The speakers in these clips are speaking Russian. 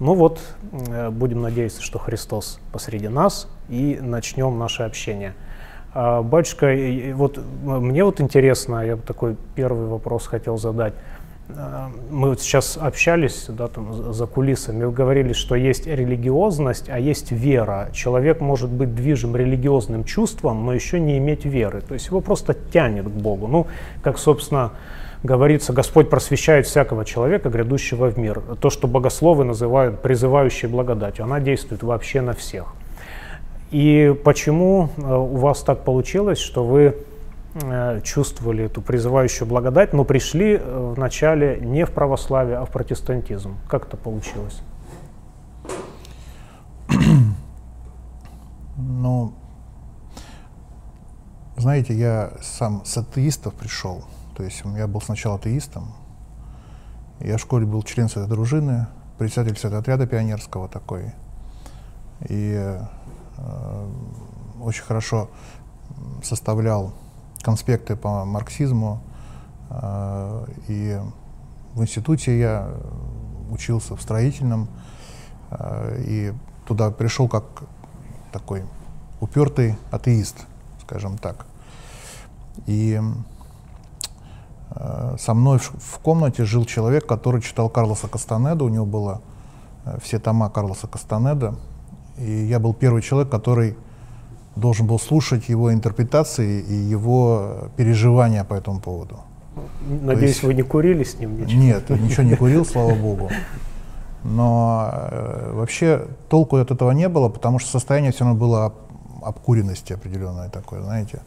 Ну вот, э, будем надеяться, что Христос посреди нас, и начнем наше общение. А, батюшка, вот мне вот интересно, я такой первый вопрос хотел задать. А, мы вот сейчас общались да, там, за кулисами, вы говорили, что есть религиозность, а есть вера. Человек может быть движим религиозным чувством, но еще не иметь веры. То есть его просто тянет к Богу. Ну, как, собственно, говорится, Господь просвещает всякого человека, грядущего в мир. То, что богословы называют призывающей благодатью, она действует вообще на всех. И почему э, у вас так получилось, что вы э, чувствовали эту призывающую благодать, но пришли э, вначале не в православие, а в протестантизм? Как это получилось? Ну, знаете, я сам с атеистов пришел. То есть я был сначала атеистом. Я в школе был член этой дружины, председатель отряда пионерского такой. И Э, очень хорошо составлял конспекты по марксизму. Э, и в институте я учился в строительном. Э, и туда пришел как такой упертый атеист, скажем так. И со мной в комнате жил человек, который читал Карлоса Кастанеда. У него было все тома Карлоса Кастанеда. И я был первый человек, который должен был слушать его интерпретации и его переживания по этому поводу. Надеюсь, есть, вы не курили с ним ничего? Нет, ничего не курил, слава богу. Но э, вообще толку от этого не было, потому что состояние все равно было об, обкуренности определенное такое, знаете.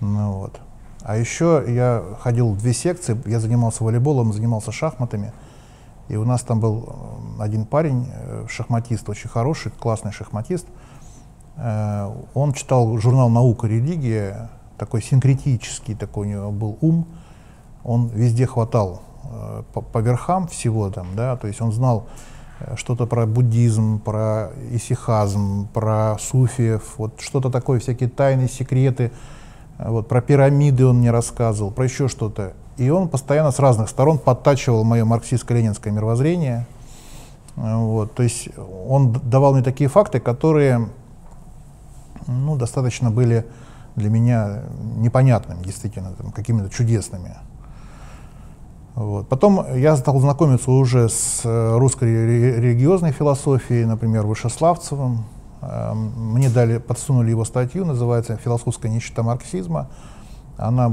Ну, вот. А еще я ходил в две секции, я занимался волейболом, занимался шахматами. И у нас там был э, один парень, э, шахматист, очень хороший, классный шахматист. Э, он читал журнал «Наука, религия», такой синкретический такой у него был ум. Он везде хватал по, по верхам всего там, да, то есть он знал что-то про буддизм, про исихазм, про суфиев, вот что-то такое, всякие тайны, секреты, вот про пирамиды он мне рассказывал, про еще что-то. И он постоянно с разных сторон подтачивал мое марксистско-ленинское мировоззрение. Вот, то есть он давал мне такие факты, которые ну, достаточно были для меня непонятными, действительно, какими-то чудесными. Вот. Потом я стал знакомиться уже с э, русской религиозной философией, например, Вышеславцевым. Эм, мне дали, подсунули его статью, называется «Философская нищета марксизма». Она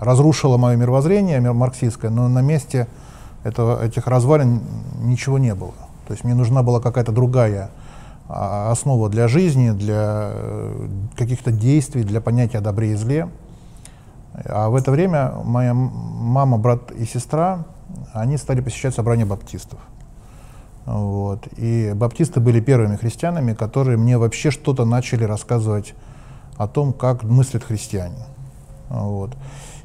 разрушила мое мировоззрение марксистское, но на месте этого, этих развалин ничего не было. То есть мне нужна была какая-то другая а, основа для жизни, для э, каких-то действий, для понятия о добре и зле. А в это время моя мама, брат и сестра, они стали посещать собрания баптистов. Вот. И баптисты были первыми христианами, которые мне вообще что-то начали рассказывать о том, как мыслят христиане. Вот.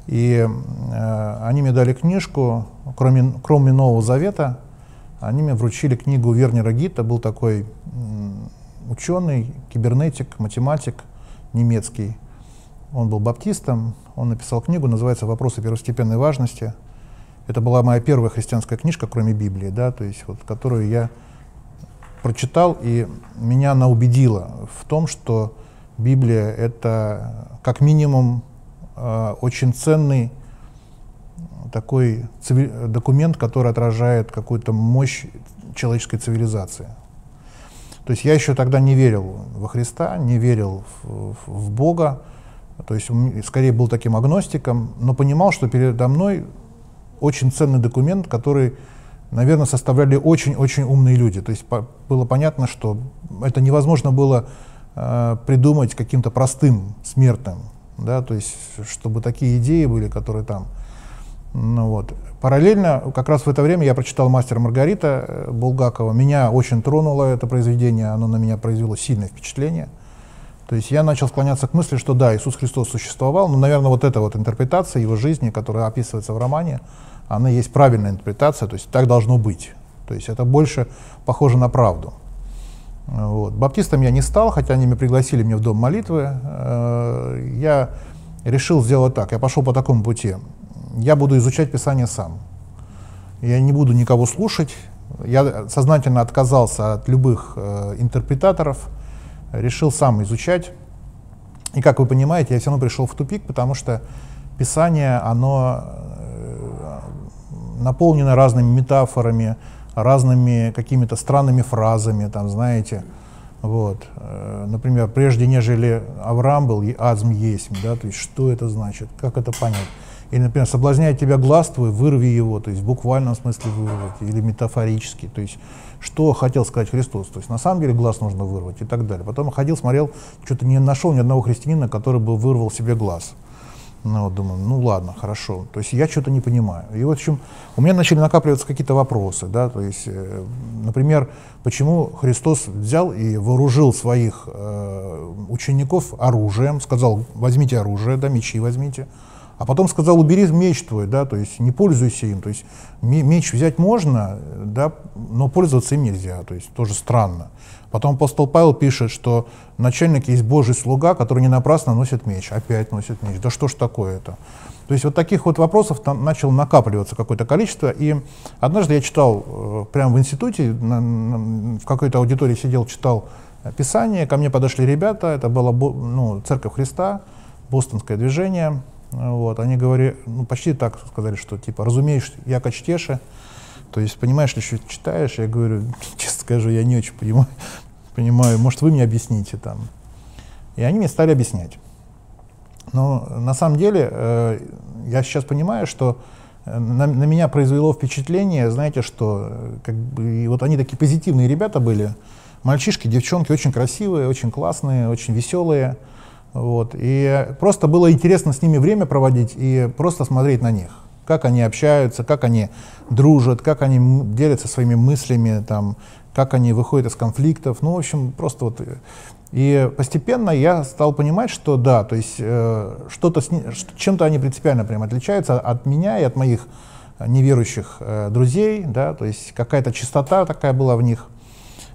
И э, они мне дали книжку, кроме, кроме Нового Завета, они мне вручили книгу Вернера Гита, был такой ученый, кибернетик, математик немецкий. Он был баптистом, он написал книгу, называется «Вопросы первостепенной важности». Это была моя первая христианская книжка, кроме Библии, да, то есть вот, которую я прочитал, и меня она убедила в том, что Библия — это как минимум Э, очень ценный такой документ, который отражает какую-то мощь человеческой цивилизации. То есть я еще тогда не верил во Христа, не верил в, в Бога, то есть скорее был таким агностиком, но понимал, что передо мной очень ценный документ, который, наверное, составляли очень-очень умные люди. То есть по, было понятно, что это невозможно было э, придумать каким-то простым смертным да, то есть чтобы такие идеи были, которые там. Ну, вот. Параллельно, как раз в это время я прочитал «Мастер Маргарита» э, Булгакова. Меня очень тронуло это произведение, оно на меня произвело сильное впечатление. То есть я начал склоняться к мысли, что да, Иисус Христос существовал, но, наверное, вот эта вот интерпретация его жизни, которая описывается в романе, она есть правильная интерпретация, то есть так должно быть. То есть это больше похоже на правду. Вот. Баптистом я не стал, хотя они меня пригласили мне в дом молитвы. Э, я решил сделать так, я пошел по такому пути. Я буду изучать Писание сам. Я не буду никого слушать, я сознательно отказался от любых э, интерпретаторов, решил сам изучать. И как вы понимаете, я все равно пришел в тупик, потому что Писание, оно наполнено разными метафорами, разными какими-то странными фразами, там, знаете, вот. Э, например, прежде нежели Авраам был, Азм есть, да, то есть что это значит, как это понять. Или, например, соблазняет тебя глаз твой, вырви его, то есть в буквальном смысле вырвать, или метафорически, то есть что хотел сказать Христос. То есть на самом деле глаз нужно вырвать и так далее. Потом ходил, смотрел, что-то не нашел ни одного христианина, который бы вырвал себе глаз. Ну, вот думаю, ну ладно, хорошо. То есть я что-то не понимаю. И в общем, у меня начали накапливаться какие-то вопросы, да, то есть, э, например, почему Христос взял и вооружил своих э, учеников оружием, сказал, возьмите оружие, да, мечи возьмите, а потом сказал, убери меч твой, да, то есть не пользуйся им, то есть меч взять можно, да, но пользоваться им нельзя, то есть тоже странно. Потом апостол Павел пишет, что начальник есть Божий слуга, который не напрасно носит меч. Опять носит меч. Да что ж такое это? То есть вот таких вот вопросов там начало накапливаться какое-то количество. И однажды я читал э, прямо в институте, в какой-то аудитории сидел, читал Писание. Ко мне подошли ребята, это была ну, Церковь Христа, бостонское движение. Вот, они говорили, ну, почти так сказали, что типа, разумеешь, яко чтеше, то есть, понимаешь что читаешь? Я говорю, честно скажу, я не очень понимаю, понимаю, может, вы мне объясните там. И они мне стали объяснять. Но на самом деле э, я сейчас понимаю, что э, на, на меня произвело впечатление, знаете, что э, как бы, и вот они такие позитивные ребята были, мальчишки, девчонки, очень красивые, очень классные, очень веселые. Вот. И просто было интересно с ними время проводить и просто смотреть на них как они общаются, как они дружат, как они делятся своими мыслями, там, как они выходят из конфликтов. Ну, в общем, просто вот. Э, и постепенно я стал понимать, что да, то есть э, что-то чем-то они принципиально прям отличаются от меня и от моих неверующих э, друзей, да, то есть какая-то чистота такая была в них.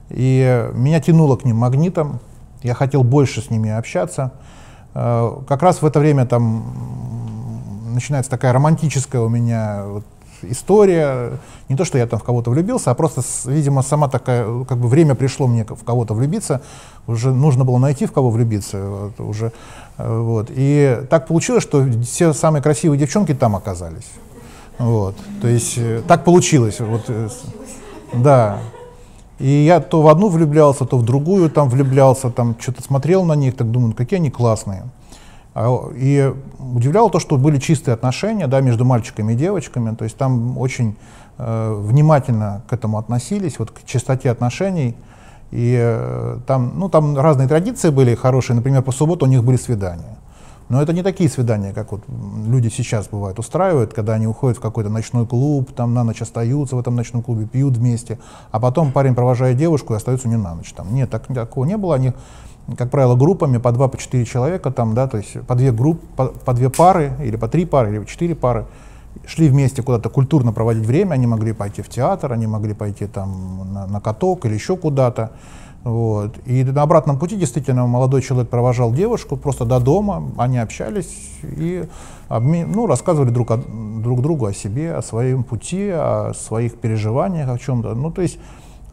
И меня тянуло к ним магнитом, я хотел больше с ними общаться. Э, как раз в это время там начинается такая романтическая у меня вот история. Не то, что я там в кого-то влюбился, а просто, видимо, сама такая, как бы время пришло мне в кого-то влюбиться. Уже нужно было найти, в кого влюбиться. Вот, уже, э, вот. И так получилось, что все самые красивые девчонки там оказались. Вот. То есть э, так получилось. Вот, э, да. И я то в одну влюблялся, то в другую там влюблялся, там что-то смотрел на них, так думаю, какие они классные. А, и удивляло то, что были чистые отношения да, между мальчиками и девочками, то есть там очень э, внимательно к этому относились, вот к чистоте отношений. И э, там, ну, там разные традиции были хорошие, например, по субботу у них были свидания. Но это не такие свидания, как вот люди сейчас бывают устраивают, когда они уходят в какой-то ночной клуб, там на ночь остаются в этом ночном клубе, пьют вместе, а потом парень провожает девушку и остается не на ночь. Там. Нет, так, такого не было. Они как правило, группами по два, по четыре человека, там, да, то есть по две группы, по, по две пары, или по три пары, или по четыре пары, шли вместе куда-то культурно проводить время, они могли пойти в театр, они могли пойти там на, на каток или еще куда-то. Вот. И на обратном пути действительно молодой человек провожал девушку просто до дома, они общались и обмен, ну, рассказывали друг, о, друг другу о себе, о своем пути, о своих переживаниях, о чем-то. Ну, то есть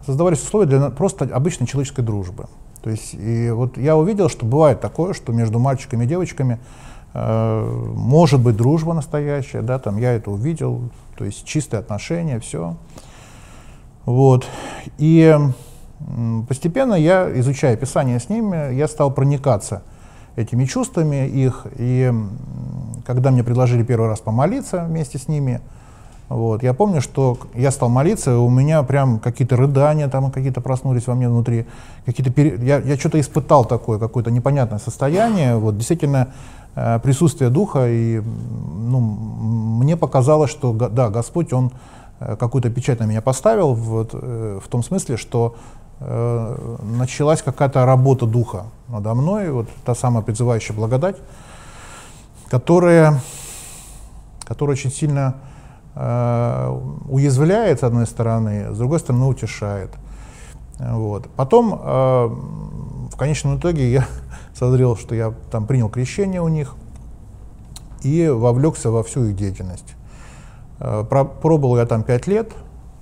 создавались условия для просто обычной человеческой дружбы. То есть, и вот я увидел, что бывает такое, что между мальчиками и девочками э, может быть дружба настоящая, да, там я это увидел, то есть чистые отношения, все. Вот. И постепенно я, изучая Писание с ними, я стал проникаться этими чувствами их. И когда мне предложили первый раз помолиться вместе с ними, вот. Я помню, что я стал молиться, у меня прям какие-то рыдания там какие-то проснулись во мне внутри. Какие-то пере... я, я что-то испытал такое, какое-то непонятное состояние. Вот, действительно, э, присутствие Духа. И ну, мне показалось, что да, Господь, Он э, какую-то печать на меня поставил вот, э, в том смысле, что э, началась какая-то работа Духа надо мной, вот та самая призывающая благодать, которая, которая очень сильно уязвляет, с одной стороны, с другой стороны, утешает. Вот. Потом, э, в конечном итоге, я созрел, что я там принял крещение у них и вовлекся во всю их деятельность. Э, пробовал я там пять лет,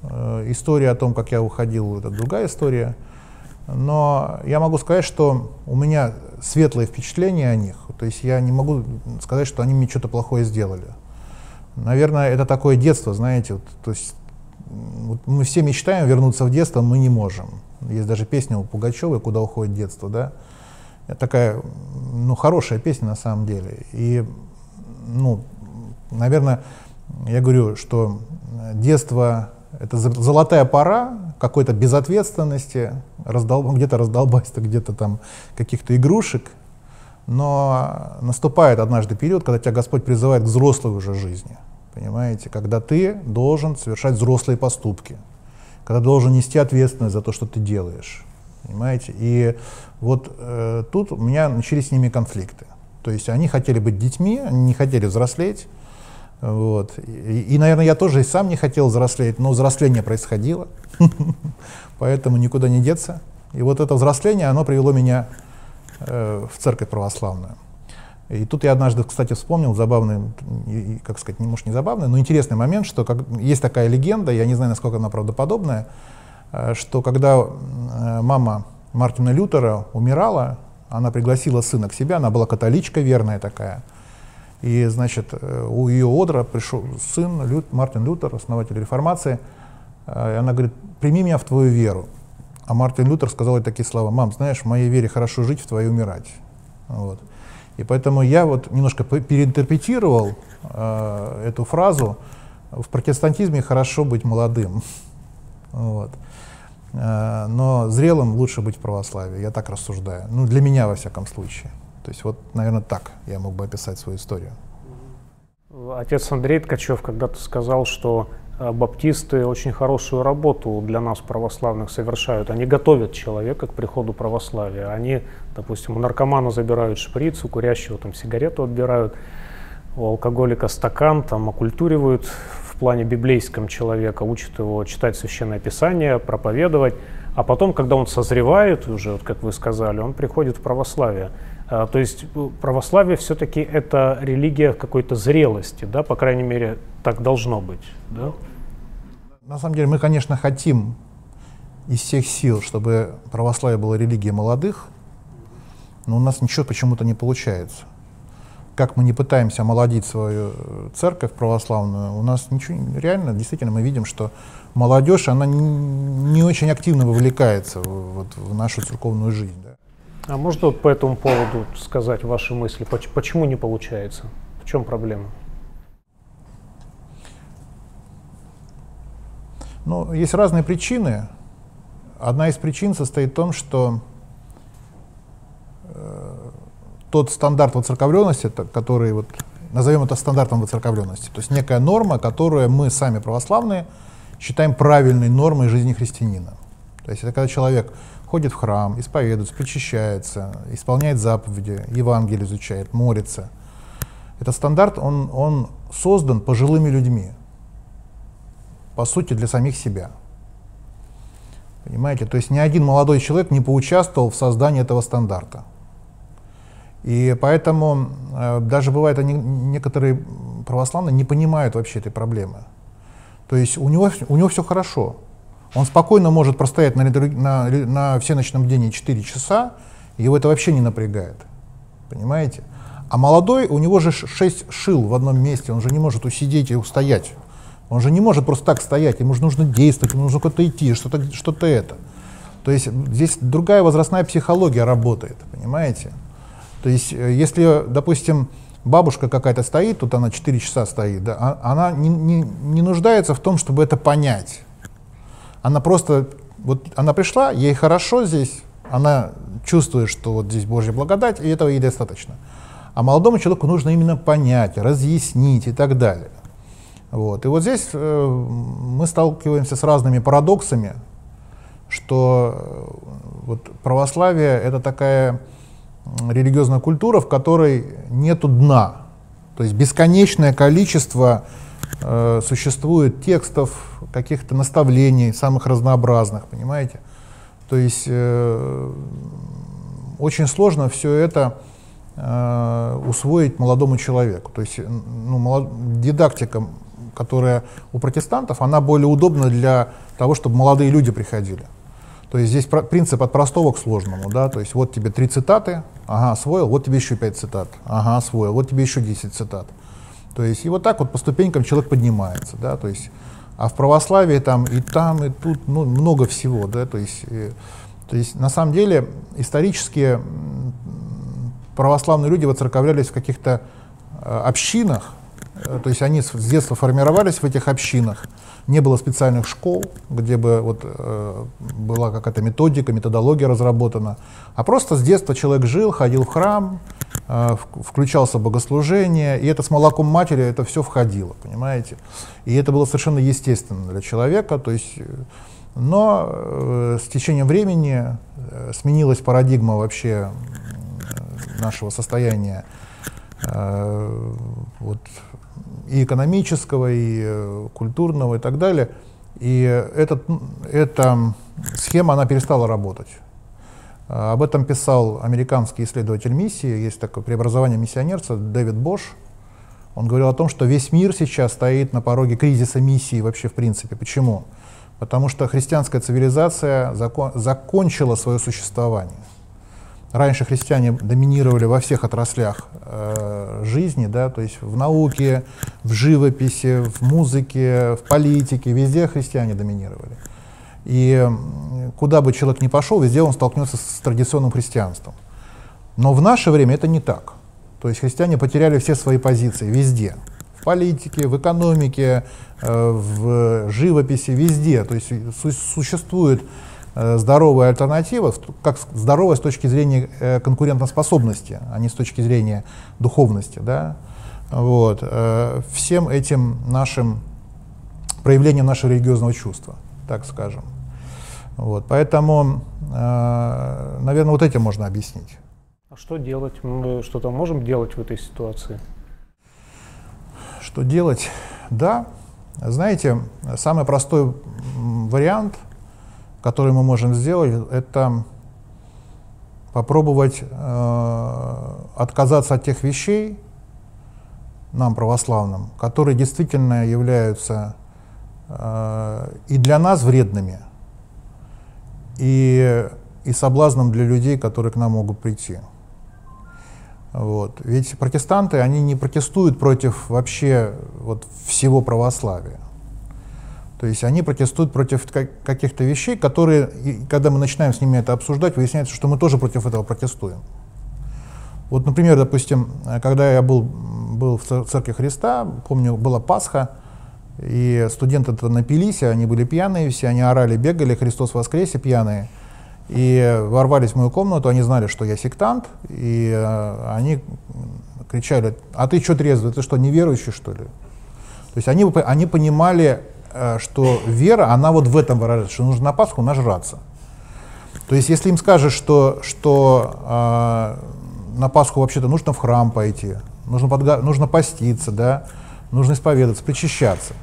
Э, история о том, как я уходил, это другая история. Но я могу сказать, что у меня светлое впечатление о них. То есть я не могу сказать, что они мне что-то плохое сделали. Наверное, это такое детство, знаете. Вот, то есть вот мы все мечтаем вернуться в детство, мы не можем. Есть даже песня у Пугачевой «Куда уходит детство», да. Это такая, ну, хорошая песня на самом деле. И, ну, наверное, я говорю, что детство это золотая пора какой-то безответственности, раздол... где-то раздолбайства, где-то там каких-то игрушек. Но наступает однажды период, когда тебя Господь призывает к взрослой уже жизни. Понимаете? Когда ты должен совершать взрослые поступки. Когда должен нести ответственность за то, что ты делаешь. Понимаете? И вот э, тут у меня начались с ними конфликты. То есть они хотели быть детьми, они не хотели взрослеть. Вот. И, и, наверное, я тоже и сам не хотел взрослеть, но взросление происходило, поэтому никуда не деться. И вот это взросление, оно привело меня э, в церковь православную. И тут я однажды, кстати, вспомнил забавный, как сказать, не может не забавный, но интересный момент, что как, есть такая легенда, я не знаю, насколько она правдоподобная, э, что когда э, мама Мартина Лютера умирала, она пригласила сына к себе, она была католичка верная такая, и, значит, у ее одра пришел сын Лют, Мартин Лютер, основатель реформации, и она говорит, прими меня в твою веру. А Мартин Лютер сказал ей такие слова, мам, знаешь, в моей вере хорошо жить, в твоей умирать. Вот. И поэтому я вот немножко переинтерпретировал э, эту фразу. В протестантизме хорошо быть молодым. Вот. Э, но зрелым лучше быть в православии, я так рассуждаю. Ну, для меня, во всяком случае. То есть вот, наверное, так я мог бы описать свою историю. Отец Андрей Ткачев когда-то сказал, что баптисты очень хорошую работу для нас, православных, совершают. Они готовят человека к приходу православия. Они, допустим, у наркомана забирают шприц, у курящего там сигарету отбирают, у алкоголика стакан, там окультуривают в плане библейском человека, учат его читать Священное Писание, проповедовать. А потом, когда он созревает уже, вот как вы сказали, он приходит в православие. А, то есть э, православие все-таки это религия какой-то зрелости, да, по крайней мере, так должно быть, да? На самом деле мы, конечно, хотим из всех сил, чтобы православие было религией молодых, но у нас ничего почему-то не получается. Как мы не пытаемся омолодить свою э, церковь православную, у нас ничего, реально, действительно, мы видим, что молодежь, она не очень активно вовлекается в, вот, в нашу церковную жизнь. Да. А можно вот по этому поводу сказать ваши мысли? Почему не получается? В чем проблема? Ну, есть разные причины. Одна из причин состоит в том, что э, тот стандарт воцерковленности, который, вот, назовем это стандартом воцерковленности, то есть некая норма, которую мы сами православные считаем правильной нормой жизни христианина. То есть это когда человек ходит в храм, исповедуется, причащается, исполняет заповеди, Евангелие изучает, молится. Этот стандарт, он, он создан пожилыми людьми, по сути, для самих себя. Понимаете? То есть ни один молодой человек не поучаствовал в создании этого стандарта. И поэтому э, даже бывает, они, некоторые православные не понимают вообще этой проблемы. То есть у него, у него все хорошо, он спокойно может простоять на, на, на всеночном бдении 4 часа, его это вообще не напрягает. Понимаете? А молодой, у него же 6 шил в одном месте, он же не может усидеть и устоять. Он же не может просто так стоять, ему же нужно действовать, ему нужно куда-то идти, что-то что это. То есть здесь другая возрастная психология работает, понимаете? То есть э, если, допустим, бабушка какая-то стоит, тут она 4 часа стоит, да, а, она не, не, не нуждается в том, чтобы это понять. Она просто, вот она пришла, ей хорошо здесь, она чувствует, что вот здесь Божья благодать, и этого ей достаточно. А молодому человеку нужно именно понять, разъяснить и так далее. Вот. И вот здесь э, мы сталкиваемся с разными парадоксами, что э, вот православие — это такая религиозная культура, в которой нету дна. То есть бесконечное количество э, существует текстов, каких-то наставлений, самых разнообразных, понимаете? То есть э, очень сложно все это э, усвоить молодому человеку. То есть ну, молод... дидактика которая у протестантов, она более удобна для того, чтобы молодые люди приходили. То есть здесь принцип от простого к сложному, да, то есть вот тебе три цитаты, ага, освоил, вот тебе еще пять цитат, ага, освоил, вот тебе еще десять цитат. То есть и вот так вот по ступенькам человек поднимается, да, то есть, а в православии там и там, и тут, ну, много всего, да, то есть, и, то есть на самом деле исторически православные люди воцерковлялись в каких-то э, общинах, э, то есть они с детства формировались в этих общинах, не было специальных школ, где бы вот, э, была какая-то методика, методология разработана, а просто с детства человек жил, ходил в храм, включался в богослужение, и это с молоком матери это все входило, понимаете? И это было совершенно естественно для человека, то есть, но э, с течением времени э, сменилась парадигма вообще нашего состояния э, вот, и экономического, и культурного, и так далее. И этот, эта схема, она перестала работать. Об этом писал американский исследователь миссии, есть такое преобразование миссионерца Дэвид Бош. Он говорил о том, что весь мир сейчас стоит на пороге кризиса миссии вообще в принципе. Почему? Потому что христианская цивилизация закон, закончила свое существование. Раньше христиане доминировали во всех отраслях э, жизни, да, то есть в науке, в живописи, в музыке, в политике, везде христиане доминировали. И куда бы человек ни пошел, везде он столкнется с традиционным христианством. Но в наше время это не так. То есть христиане потеряли все свои позиции везде. В политике, в экономике, э, в живописи, везде. То есть существует Э, здоровая альтернатива, как здоровая с точки зрения э, конкурентоспособности, а не с точки зрения духовности. Да? Вот. Всем этим нашим проявлением нашего религиозного чувства, так скажем. Вот. Поэтому, наверное, вот этим можно объяснить. А что делать? Мы что-то можем делать в этой ситуации? Что делать? Да. Знаете, самый простой вариант – который мы можем сделать, это попробовать э, отказаться от тех вещей, нам, православным, которые действительно являются э, и для нас вредными, и, и соблазном для людей, которые к нам могут прийти. Вот. Ведь протестанты, они не протестуют против вообще вот, всего православия. То есть они протестуют против каких-то вещей, которые, когда мы начинаем с ними это обсуждать, выясняется, что мы тоже против этого протестуем. Вот, например, допустим, когда я был, был в Церкви Христа, помню, была Пасха, и студенты-то напились, они были пьяные все, они орали, бегали, Христос воскресе, пьяные. И ворвались в мою комнату, они знали, что я сектант, и э, они кричали, а ты что трезвый, ты что, неверующий, что ли? То есть они, они понимали Э, что вера, она вот в этом выражается, что нужно на Пасху нажраться. То есть, если им скажешь, что, что э, на Пасху вообще-то нужно в храм пойти, нужно, подга- нужно поститься, да, нужно исповедаться, причащаться,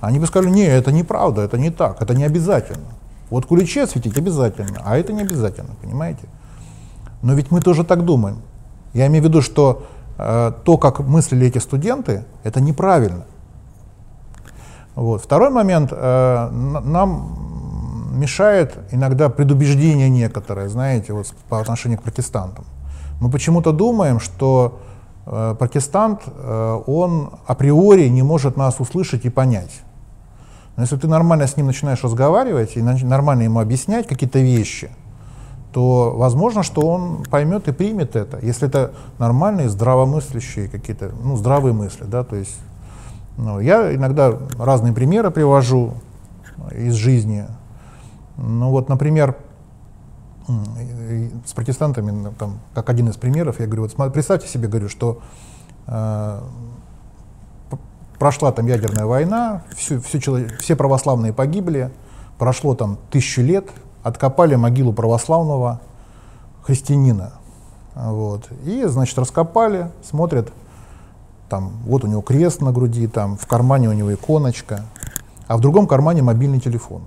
они бы сказали, не, это неправда, это не так, это не обязательно. Вот куличи осветить обязательно, а это не обязательно, понимаете? Но ведь мы тоже так думаем. Я имею в виду, что э, то, как мыслили эти студенты, это неправильно. Вот. Второй момент, э, нам мешает иногда предубеждение некоторое, знаете, вот по отношению к протестантам. Мы почему-то думаем, что э, протестант, э, он априори не может нас услышать и понять. Но если ты нормально с ним начинаешь разговаривать и нормально ему объяснять какие-то вещи, то возможно, что он поймет и примет это, если это нормальные, здравомыслящие какие-то, ну, здравые мысли, да, то есть ну, я иногда разные примеры привожу из жизни. Ну вот, например, с протестантами, ну, там, как один из примеров, я говорю, вот представьте себе, говорю, что э, прошла там ядерная война, всю, всю, все православные погибли, прошло там тысячу лет, откопали могилу православного христианина. Вот. И, значит, раскопали, смотрят, там, вот у него крест на груди, там, в кармане у него иконочка, а в другом кармане мобильный телефон.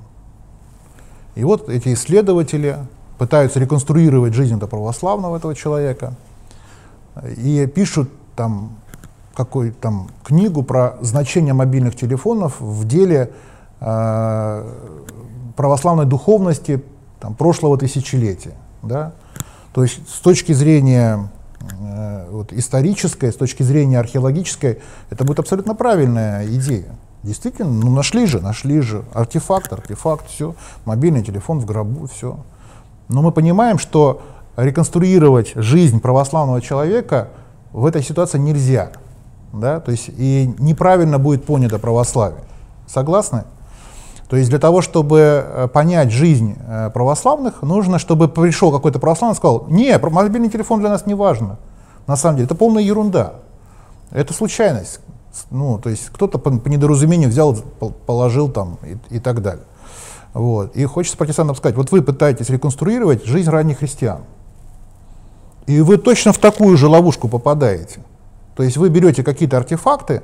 И вот эти исследователи пытаются реконструировать жизнь этого православного этого человека и пишут там какую там книгу про значение мобильных телефонов в деле э, православной духовности там, прошлого тысячелетия. Да? То есть с точки зрения э, вот, исторической, с точки зрения археологической, это будет абсолютно правильная идея. Действительно, ну нашли же, нашли же. Артефакт, артефакт, все. Мобильный телефон в гробу, все. Но мы понимаем, что реконструировать жизнь православного человека в этой ситуации нельзя. Да? То есть и неправильно будет понято православие. Согласны? То есть для того, чтобы э, понять жизнь э, православных, нужно, чтобы пришел какой-то православный и сказал, не, мобильный телефон для нас не важно. На самом деле, это полная ерунда. Это случайность. Ну, то есть кто-то по, по недоразумению взял, положил там и, и так далее. Вот. И хочется протестантам сказать, вот вы пытаетесь реконструировать жизнь ранних христиан. И вы точно в такую же ловушку попадаете. То есть вы берете какие-то артефакты,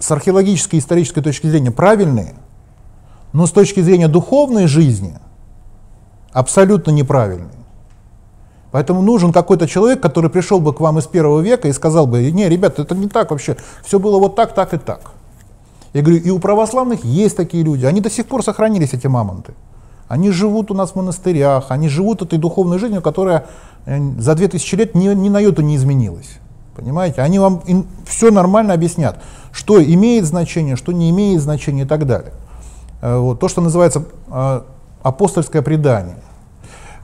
с археологической и исторической точки зрения правильные, но с точки зрения духовной жизни абсолютно неправильные. Поэтому нужен какой-то человек, который пришел бы к вам из первого века и сказал бы, не, ребята, это не так вообще, все было вот так, так и так. Я говорю, и у православных есть такие люди, они до сих пор сохранились, эти мамонты. Они живут у нас в монастырях, они живут этой духовной жизнью, которая э, за 2000 лет ни, ни на йоту не изменилась. Понимаете? Они вам все нормально объяснят, что имеет значение, что не имеет значения и так далее. Э, вот, то, что называется э, апостольское предание.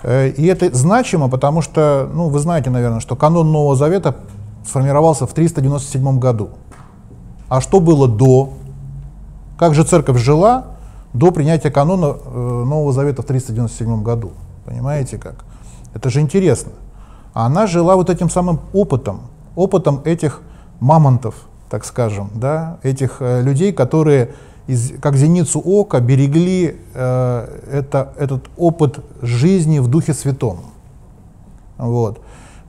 И это значимо, потому что, ну, вы знаете, наверное, что канон Нового Завета сформировался в 397 году. А что было до? Как же церковь жила до принятия канона э, Нового Завета в 397 году? Понимаете как? Это же интересно. А она жила вот этим самым опытом, опытом этих мамонтов, так скажем, да, этих э, людей, которые из, как зеницу ока берегли э, это, этот опыт жизни в Духе Святом. Вот.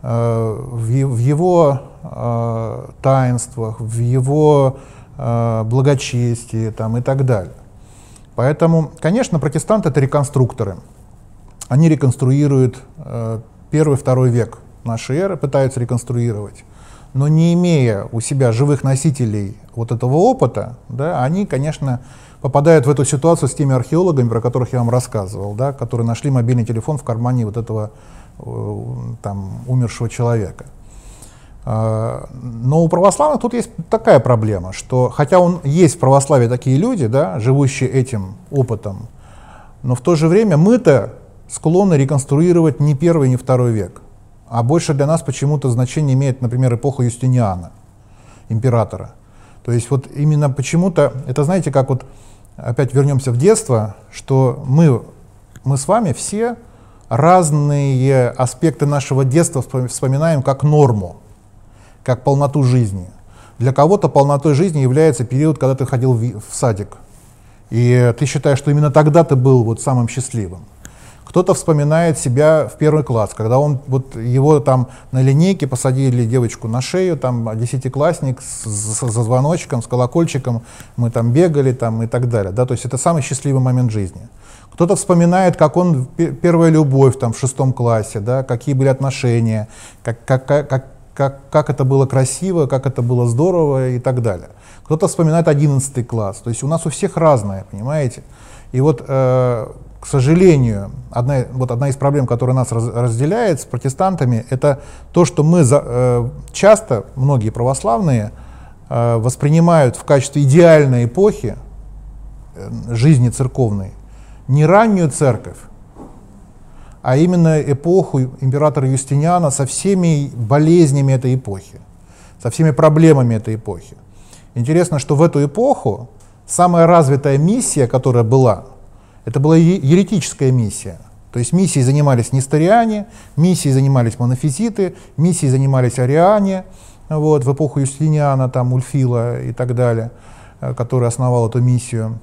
Э, в, в его э, таинствах, в его э, благочестии там, и так далее. Поэтому, конечно, протестанты это реконструкторы. Они реконструируют э, первый, второй век нашей эры, пытаются реконструировать но не имея у себя живых носителей вот этого опыта, да, они, конечно, попадают в эту ситуацию с теми археологами, про которых я вам рассказывал, да, которые нашли мобильный телефон в кармане вот этого э, там, умершего человека. А, но у православных тут есть такая проблема, что хотя он есть в православии такие люди, да, живущие этим опытом, но в то же время мы-то склонны реконструировать не первый, не второй век. А больше для нас почему-то значение имеет, например, эпоха Юстиниана, императора. То есть вот именно почему-то, это знаете, как вот, опять вернемся в детство, что мы, мы с вами все разные аспекты нашего детства вспоминаем как норму, как полноту жизни. Для кого-то полнотой жизни является период, когда ты ходил в, садик. И ты считаешь, что именно тогда ты был вот самым счастливым. Кто-то вспоминает себя в первый класс, когда он, вот его там на линейке посадили девочку на шею, там десятиклассник с, с, со звоночком, с колокольчиком, мы там бегали там и так далее. Да? То есть это самый счастливый момент жизни. Кто-то вспоминает, как он, первая любовь там в шестом классе, да, какие были отношения, как, как, как, как, как это было красиво, как это было здорово и так далее. Кто-то вспоминает одиннадцатый класс. То есть у нас у всех разное, понимаете? И вот э, к сожалению, одна, вот одна из проблем, которая нас раз, разделяет с протестантами, это то, что мы за, э, часто, многие православные, э, воспринимают в качестве идеальной эпохи э, жизни церковной не раннюю церковь, а именно эпоху императора Юстиниана со всеми болезнями этой эпохи, со всеми проблемами этой эпохи. Интересно, что в эту эпоху самая развитая миссия, которая была, это была еретическая миссия. То есть миссией занимались несториане, миссией занимались монофизиты, миссией занимались ариане, вот, в эпоху Юстиниана, там, Ульфила и так далее, э, который основал эту миссию.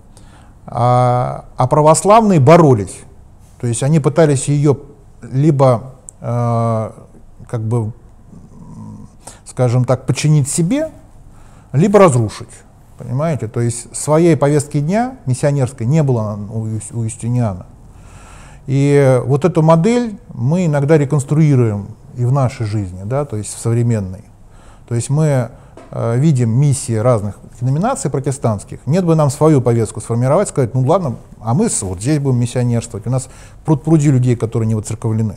А, а православные боролись. То есть они пытались ее либо, э, как бы, скажем так, подчинить себе, либо разрушить. Понимаете? То есть своей повестки дня миссионерской не было у, у Юстиниана. И вот эту модель мы иногда реконструируем и в нашей жизни, да, то есть в современной. То есть мы э, видим миссии разных деноминаций протестантских, нет бы нам свою повестку сформировать, сказать, ну ладно, а мы вот здесь будем миссионерствовать, у нас пруд пруди людей, которые не воцерковлены.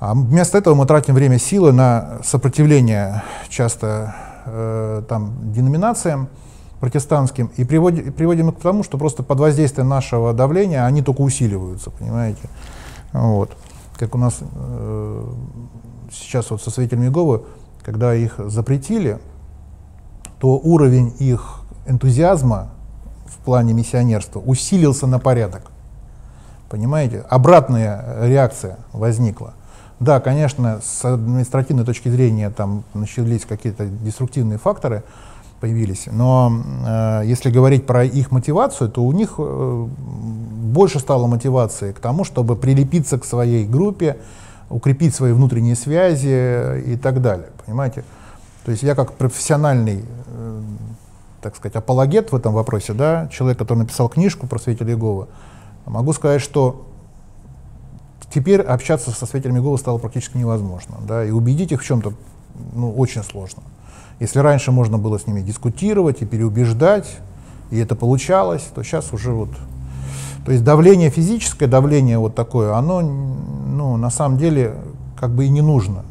А вместо этого мы тратим время силы на сопротивление часто э, там, деноминациям протестантским и приводим, приводим их к тому, что просто под воздействием нашего давления они только усиливаются, понимаете. Вот. Как у нас э, сейчас вот со свидетелями Иеговы, когда их запретили, то уровень их энтузиазма в плане миссионерства усилился на порядок. Понимаете? Обратная реакция возникла. Да, конечно, с административной точки зрения там начались какие-то деструктивные факторы, появились, но э, если говорить про их мотивацию, то у них э, больше стало мотивации к тому, чтобы прилепиться к своей группе, укрепить свои внутренние связи и так далее, понимаете? То есть я как профессиональный, э, так сказать, апологет в этом вопросе, да, человек, который написал книжку про свидетелей Иеговы, могу сказать, что теперь общаться со свидетелями Иеговы стало практически невозможно, да, и убедить их в чем-то ну, очень сложно. Если раньше можно было с ними дискутировать и переубеждать, и это получалось, то сейчас уже вот... То есть давление физическое, давление вот такое, оно ну, на самом деле как бы и не нужно.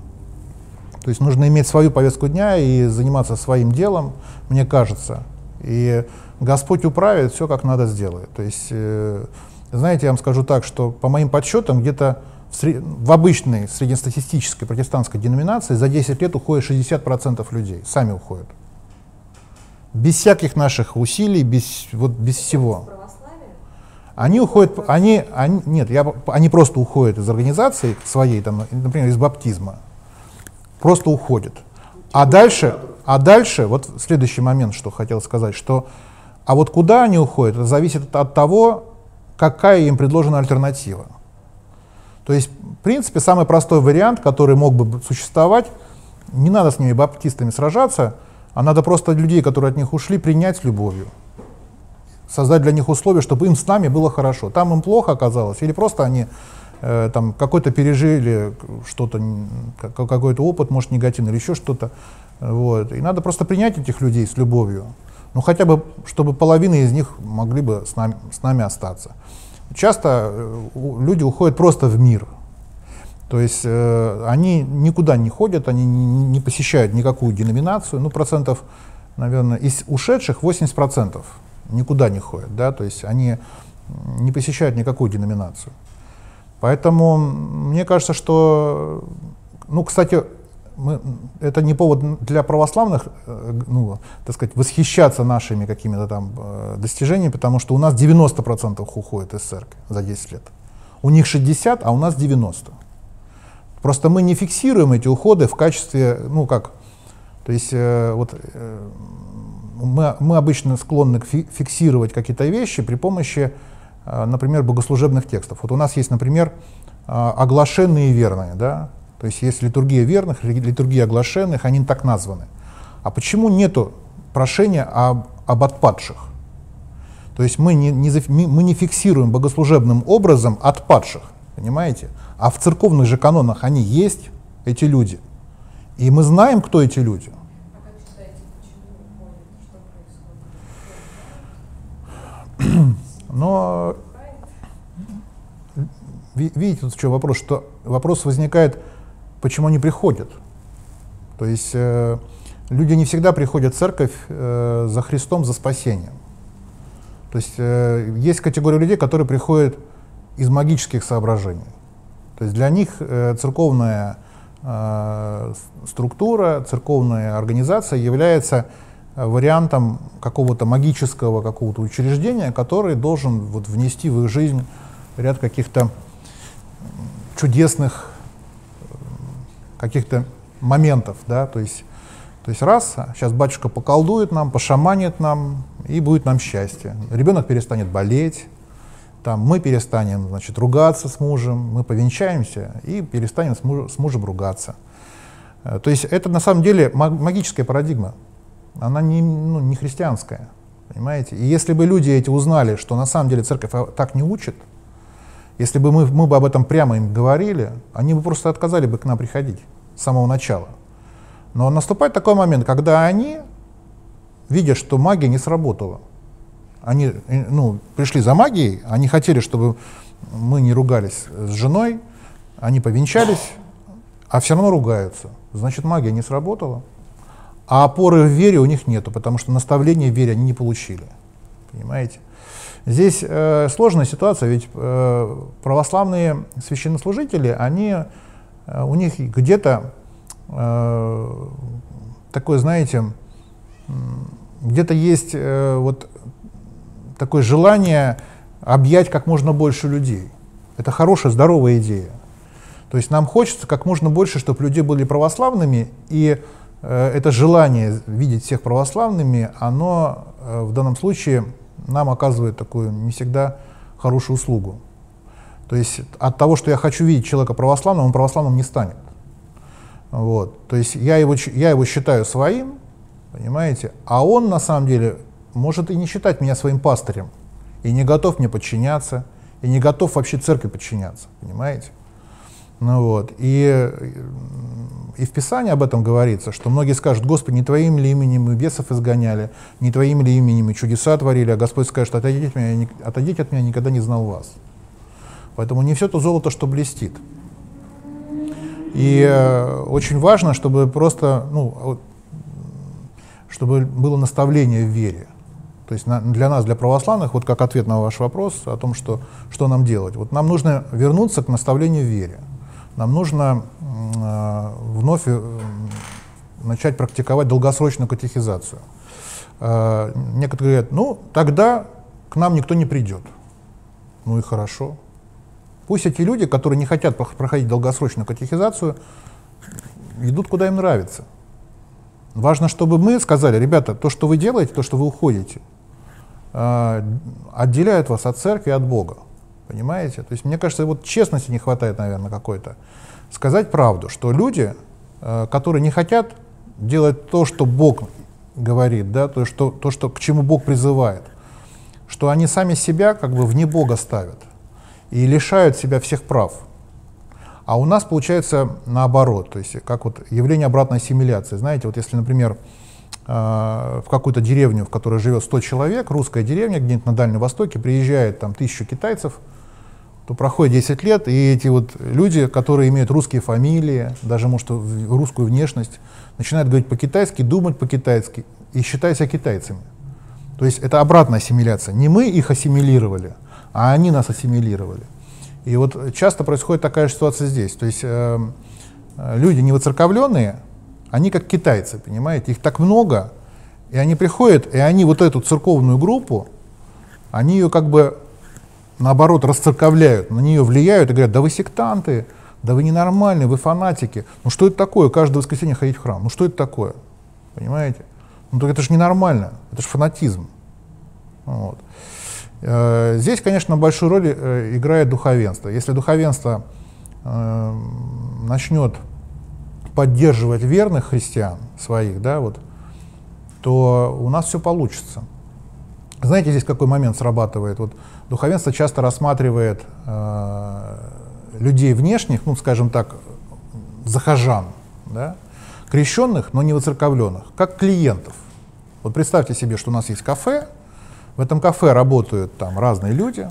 То есть нужно иметь свою повестку дня и заниматься своим делом, мне кажется. И Господь управит, все как надо сделает. То есть, э, знаете, я вам скажу так, что по моим подсчетам где-то в, сред... в обычной среднестатистической протестантской деноминации за 10 лет уходит 60% людей, сами уходят. Без всяких наших усилий, без, вот, без всего. Они уходят, они, они, нет, я, они просто уходят из организации своей, там, например, из баптизма. Просто уходят. А дальше, а дальше, вот следующий момент, что хотел сказать, что, а вот куда они уходят, это зависит от того, какая им предложена альтернатива. То есть, в принципе, самый простой вариант, который мог бы существовать, не надо с ними баптистами сражаться, а надо просто людей, которые от них ушли, принять с любовью создать для них условия, чтобы им с нами было хорошо. Там им плохо оказалось, или просто они э, там какой-то пережили что-то, какой-то опыт, может, негативный, или еще что-то. Вот. И надо просто принять этих людей с любовью. Ну, хотя бы, чтобы половина из них могли бы с нами, с нами остаться. Часто э, люди уходят просто в мир. То есть э, они никуда не ходят, они не, не посещают никакую деноминацию. Ну, процентов, наверное, из ушедших 80 процентов никуда не ходят, да, то есть они не посещают никакую деноминацию. Поэтому мне кажется, что, ну, кстати, мы, это не повод для православных, э, ну, так сказать, восхищаться нашими какими-то там э, достижениями, потому что у нас 90% уходит из церкви за 10 лет. У них 60, а у нас 90. Просто мы не фиксируем эти уходы в качестве, ну как, то есть э, вот э, мы, мы обычно склонны фиксировать какие-то вещи при помощи, э, например, богослужебных текстов. Вот у нас есть, например, э, оглашенные верные, да? То есть есть литургия верных, литургия оглашенных, они так названы. А почему нету прошения об, об отпадших? То есть мы не, не, мы не фиксируем богослужебным образом отпадших, понимаете? А в церковных же канонах они есть, эти люди. И мы знаем, кто эти люди. Но видите, тут что вопрос, что вопрос возникает, почему они приходят. То есть э, люди не всегда приходят в церковь э, за Христом, за спасением. То есть э, есть категория людей, которые приходят из магических соображений. То есть для них э, церковная э, структура, церковная организация является вариантом какого-то магического какого-то учреждения, который должен вот, внести в их жизнь ряд каких-то чудесных каких-то моментов, да, то есть, то есть раз, сейчас батюшка поколдует нам, пошаманит нам, и будет нам счастье. Ребенок перестанет болеть, там, мы перестанем значит, ругаться с мужем, мы повенчаемся и перестанем с, муж, с мужем ругаться. Э, то есть это на самом деле магическая парадигма она не, ну, не христианская. Понимаете? И если бы люди эти узнали, что на самом деле церковь так не учит, если бы мы, мы бы об этом прямо им говорили, они бы просто отказали бы к нам приходить с самого начала. Но наступает такой момент, когда они, видя, что магия не сработала, они э, ну, пришли за магией, они хотели, чтобы мы не ругались с женой, они повенчались, а все равно ругаются. Значит, магия не сработала. А опоры в вере у них нету, потому что наставления в вере они не получили. Понимаете? Здесь э, сложная ситуация, ведь э, православные священнослужители, они, у них где-то э, такое, знаете, где-то есть э, вот такое желание объять как можно больше людей. Это хорошая, здоровая идея. То есть нам хочется как можно больше, чтобы люди были православными, и э, это желание видеть всех православными, оно э, в данном случае нам оказывает такую не всегда хорошую услугу. То есть от того, что я хочу видеть человека православным, он православным не станет. Вот. То есть я его, я его считаю своим, понимаете, а он на самом деле может и не считать меня своим пастырем, и не готов мне подчиняться, и не готов вообще церкви подчиняться, понимаете? Ну вот, и, и в Писании об этом говорится, что многие скажут, Господи, не Твоим ли именем мы бесов изгоняли, не Твоим ли именем мы чудеса творили, а Господь скажет, отойдите от меня, отойдите от меня, никогда не знал вас. Поэтому не все то золото, что блестит. И э, очень важно, чтобы просто, ну, чтобы было наставление в вере. То есть на, для нас, для православных, вот как ответ на ваш вопрос о том, что, что нам делать. Вот нам нужно вернуться к наставлению в вере нам нужно э, вновь э, начать практиковать долгосрочную катехизацию. Э, некоторые говорят, ну, тогда к нам никто не придет. Ну и хорошо. Пусть эти люди, которые не хотят проходить долгосрочную катехизацию, идут куда им нравится. Важно, чтобы мы сказали, ребята, то, что вы делаете, то, что вы уходите, э, отделяет вас от церкви от Бога. Понимаете? То есть мне кажется, вот честности не хватает, наверное, какой-то. Сказать правду, что люди, э, которые не хотят делать то, что Бог говорит, да, то, что, то, что, к чему Бог призывает, что они сами себя как бы вне Бога ставят и лишают себя всех прав. А у нас получается наоборот, то есть как вот явление обратной ассимиляции. Знаете, вот если, например, э, в какую-то деревню, в которой живет 100 человек, русская деревня где-нибудь на Дальнем Востоке, приезжает там тысячу китайцев – то проходит 10 лет, и эти вот люди, которые имеют русские фамилии, даже, может, русскую внешность, начинают говорить по-китайски, думать по-китайски и считать себя китайцами. То есть это обратная ассимиляция. Не мы их ассимилировали, а они нас ассимилировали. И вот часто происходит такая ситуация здесь. То есть э, э люди невоцерковленные, они как китайцы, понимаете, их так много, и они приходят, и они вот эту церковную группу, они ее как бы наоборот, расцерковляют, на нее влияют и говорят, да вы сектанты, да вы ненормальные, вы фанатики. Ну что это такое, каждое воскресенье ходить в храм? Ну что это такое? Понимаете? Ну это же ненормально, это же фанатизм. Вот. Э, здесь, конечно, большую роль э, играет духовенство. Если духовенство э, начнет поддерживать верных христиан своих, да, вот, то у нас все получится. Знаете, здесь какой момент срабатывает? Вот духовенство часто рассматривает э, людей внешних, ну, скажем так, захожан, да, крещенных, но не воцерковленных, как клиентов. Вот представьте себе, что у нас есть кафе, в этом кафе работают там разные люди,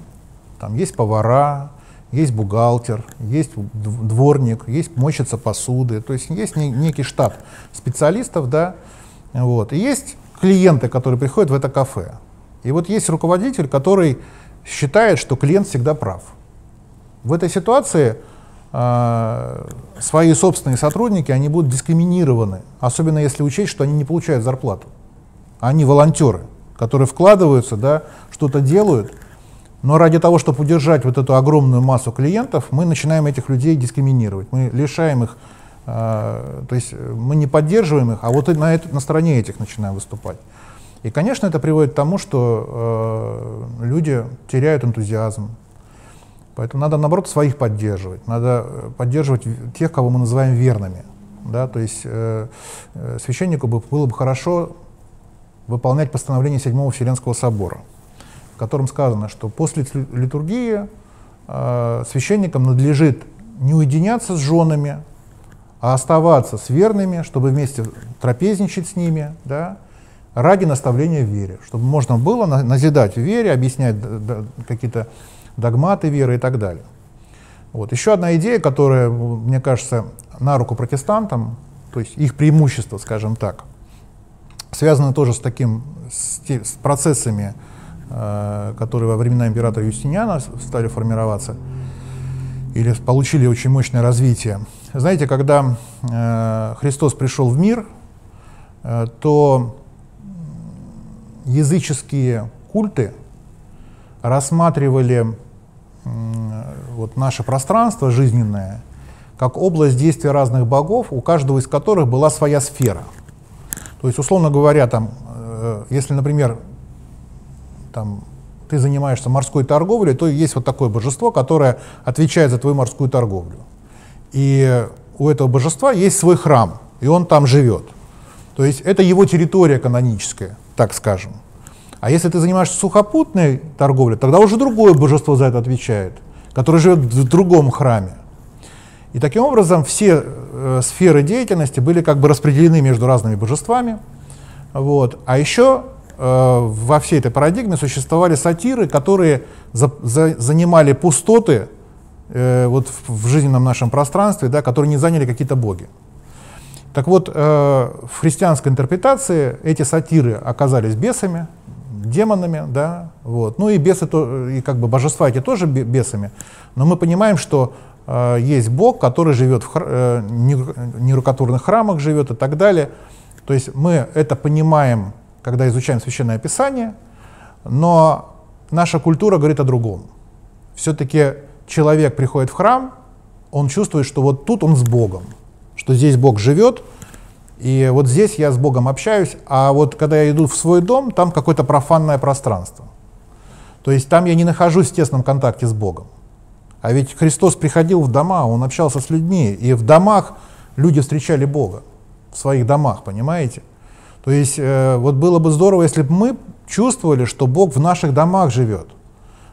там есть повара, есть бухгалтер, есть дворник, есть мойщица посуды, то есть есть некий штат специалистов, да, вот, и есть клиенты, которые приходят в это кафе. И вот есть руководитель, который считает, что клиент всегда прав. В этой ситуации э, свои собственные сотрудники, они будут дискриминированы, особенно если учесть, что они не получают зарплату. Они волонтеры, которые вкладываются, да, что-то делают, но ради того, чтобы удержать вот эту огромную массу клиентов, мы начинаем этих людей дискриминировать. Мы лишаем их, э, то есть мы не поддерживаем их, а вот на, это, на стороне этих начинаем выступать. И, конечно, это приводит к тому, что э, люди теряют энтузиазм. Поэтому надо, наоборот, своих поддерживать. Надо э, поддерживать тех, кого мы называем верными. Да? То есть э, э, священнику бы, было бы хорошо выполнять постановление Седьмого Вселенского собора, в котором сказано, что после литургии э, священникам надлежит не уединяться с женами, а оставаться с верными, чтобы вместе трапезничать с ними, да, ради наставления в вере, чтобы можно было назидать в вере, объяснять какие-то догматы веры и так далее. Вот. Еще одна идея, которая, мне кажется, на руку протестантам, то есть их преимущество, скажем так, связано тоже с таким, с, с процессами, э, которые во времена императора Юстиниана стали формироваться, или получили очень мощное развитие. Знаете, когда э, Христос пришел в мир, э, то языческие культы рассматривали вот наше пространство жизненное как область действия разных богов, у каждого из которых была своя сфера. То есть, условно говоря, там, э, если, например, там, ты занимаешься морской торговлей, то есть вот такое божество, которое отвечает за твою морскую торговлю. И у этого божества есть свой храм, и он там живет. То есть это его территория каноническая, так скажем. А если ты занимаешься сухопутной торговлей, тогда уже другое божество за это отвечает, которое живет в другом храме. И таким образом все э, сферы деятельности были как бы распределены между разными божествами. Вот. А еще э, во всей этой парадигме существовали сатиры, которые за, за, занимали пустоты э, вот в, в жизненном нашем пространстве, да, которые не заняли какие-то боги. Так вот, э, в христианской интерпретации эти сатиры оказались бесами, демонами, да, вот. Ну и бесы, то, и как бы божества эти тоже бесами, но мы понимаем, что есть Бог, который живет в хр- э, нерукотворных храмах, живет и так далее. То есть мы это понимаем, когда изучаем Священное Писание, но наша культура говорит о другом. Все-таки человек приходит в храм, он чувствует, что вот тут он с Богом, что здесь Бог живет, и вот здесь я с Богом общаюсь, а вот когда я иду в свой дом, там какое-то профанное пространство. То есть там я не нахожусь в тесном контакте с Богом. А ведь Христос приходил в дома, Он общался с людьми, и в домах люди встречали Бога, в своих домах, понимаете? То есть э, вот было бы здорово, если бы мы чувствовали, что Бог в наших домах живет,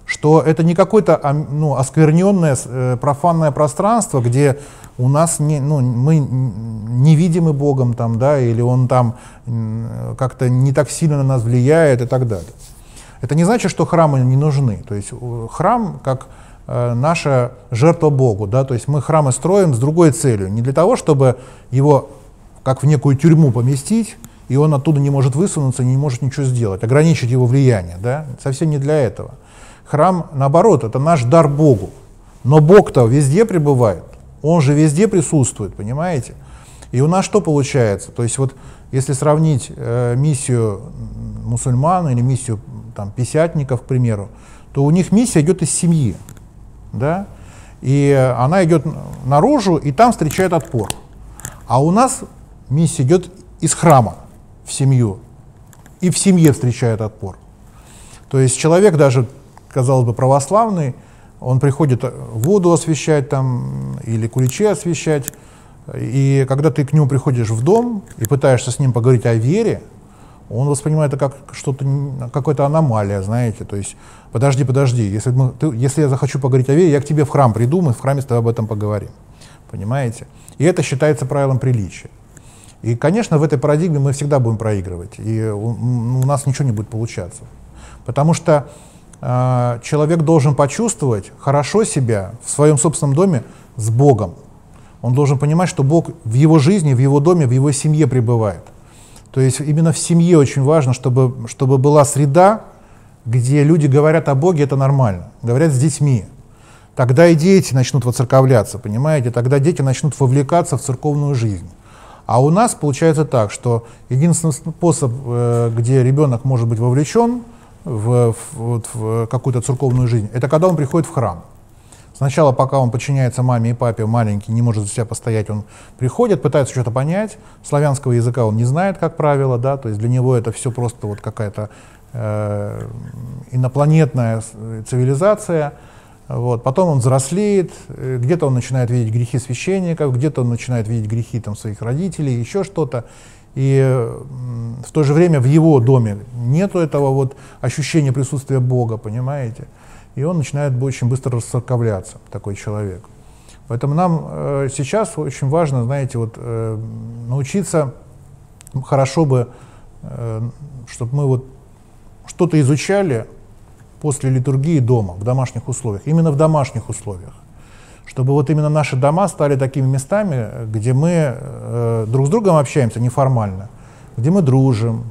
что это не какое-то ну, оскверненное, э, профанное пространство, где у нас не, ну, мы невидимы Богом там, да, или Он там как-то не так сильно на нас влияет и так далее. Это не значит, что храмы не нужны. То есть храм как э, наша жертва Богу, да, то есть мы храмы строим с другой целью, не для того, чтобы его как в некую тюрьму поместить, и он оттуда не может высунуться, не может ничего сделать, ограничить его влияние, да, совсем не для этого. Храм, наоборот, это наш дар Богу. Но Бог-то везде пребывает. Он же везде присутствует, понимаете? И у нас что получается? То есть вот если сравнить э, миссию мусульман или миссию там, писятников, к примеру, то у них миссия идет из семьи, да? И она идет наружу, и там встречает отпор. А у нас миссия идет из храма в семью, и в семье встречает отпор. То есть человек даже, казалось бы, православный, он приходит э, воду освещать там или куличи освещать, и когда ты к нему приходишь в дом и пытаешься с ним поговорить о вере, он воспринимает это как что-то, какая-то аномалия, знаете, то есть, подожди, подожди, если, мы, ты, если я захочу поговорить о вере, я к тебе в храм приду, мы в храме с тобой об этом поговорим, понимаете? И это считается правилом приличия. И, конечно, в этой парадигме мы всегда будем проигрывать, и у, у нас ничего не будет получаться. Потому что э, человек должен почувствовать хорошо себя в своем собственном доме с Богом. Он должен понимать, что Бог в его жизни, в его доме, в его семье пребывает. То есть именно в семье очень важно, чтобы, чтобы была среда, где люди говорят о Боге, это нормально, говорят с детьми. Тогда и дети начнут воцерковляться, понимаете? Тогда дети начнут вовлекаться в церковную жизнь. А у нас получается так, что единственный способ, э, где ребенок может быть вовлечен, в, в, в какую-то церковную жизнь, это когда он приходит в храм. Сначала, пока он подчиняется маме и папе, маленький, не может за себя постоять, он приходит, пытается что-то понять. Славянского языка он не знает, как правило, да, то есть для него это все просто вот какая-то э, инопланетная цивилизация. Вот. Потом он взрослеет, э, где-то он начинает видеть грехи священников, где-то он начинает видеть грехи там, своих родителей, еще что-то. И в то же время в его доме нету этого вот ощущения присутствия Бога, понимаете? И он начинает очень быстро расцерковляться, такой человек. Поэтому нам э, сейчас очень важно, знаете, вот, э, научиться, хорошо бы, э, чтобы мы вот что-то изучали после литургии дома, в домашних условиях, именно в домашних условиях. Чтобы вот именно наши дома стали такими местами, где мы э, друг с другом общаемся неформально, где мы дружим,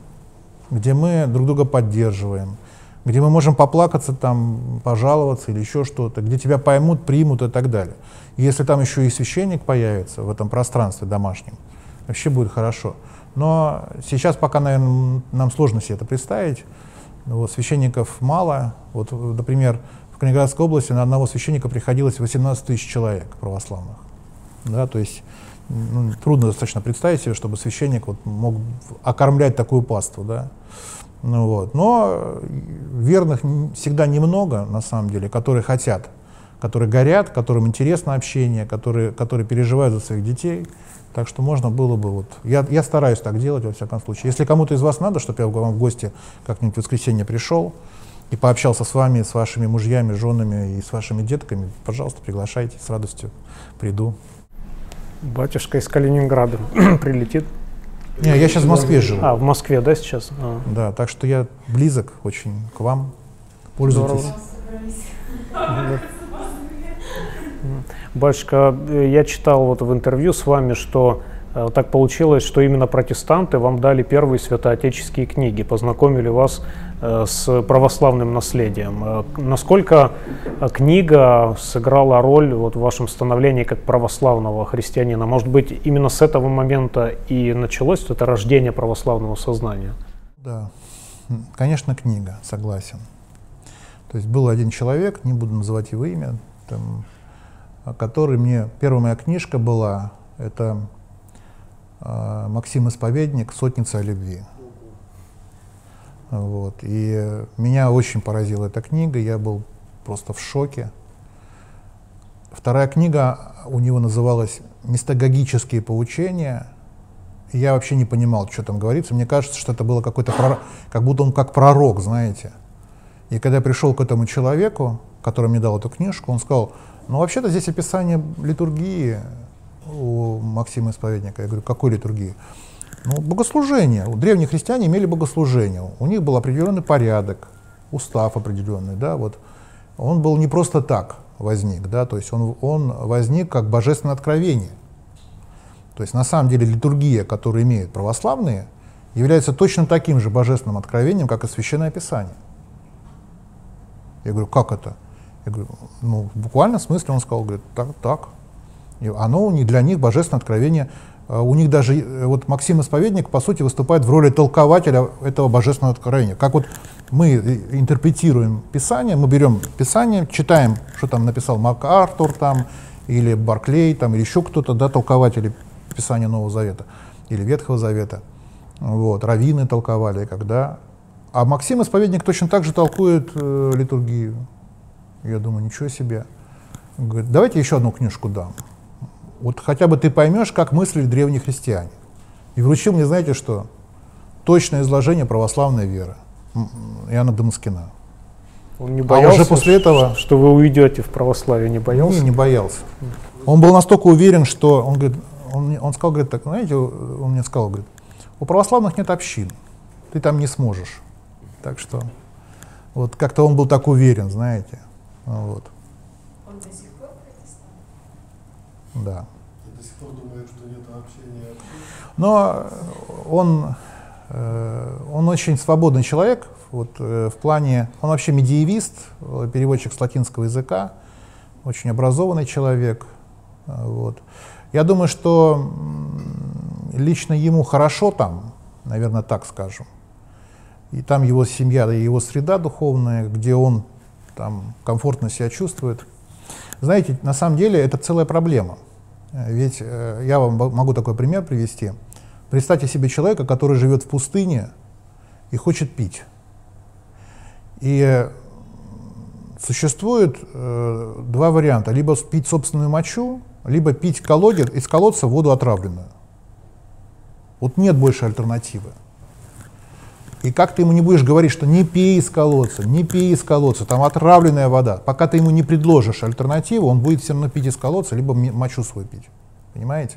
где мы друг друга поддерживаем, где мы можем поплакаться, там, пожаловаться или еще что-то, где тебя поймут, примут и так далее. И если там еще и священник появится в этом пространстве домашнем, вообще будет хорошо. Но сейчас пока, наверное, нам сложно себе это представить. Вот, священников мало. Вот, например, в Калининградской области на одного священника приходилось 18 тысяч человек православных. Да, то есть ну, трудно достаточно представить себе, чтобы священник вот мог окормлять такую паству. Да? Ну, вот. Но верных всегда немного, на самом деле, которые хотят, которые горят, которым интересно общение, которые, которые переживают за своих детей. Так что можно было бы, вот, я, я стараюсь так делать, во всяком случае. Если кому-то из вас надо, чтобы я вам в гости как-нибудь в воскресенье пришел и пообщался с вами, с вашими мужьями, женами и с вашими детками, пожалуйста, приглашайте, с радостью приду. Батюшка из Калининграда прилетит. Не, я сейчас в Москве живу. А, в Москве, да, сейчас? А. Да, так что я близок очень к вам. Пользуйтесь. Здорово. Батюшка, я читал вот в интервью с вами, что э, так получилось, что именно протестанты вам дали первые святоотеческие книги, познакомили вас с православным наследием. Э, насколько книга сыграла роль вот в вашем становлении как православного христианина? Может быть, именно с этого момента и началось это рождение православного сознания? Да, конечно, книга, согласен. То есть был один человек, не буду называть его имя, там, который мне... Первая моя книжка была, это э, Максим Исповедник «Сотница о любви». Вот. И меня очень поразила эта книга, я был просто в шоке. Вторая книга у него называлась «Мистагогические поучения». Я вообще не понимал, что там говорится. Мне кажется, что это было какой-то пророк, как будто он как пророк, знаете. И когда я пришел к этому человеку, который мне дал эту книжку, он сказал, ну, вообще-то здесь описание литургии у Максима Исповедника. Я говорю, какой литургии? Ну, богослужение. Древние христиане имели богослужение. У них был определенный порядок, устав определенный, да, вот. Он был не просто так возник, да, то есть он, он возник как божественное откровение. То есть на самом деле литургия, которую имеют православные, является точно таким же божественным откровением, как и Священное Писание. Я говорю, как это? Я говорю, ну, в буквальном смысле он сказал, говорит, так, так. И оно не для них божественное откровение. А у них даже, э, вот Максим Исповедник, по сути, выступает в роли толкователя этого божественного откровения. Как вот мы интерпретируем Писание, мы берем Писание, читаем, что там написал МакАртур там, или Барклей, там, или еще кто-то, да, толкователи Писания Нового Завета или Ветхого Завета. Вот, раввины толковали, когда. А Максим Исповедник точно так же толкует э, литургию. Я думаю, ничего себе. Говорит, давайте еще одну книжку дам. Вот хотя бы ты поймешь, как мыслили древние христиане. И вручил мне, знаете что? Точное изложение православной веры. Иоанна Дамаскина. Он не боялся, а уже после этого... что вы уйдете в православие, не боялся? Не, не боялся. Он был настолько уверен, что он говорит, он, он сказал, говорит, так, знаете, он мне сказал, говорит, у православных нет общин, ты там не сможешь. Так что вот как-то он был так уверен, знаете. Вот. Он до сих пор протестант? Да. Я до сих пор думаю, что нет общения. Но он, э, он очень свободный человек, вот, э, в плане, он вообще медиевист, переводчик с латинского языка, очень образованный человек. Э, вот. Я думаю, что лично ему хорошо там, наверное, так скажем. И там его семья, и его среда духовная, где он там комфортно себя чувствует. Знаете, на самом деле это целая проблема. Ведь э, я вам могу такой пример привести. Представьте себе человека, который живет в пустыне и хочет пить. И э, существует э, два варианта. Либо пить собственную мочу, либо пить колодец, из колодца воду отравленную. Вот нет больше альтернативы. И как ты ему не будешь говорить, что не пей из колодца, не пей из колодца, там отравленная вода. Пока ты ему не предложишь альтернативу, он будет все равно пить из колодца, либо мочу свой пить. Понимаете?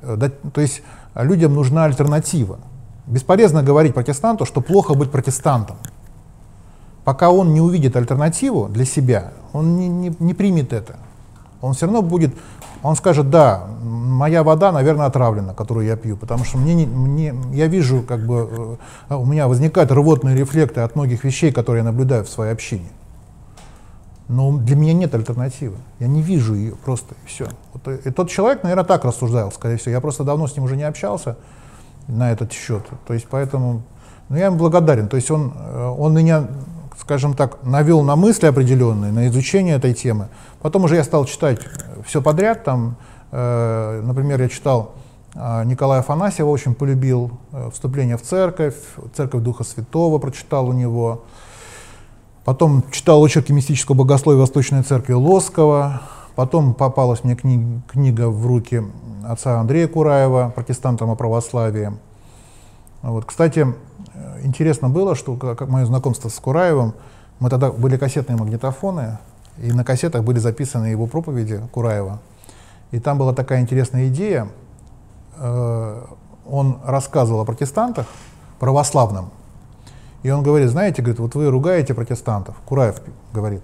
Э, да, то есть людям нужна альтернатива. Бесполезно говорить протестанту, что плохо быть протестантом. Пока он не увидит альтернативу для себя, он не, не, не примет это. Он все равно будет, он скажет, да, моя вода, наверное, отравлена, которую я пью, потому что мне, мне, я вижу, как бы, э, у меня возникают рвотные рефлекты от многих вещей, которые я наблюдаю в своей общине. Но для меня нет альтернативы. Я не вижу ее просто, и все. Вот, и тот человек, наверное, так рассуждал, скорее всего. Я просто давно с ним уже не общался на этот счет. То есть поэтому ну, я ему благодарен. То есть он, э, он меня, скажем так, навел на мысли определенные, на изучение этой темы. Потом уже я стал читать все подряд. Там, э, например, я читал э, Николая Афанасьева, очень полюбил э, вступление в церковь, церковь Духа Святого прочитал у него. Потом читал очерки мистического богословия Восточной Церкви Лоскова. Потом попалась мне кни книга в руки отца Андрея Кураева, протестантам о православии. Вот. Кстати, интересно было, что как мое знакомство с Кураевым, мы тогда были кассетные магнитофоны, и на кассетах были записаны его проповеди Кураева. И там была такая интересная идея. Э, он рассказывал о протестантах, православном, и он говорит, знаете, говорит, вот вы ругаете протестантов, Кураев говорит.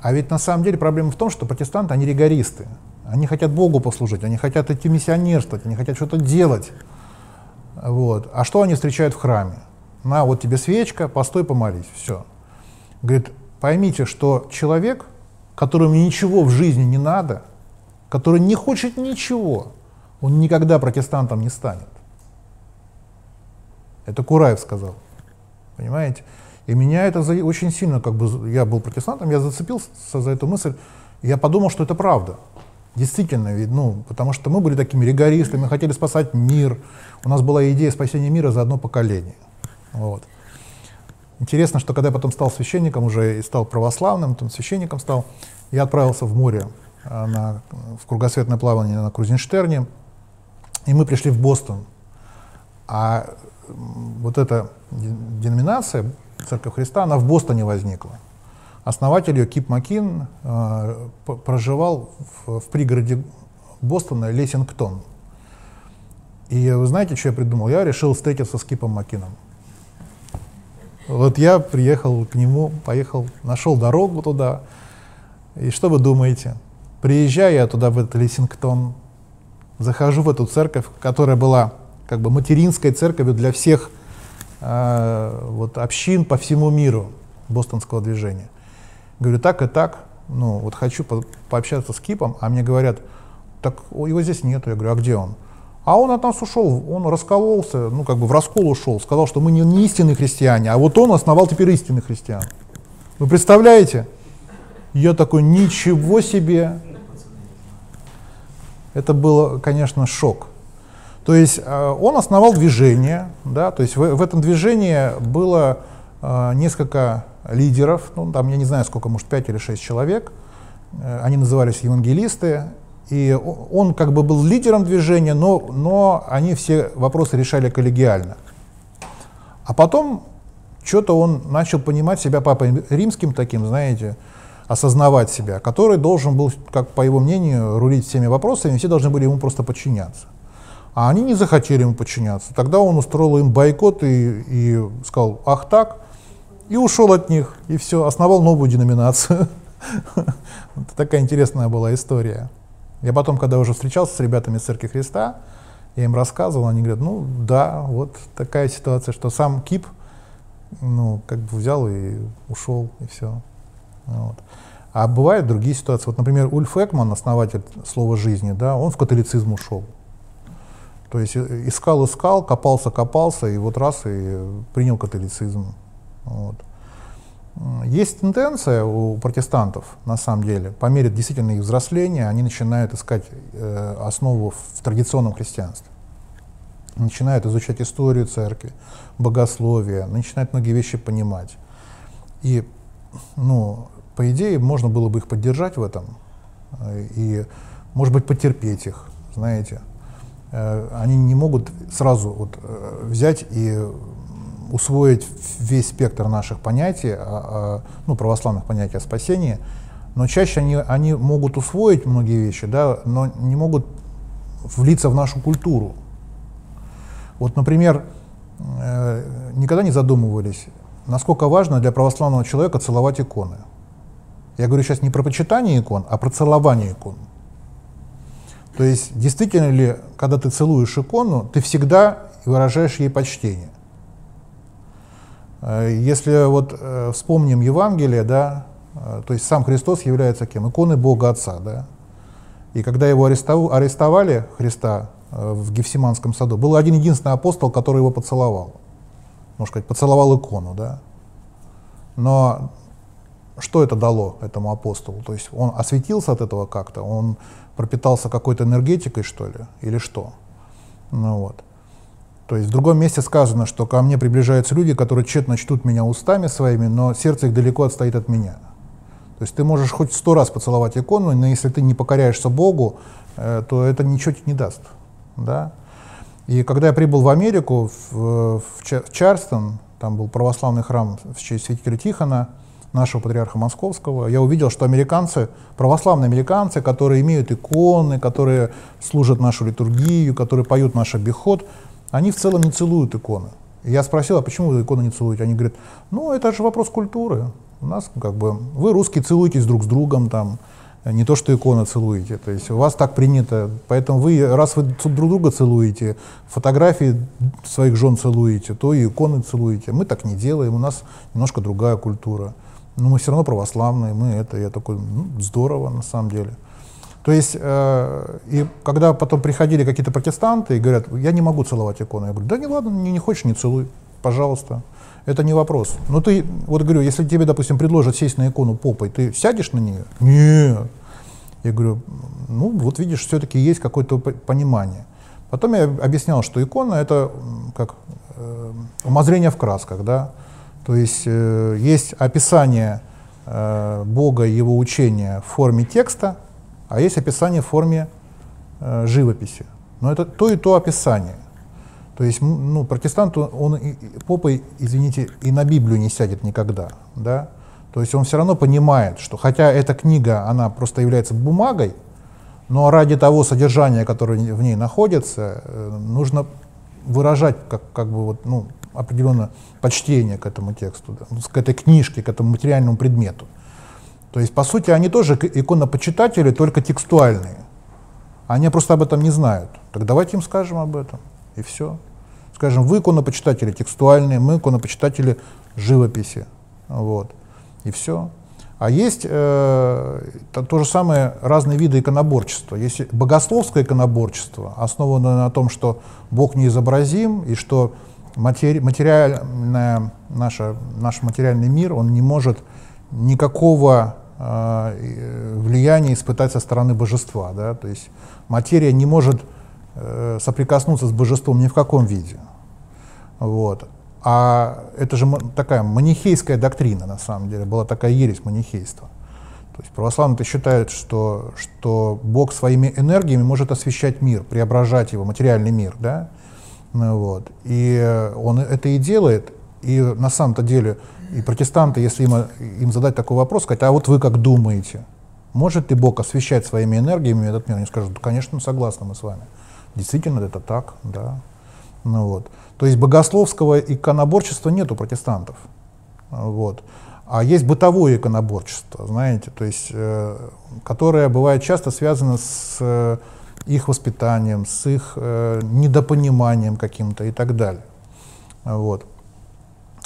А ведь на самом деле проблема в том, что протестанты, они ригористы. Они хотят Богу послужить, они хотят идти миссионерствовать, они хотят что-то делать. Вот. А что они встречают в храме? На, вот тебе свечка, постой, помолись, все. Говорит, поймите, что человек, которому ничего в жизни не надо, который не хочет ничего, он никогда протестантом не станет. Это Кураев сказал. Понимаете? И меня это за, очень сильно, как бы, я был протестантом, я зацепился за эту мысль, и я подумал, что это правда. Действительно, ведь, ну, потому что мы были такими ригористами, мы хотели спасать мир. У нас была идея спасения мира за одно поколение. Вот. Интересно, что когда я потом стал священником уже и стал православным, там, священником стал, я отправился в море а, на, в кругосветное плавание на Крузенштерне, и мы пришли в Бостон. А вот эта деноминация, Церковь Христа, она в Бостоне возникла. Основатель ее Кип Макин э, проживал в, в пригороде Бостона Лессингтон. И вы знаете, что я придумал? Я решил встретиться с Кипом Макином. Вот я приехал к нему, поехал, нашел дорогу туда. И что вы думаете? Приезжаю я туда, в этот Лессингтон, захожу в эту церковь, которая была как бы материнской церковью для всех э, вот, общин по всему миру бостонского движения. Говорю, так и так, ну вот хочу по пообщаться с Кипом, а мне говорят, так его здесь нету. Я говорю, а где он? А он от нас ушел, он раскололся, ну как бы в раскол ушел, сказал, что мы не, не истинные христиане, а вот он основал теперь истинных христиан. Вы представляете? Я такой, ничего себе! Это было, конечно, шок. То есть э, он основал движение, да, то есть в, в этом движении было несколько лидеров, ну там я не знаю сколько, может пять или шесть человек, э, они назывались евангелисты, и он как бы был лидером движения, но, но они все вопросы решали коллегиально. А потом что-то он начал понимать себя папой римским таким, знаете, осознавать себя, который должен был, как по его мнению, рулить всеми вопросами, все должны были ему просто подчиняться. А они не захотели ему подчиняться. Тогда он устроил им бойкот и, и сказал, ах так, и ушел от них, и все, основал новую деноминацию. Такая интересная была история. Я потом, когда уже встречался с ребятами из Церкви Христа, я им рассказывал, они говорят, ну да, вот такая ситуация, что сам Кип, ну, как бы взял и ушел, и все. Вот. А бывают другие ситуации. Вот, например, Ульф Экман, основатель слова жизни, да, он в католицизм ушел. То есть э, искал, искал, копался, копался, и вот раз и принял католицизм. Вот. Есть тенденция у протестантов, на самом деле, по мере действительно их взросления, они начинают искать э, основу в традиционном христианстве. Начинают изучать историю церкви, богословие, начинают многие вещи понимать. И, ну, по идее, можно было бы их поддержать в этом э, и, может быть, потерпеть их, знаете. э, они не могут сразу вот, э, взять и усвоить весь спектр наших понятий, о, о, ну, православных понятий о спасении, но чаще они, они могут усвоить многие вещи, да, но не могут влиться в нашу культуру. Вот, например, э, никогда не задумывались, насколько важно для православного человека целовать иконы. Я говорю сейчас не про почитание икон, а про целование икон. То есть, действительно ли, когда ты целуешь икону, ты всегда выражаешь ей почтение. Э, если вот э, вспомним Евангелие, да, э, то есть сам Христос является кем? Иконой Бога Отца, да. И когда его арестовали, Христа, в Гефсиманском саду, был один единственный апостол, который его поцеловал. Можно сказать, поцеловал икону, да. Но что это дало этому апостолу? То есть он осветился от этого как-то, он пропитался какой-то энергетикой, что ли, или что? Ну вот. То есть в другом месте сказано, что ко мне приближаются люди, которые тщетно чтут меня устами своими, но сердце их далеко отстоит от меня. То есть ты можешь хоть сто раз поцеловать икону, но если ты не покоряешься Богу, э, то это ничего тебе не даст. Да? И когда я прибыл в Америку, в, в Чарстон, там был православный храм в честь святителя Тихона, нашего патриарха Московского, я увидел, что американцы, православные американцы, которые имеют иконы, которые служат нашу литургию, которые поют наш обиход, они в целом не целуют иконы. Я спросил, а почему вы иконы не целуете? Они говорят, ну это же вопрос культуры. У нас как бы, вы русские целуетесь друг с другом, там, не то, что иконы целуете. То есть у вас так принято. Поэтому вы, раз вы друг друга целуете, фотографии своих жен целуете, то и иконы целуете. Мы так не делаем, у нас немножко другая культура. Но мы все равно православные, мы это, я такой, ну, здорово на самом деле. То есть, э, и когда потом приходили какие-то протестанты и говорят, я не могу целовать икону, я говорю, да не ладно, не, не хочешь, не целуй, пожалуйста. Это не вопрос. Но ты, вот говорю, если тебе, допустим, предложат сесть на икону попой, ты сядешь на нее? Нет. Я говорю, ну вот видишь, все-таки есть какое-то понимание. Потом я объяснял, что икона это как э, умозрение в красках, да. То есть э, есть описание э, Бога и его учения в форме текста, а есть описание в форме э, живописи. Но это то и то описание. То есть, ну, протестант, он, и, попой, извините, и на Библию не сядет никогда, да? То есть он все равно понимает, что хотя эта книга, она просто является бумагой, но ради того содержания, которое в ней находится, э, нужно выражать как, как бы вот, ну, определенное почтение к этому тексту, да, к этой книжке, к этому материальному предмету. То есть, по сути, они тоже иконопочитатели, только текстуальные. Они просто об этом не знают. Так давайте им скажем об этом, и все. Скажем, вы иконопочитатели текстуальные, мы иконопочитатели живописи. Вот. И все. А есть э, то, то же самое разные виды иконоборчества. Есть богословское иконоборчество, основанное на том, что Бог неизобразим, и что матери, материальная, наша, наш материальный мир, он не может никакого влияние испытать со стороны божества. Да? То есть материя не может э, соприкоснуться с божеством ни в каком виде. Вот. А это же такая манихейская доктрина, на самом деле, была такая ересь манихейства. То есть православные считают, что, что Бог своими энергиями может освещать мир, преображать его, материальный мир. Да? Ну, вот. И он это и делает. И на самом-то деле и протестанты, если им, им задать такой вопрос, сказать, а вот вы как думаете, может ли Бог освещать своими энергиями этот мир? Они скажут, конечно, согласны мы с вами. Действительно, это так, да. Ну, вот. То есть богословского иконоборчества нет у протестантов. Вот. А есть бытовое иконоборчество, знаете, то есть, э, которое бывает часто связано с э, их воспитанием, с их э, недопониманием каким-то и так далее. Вот.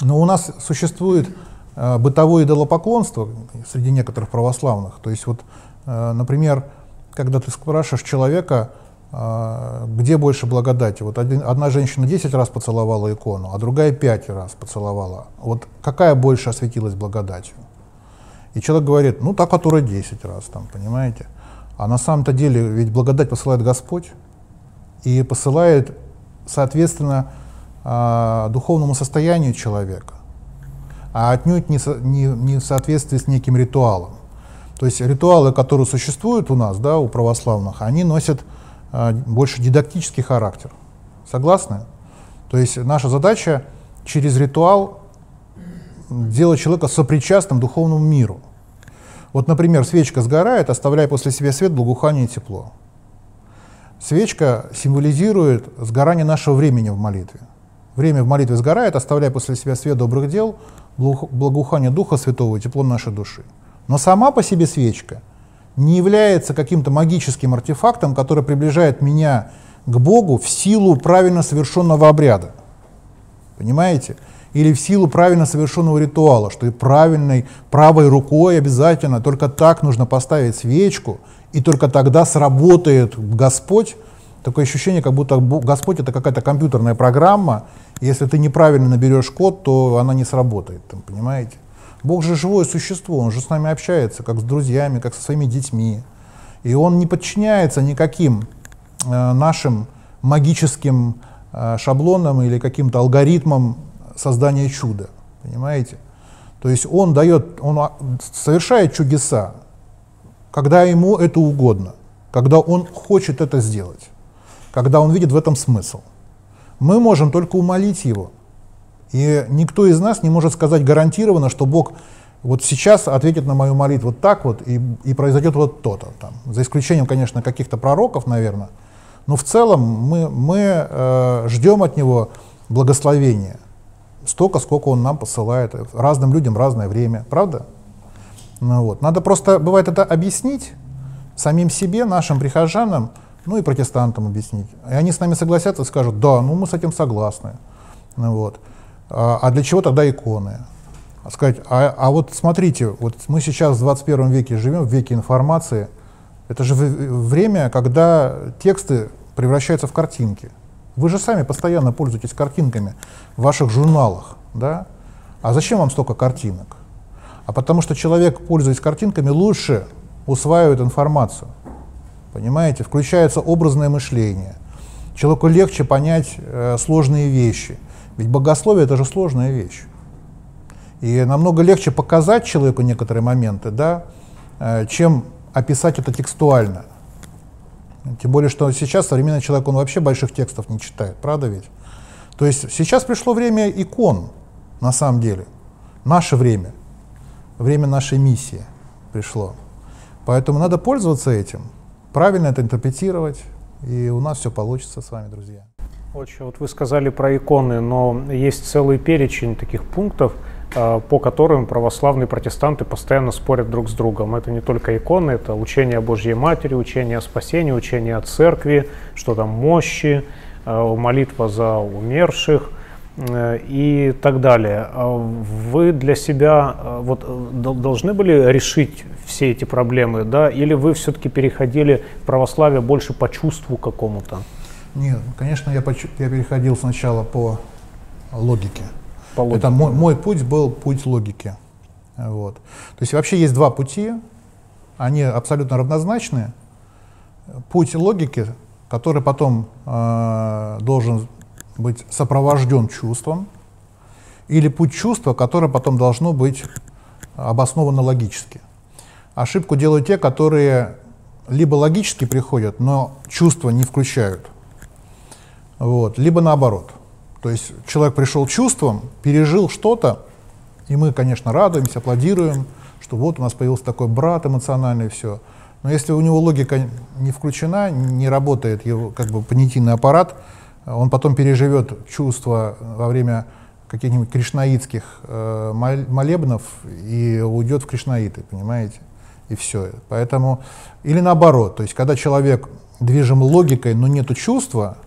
Но у нас существует э, бытовое идолопоклонство среди некоторых православных. То есть вот, э, например, когда ты спрашиваешь человека, э, где больше благодати, вот один, одна женщина 10 раз поцеловала икону, а другая 5 раз поцеловала. Вот какая больше осветилась благодатью? И человек говорит, ну та, которая 10 раз, там, понимаете? А на самом-то деле ведь благодать посылает Господь и посылает, соответственно, а, духовному состоянию человека, а отнюдь не, со, не, не в соответствии с неким ритуалом. То есть ритуалы, которые существуют у нас, да, у православных, они носят а, больше дидактический характер. Согласны? То есть наша задача через ритуал делать человека сопричастным духовному миру. Вот, например, свечка сгорает, оставляя после себя свет, благоухание и тепло. Свечка символизирует сгорание нашего времени в молитве. Время в молитве сгорает, оставляя после себя свет добрых дел, благоухание Духа Святого и тепло нашей души. Но сама по себе свечка не является каким-то магическим артефактом, который приближает меня к Богу в силу правильно совершенного обряда. Понимаете? Или в силу правильно совершенного ритуала, что и правильной правой рукой обязательно, только так нужно поставить свечку, и только тогда сработает Господь. Такое ощущение, как будто Господь это какая-то компьютерная программа, если ты неправильно наберешь код, то она не сработает, там, понимаете? Бог же живое существо, Он же с нами общается, как с друзьями, как со своими детьми. И Он не подчиняется никаким э, нашим магическим э, шаблонам или каким-то алгоритмам создания чуда. Понимаете? То есть Он дает, Он совершает чудеса, когда Ему это угодно, когда Он хочет это сделать, когда Он видит в этом смысл. Мы можем только умолить Его – и никто из нас не может сказать гарантированно, что Бог вот сейчас ответит на мою молитву вот так вот, и, и произойдет вот то-то. Там. За исключением, конечно, каких-то пророков, наверное. Но в целом мы, мы э, ждем от Него благословения. Столько, сколько Он нам посылает. Разным людям разное время. Правда? Ну, вот. Надо просто, бывает, это объяснить самим себе, нашим прихожанам, ну и протестантам объяснить. И они с нами согласятся и скажут, да, ну мы с этим согласны. Ну, вот. А, а для чего тогда иконы? А сказать, а, а вот смотрите, вот мы сейчас в 21 веке живем, в веке информации. Это же время, когда тексты превращаются в картинки. Вы же сами постоянно пользуетесь картинками в ваших журналах, да? А зачем вам столько картинок? А потому что человек, пользуясь картинками, лучше усваивает информацию. Понимаете? Включается образное мышление. Человеку легче понять э, сложные вещи – ведь богословие это же сложная вещь. И намного легче показать человеку некоторые моменты, да, э, чем описать это текстуально. Тем более, что сейчас современный человек, он вообще больших текстов не читает, правда ведь? То есть сейчас пришло время икон, на самом деле. Наше время, время нашей миссии пришло. Поэтому надо пользоваться этим, правильно это интерпретировать, и у нас все получится с вами, друзья. Очень. Вот вы сказали про иконы, но есть целый перечень таких пунктов, а, по которым православные протестанты постоянно спорят друг с другом. Это не только иконы, это учение о Божьей Матери, учение о спасении, учение о церкви, что там мощи, а, молитва за умерших и так далее. А вы для себя вот, должны были решить все эти проблемы, да, или вы все-таки переходили в православие больше по чувству какому-то? Нет, конечно, я, я переходил сначала по логике. По логике. Это мой, мой путь был путь логики. Вот. То есть вообще есть два пути, они абсолютно равнозначны. Путь логики, который потом э, должен быть сопровожден чувством, или путь чувства, которое потом должно быть обосновано логически. Ошибку делают те, которые либо логически приходят, но чувства не включают – вот. Либо наоборот. То есть человек пришел чувством, пережил что-то, и мы, конечно, радуемся, аплодируем, что вот у нас появился такой брат эмоциональный, все. Но если у него логика не включена, не работает его как бы понятийный аппарат, он потом переживет чувство во время каких-нибудь кришнаитских э, молебнов и уйдет в кришнаиты, понимаете? И все. Поэтому, или наоборот, то есть когда человек движим логикой, но нету чувства,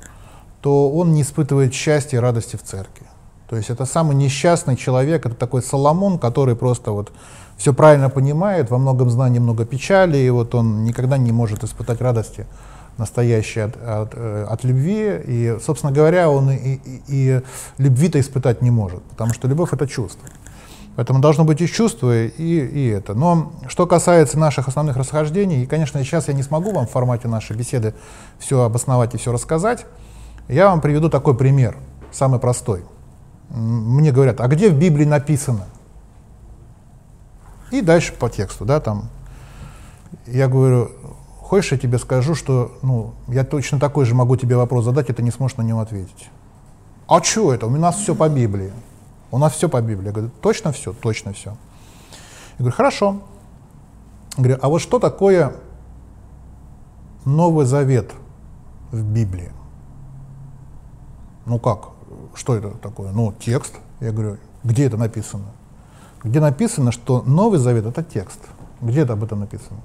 то он не испытывает счастья и радости в церкви. То есть это самый несчастный человек, это такой Соломон, который просто вот все правильно понимает, во многом знаний много печали, и вот он никогда не может испытать радости настоящей от, от, э, от любви, и, собственно говоря, он и, и, и любви-то испытать не может, потому что любовь — это чувство. Поэтому должно быть и чувство, и, и это. Но что касается наших основных расхождений, и, конечно, сейчас я не смогу вам в формате нашей беседы все обосновать и все рассказать, я вам приведу такой пример, самый простой. Мне говорят, а где в Библии написано? И дальше по тексту, да, там. Я говорю, хочешь, я тебе скажу, что ну, я точно такой же могу тебе вопрос задать, и ты не сможешь на него ответить. А что это? У нас все по Библии. У нас все по Библии. Я говорю, точно все? Точно все. Я говорю, хорошо. Я говорю, а вот что такое Новый Завет в Библии? Ну как? Что это такое? Ну, текст. Я говорю, где это написано? Где написано, что Новый Завет — это текст? Где это об этом написано?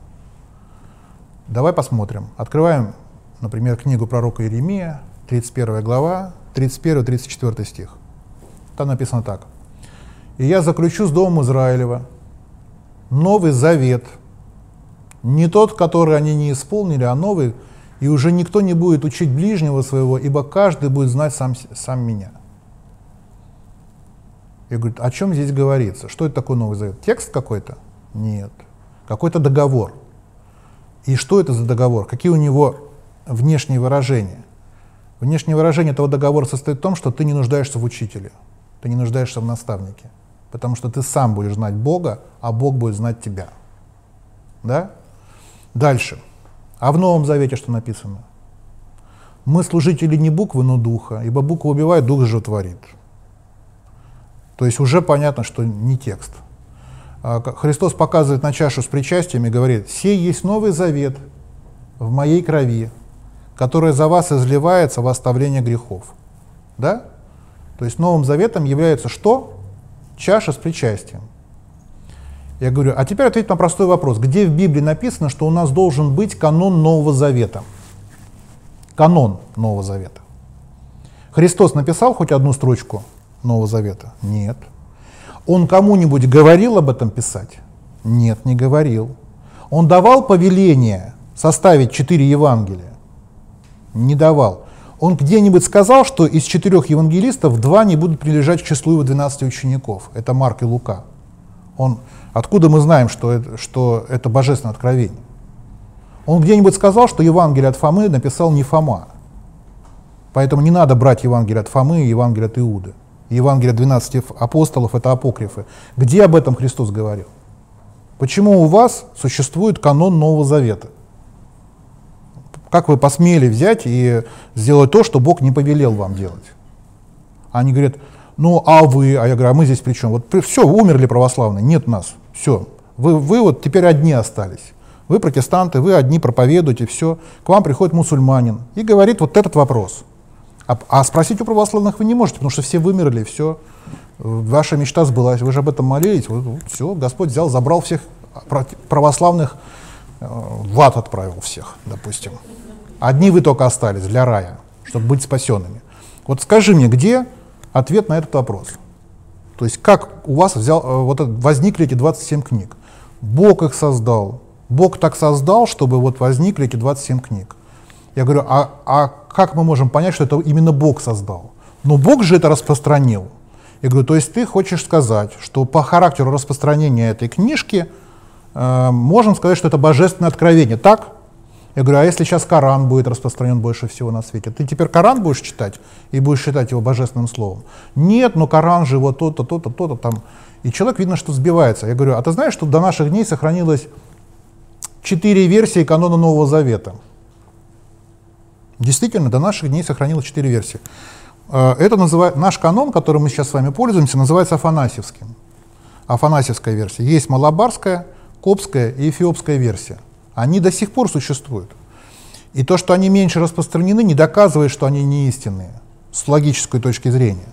Давай посмотрим. Открываем, например, книгу пророка Иеремия, 31 глава, 31-34 стих. Там написано так. «И я заключу с Домом Израилева новый завет, не тот, который они не исполнили, а новый, и уже никто не будет учить ближнего своего, ибо каждый будет знать сам, сам меня». Я говорю, о чем здесь говорится? Что это такое Новый Завет? Текст какой-то? Нет. Какой-то договор. И что это за договор? Какие у него внешние выражения? Внешнее выражение этого договора состоит в том, что ты не нуждаешься в учителе, ты не нуждаешься в наставнике, потому что ты сам будешь знать Бога, а Бог будет знать тебя. Да? Дальше. А в Новом Завете что написано? Мы служители не буквы, но духа, ибо буква убивает, дух же творит. То есть уже понятно, что не текст. А Христос показывает на чашу с причастием и говорит, «Сей есть новый завет в моей крови, которое за вас изливается в оставление грехов. Да? То есть Новым Заветом является что? Чаша с причастием. Я говорю, а теперь ответь на простой вопрос. Где в Библии написано, что у нас должен быть канон Нового Завета? Канон Нового Завета. Христос написал хоть одну строчку Нового Завета? Нет. Он кому-нибудь говорил об этом писать? Нет, не говорил. Он давал повеление составить четыре Евангелия? не давал. Он где-нибудь сказал, что из четырех евангелистов два не будут прилежать к числу его 12 учеников. Это Марк и Лука. Он, откуда мы знаем, что это, что это божественное откровение? Он где-нибудь сказал, что Евангелие от Фомы написал не Фома. Поэтому не надо брать Евангелие от Фомы и Евангелие от Иуды. Евангелие 12 апостолов — это апокрифы. Где об этом Христос говорил? Почему у вас существует канон Нового Завета? Как вы посмели взять и сделать то, что Бог не повелел вам делать? Они говорят, ну а вы, а я говорю, а мы здесь при чем? Вот все, умерли православные, нет нас, все. Вы, вы вот теперь одни остались. Вы протестанты, вы одни проповедуете, все. К вам приходит мусульманин и говорит вот этот вопрос. А, а спросить у православных вы не можете, потому что все вымерли, все. Ваша мечта сбылась, вы же об этом молились. Вот, вот, все, Господь взял, забрал всех православных Э, в ад отправил всех, допустим. Одни вы только остались для рая, чтобы быть спасенными. Вот скажи мне, где ответ на этот вопрос? То есть как у вас взял, э, вот возникли эти 27 книг? Бог их создал. Бог так создал, чтобы вот возникли эти 27 книг. Я говорю, а, а как мы можем понять, что это именно Бог создал? Но Бог же это распространил. Я говорю, то есть ты хочешь сказать, что по характеру распространения этой книжки – Э, можем сказать, что это божественное откровение. Так? Я говорю, а если сейчас Коран будет распространен больше всего на свете, ты теперь Коран будешь читать и будешь считать его божественным словом? Нет, но Коран же вот то-то, то-то, то-то там. И человек, видно, что сбивается. Я говорю, а ты знаешь, что до наших дней сохранилось четыре версии канона Нового Завета? Действительно, до наших дней сохранилось четыре версии. Э, это называет, наш канон, которым мы сейчас с вами пользуемся, называется Афанасьевским. Афанасьевская версия. Есть Малабарская, коптская и эфиопская версия. Они до сих пор существуют. И то, что они меньше распространены, не доказывает, что они не истинные с логической точки зрения.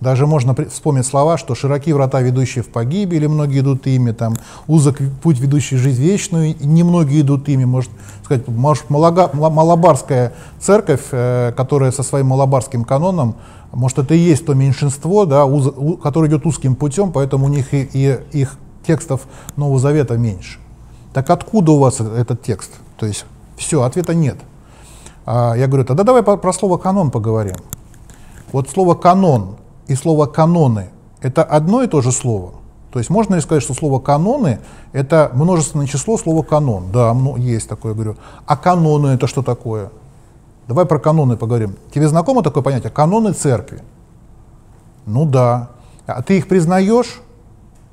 Даже можно вспомнить слова, что широки врата, ведущие в погибель, или многие идут ими, там, узок путь, ведущий в жизнь вечную, и немногие идут ими. Может сказать, может, Малага, Малабарская церковь, э, которая со своим малабарским каноном, может, это и есть то меньшинство, да, уз, у, которое идет узким путем, поэтому у них и, и их текстов Нового Завета меньше. Так откуда у вас этот текст? То есть все, ответа нет. А я говорю, тогда давай про, про слово канон поговорим. Вот слово канон и слово каноны это одно и то же слово. То есть можно ли сказать, что слово каноны это множественное число слова канон? Да, есть такое, говорю. А каноны это что такое? Давай про каноны поговорим. Тебе знакомо такое понятие? Каноны церкви. Ну да. А ты их признаешь?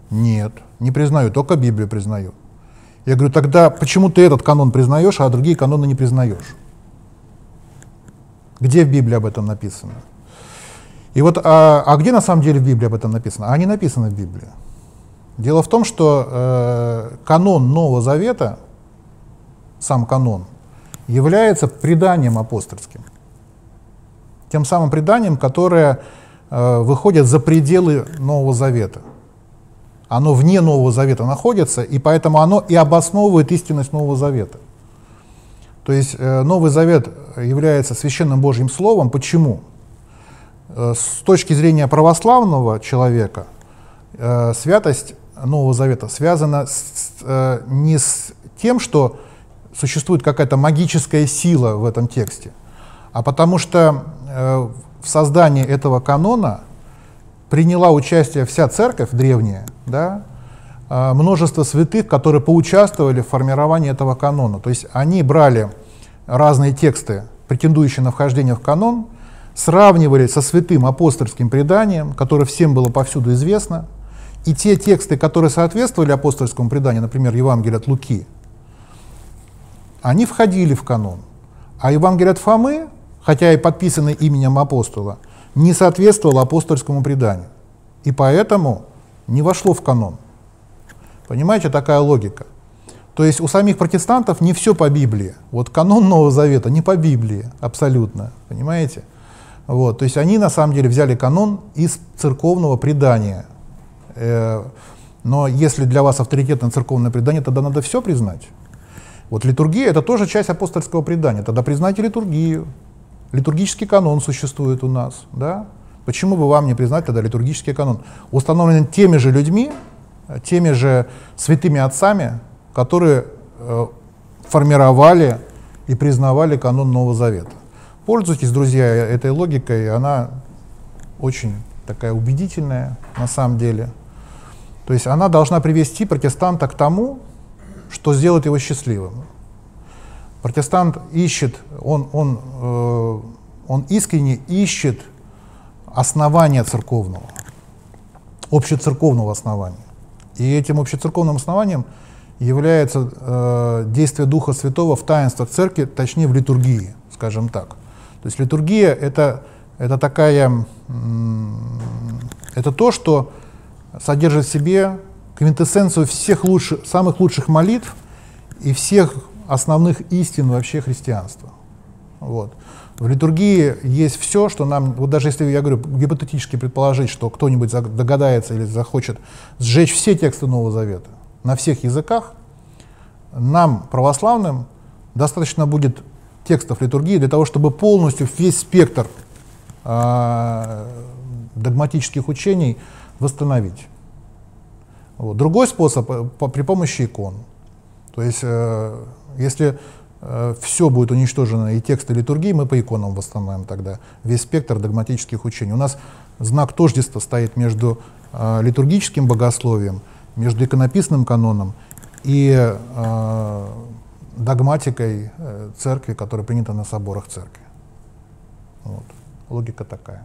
Нет. Не признаю, только Библию признаю. Я говорю, тогда почему ты этот канон признаешь, а другие каноны не признаешь? Где в Библии об этом написано? И вот, а, а где на самом деле в Библии об этом написано? А не написано в Библии. Дело в том, что э, канон Нового Завета, сам канон, является преданием апостольским. Тем самым преданием, которое э, выходит за пределы Нового Завета. Оно вне Нового Завета находится, и поэтому оно и обосновывает истинность Нового Завета. То есть э, Новый Завет является священным Божьим Словом. Почему? Э, с точки зрения православного человека, э, святость Нового Завета связана с, э, не с тем, что существует какая-то магическая сила в этом тексте, а потому что в создании этого канона приняла участие вся церковь древняя, да, множество святых, которые поучаствовали в формировании этого канона. То есть они брали разные тексты, претендующие на вхождение в канон, сравнивали со святым апостольским преданием, которое всем было повсюду известно, и те тексты, которые соответствовали апостольскому преданию, например, Евангелие от Луки, они входили в канон. А Евангелие от Фомы, хотя и подписаны именем апостола, не соответствовало апостольскому преданию. И поэтому не вошло в канон. Понимаете, такая логика. То есть у самих протестантов не все по Библии. Вот канон Нового Завета не по Библии абсолютно. Понимаете? Вот, то есть они на самом деле взяли канон из церковного предания. Э, но если для вас авторитетное церковное предание, тогда надо все признать. Вот литургия это тоже часть апостольского предания. Тогда признайте литургию. Литургический канон существует у нас. Да? Почему бы вам не признать тогда литургический канон? Установлен теми же людьми, теми же святыми отцами, которые э, формировали и признавали канон Нового Завета. Пользуйтесь, друзья, этой логикой, она очень такая убедительная на самом деле. То есть она должна привести протестанта к тому, что сделает его счастливым. Протестант ищет, он, он, э, он искренне ищет основания церковного, общецерковного основания. И этим общецерковным основанием является э, действие Духа Святого в таинствах церкви, точнее в литургии, скажем так. То есть литургия это, это такая, это то, что содержит в себе квинтэссенцию всех лучших, самых лучших молитв и всех основных истин вообще христианства. Вот. В литургии есть все, что нам, вот даже если я говорю гипотетически предположить, что кто-нибудь догадается или захочет сжечь все тексты Нового Завета на всех языках, нам, православным, достаточно будет текстов литургии для того, чтобы полностью весь спектр э, догматических учений восстановить. Вот. Другой способ э, по, при помощи икон. То есть, э, если э, все будет уничтожено и тексты литургии, мы по иконам восстановим тогда весь спектр догматических учений. У нас знак тождества стоит между э, литургическим богословием, между иконописным каноном и э, догматикой э, церкви, которая принята на соборах церкви. Вот. Логика такая.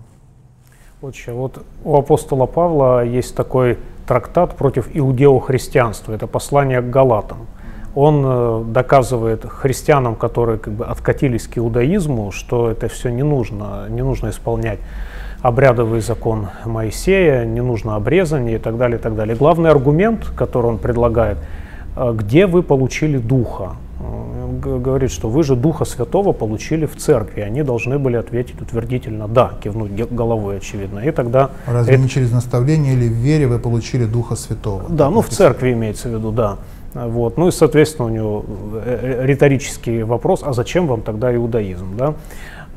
Отче, вот у апостола Павла есть такой трактат против иудео-христианства. Это послание к Галатам. Он э, доказывает христианам, которые как бы откатились к иудаизму, что это все не нужно, не нужно исполнять обрядовый закон Моисея, не нужно обрезание и так далее, и так далее. Главный аргумент, который он предлагает, э, где вы получили духа? Говорит, что вы же Духа Святого получили в церкви. Они должны были ответить утвердительно «да», кивнуть головой, очевидно. И тогда... Разве это... не через наставление или в вере вы получили Духа Святого? Да, ну в церкви имеется в виду, да. Вот. Ну и, соответственно, у него э, э, риторический вопрос, а зачем вам тогда иудаизм? Да?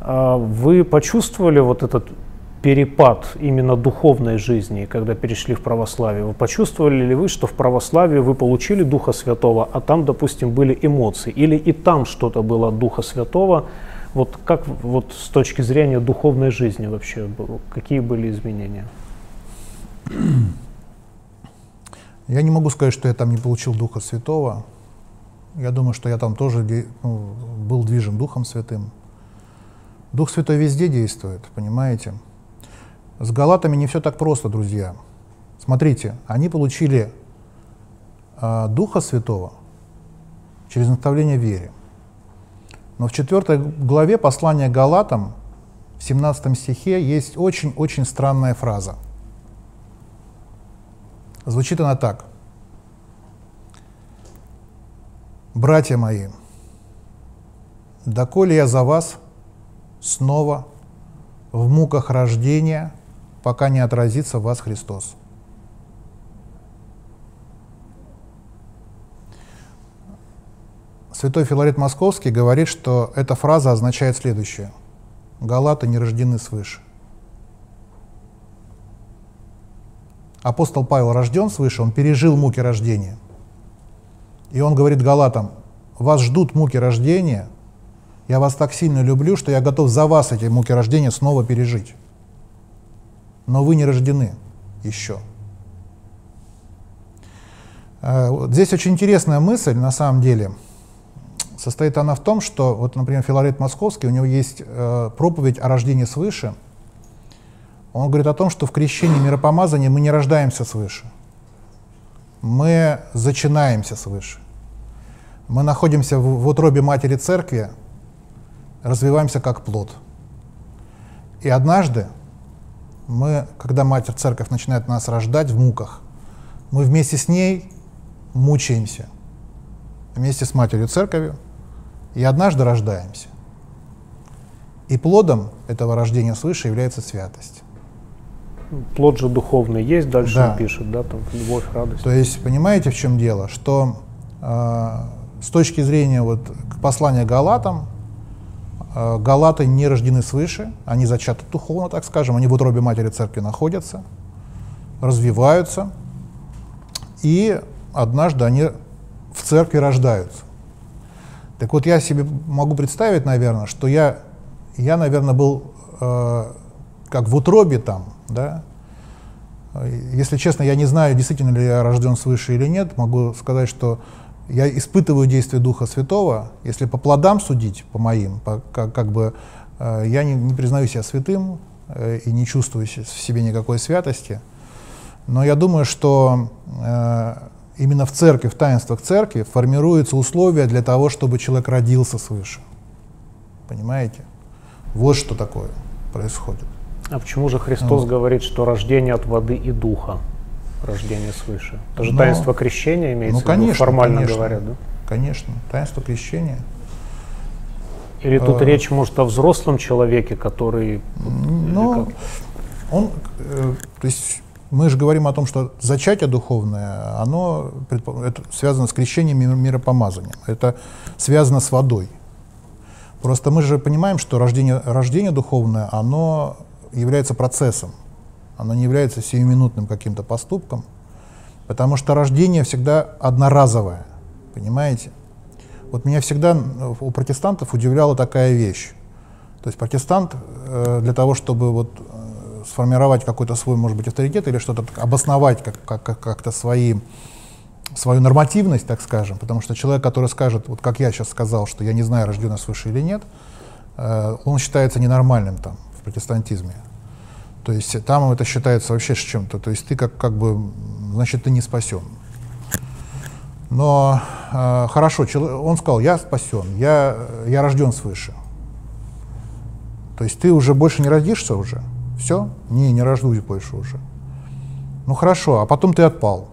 А вы почувствовали вот этот перепад именно духовной жизни, когда перешли в православие? Вы почувствовали ли вы, что в православии вы получили Духа Святого, а там, допустим, были эмоции? Или и там что-то было от Духа Святого? Вот как вот с точки зрения духовной жизни вообще, какие были изменения? Я не могу сказать, что я там не получил Духа Святого. Я думаю, что я там тоже ну, был движим Духом Святым. Дух Святой везде действует, понимаете? С галатами не все так просто, друзья. Смотрите, они получили э, Духа Святого через наставление вере. Но в 4 главе послания Галатам, в 17 стихе, есть очень-очень странная фраза. Звучит она так. «Братья мои, доколе я за вас снова в муках рождения, пока не отразится в вас Христос». Святой Филарет Московский говорит, что эта фраза означает следующее. Галаты не рождены свыше. Апостол Павел рожден свыше, он пережил муки рождения. И он говорит Галатам, вас ждут муки рождения, я вас так сильно люблю, что я готов за вас эти муки рождения снова пережить. Но вы не рождены еще. Э, здесь очень интересная мысль, на самом деле – состоит она в том, что, вот, например, Филарет Московский, у него есть э, проповедь о рождении свыше. Он говорит о том, что в крещении миропомазания мы не рождаемся свыше. Мы зачинаемся свыше. Мы находимся в, в утробе матери церкви, развиваемся как плод. И однажды мы, когда Матерь Церковь начинает нас рождать в муках, мы вместе с ней мучаемся, вместе с Матерью Церковью, и однажды рождаемся. И плодом этого рождения свыше является святость. Плод же духовный есть, дальше да. он пишет, да, там любовь, радость. То есть, понимаете, в чем дело? Что э, с точки зрения вот послания Галатам, Галаты не рождены свыше, они зачаты духовно, так скажем, они в утробе матери церкви находятся, развиваются, и однажды они в церкви рождаются. Так вот, я себе могу представить, наверное, что я, я наверное, был э, как в утробе там, да. Если честно, я не знаю, действительно ли я рожден свыше или нет. Могу сказать, что я испытываю действие Духа Святого. Если по плодам судить, по моим, по, как, как бы э, я не, не признаю себя святым э, и не чувствую в себе никакой святости. Но я думаю, что э, именно в церкви, в таинствах церкви формируются условия для того, чтобы человек родился свыше. Понимаете? Вот что такое происходит. А почему же Христос ну, говорит, что рождение от воды и духа, рождение свыше? Это же но, таинство крещения имеется ну, конечно, в виду, формально конечно, говоря, да? Конечно, таинство крещения. Или тут э, речь может о взрослом человеке, который... Ну, он, э, то есть мы же говорим о том, что зачатие духовное, оно это связано с крещением и миропомазанием. Это связано с водой. Просто мы же понимаем, что рождение, рождение духовное, оно является процессом. Оно не является сиюминутным каким-то поступком, потому что рождение всегда одноразовое. Понимаете? Вот меня всегда у протестантов удивляла такая вещь. То есть протестант э, для того, чтобы вот сформировать какой-то свой, может быть, авторитет или что-то обосновать как, как, как-то свои, свою нормативность, так скажем, потому что человек, который скажет, вот как я сейчас сказал, что я не знаю, рожден я свыше или нет, э, он считается ненормальным там в протестантизме. То есть там это считается вообще чем-то, то есть ты как, как бы, значит, ты не спасен. Но э, хорошо, он сказал, я спасен, я, я рожден свыше. То есть ты уже больше не родишься уже, все? Не, не рождусь больше уже. Ну хорошо, а потом ты отпал.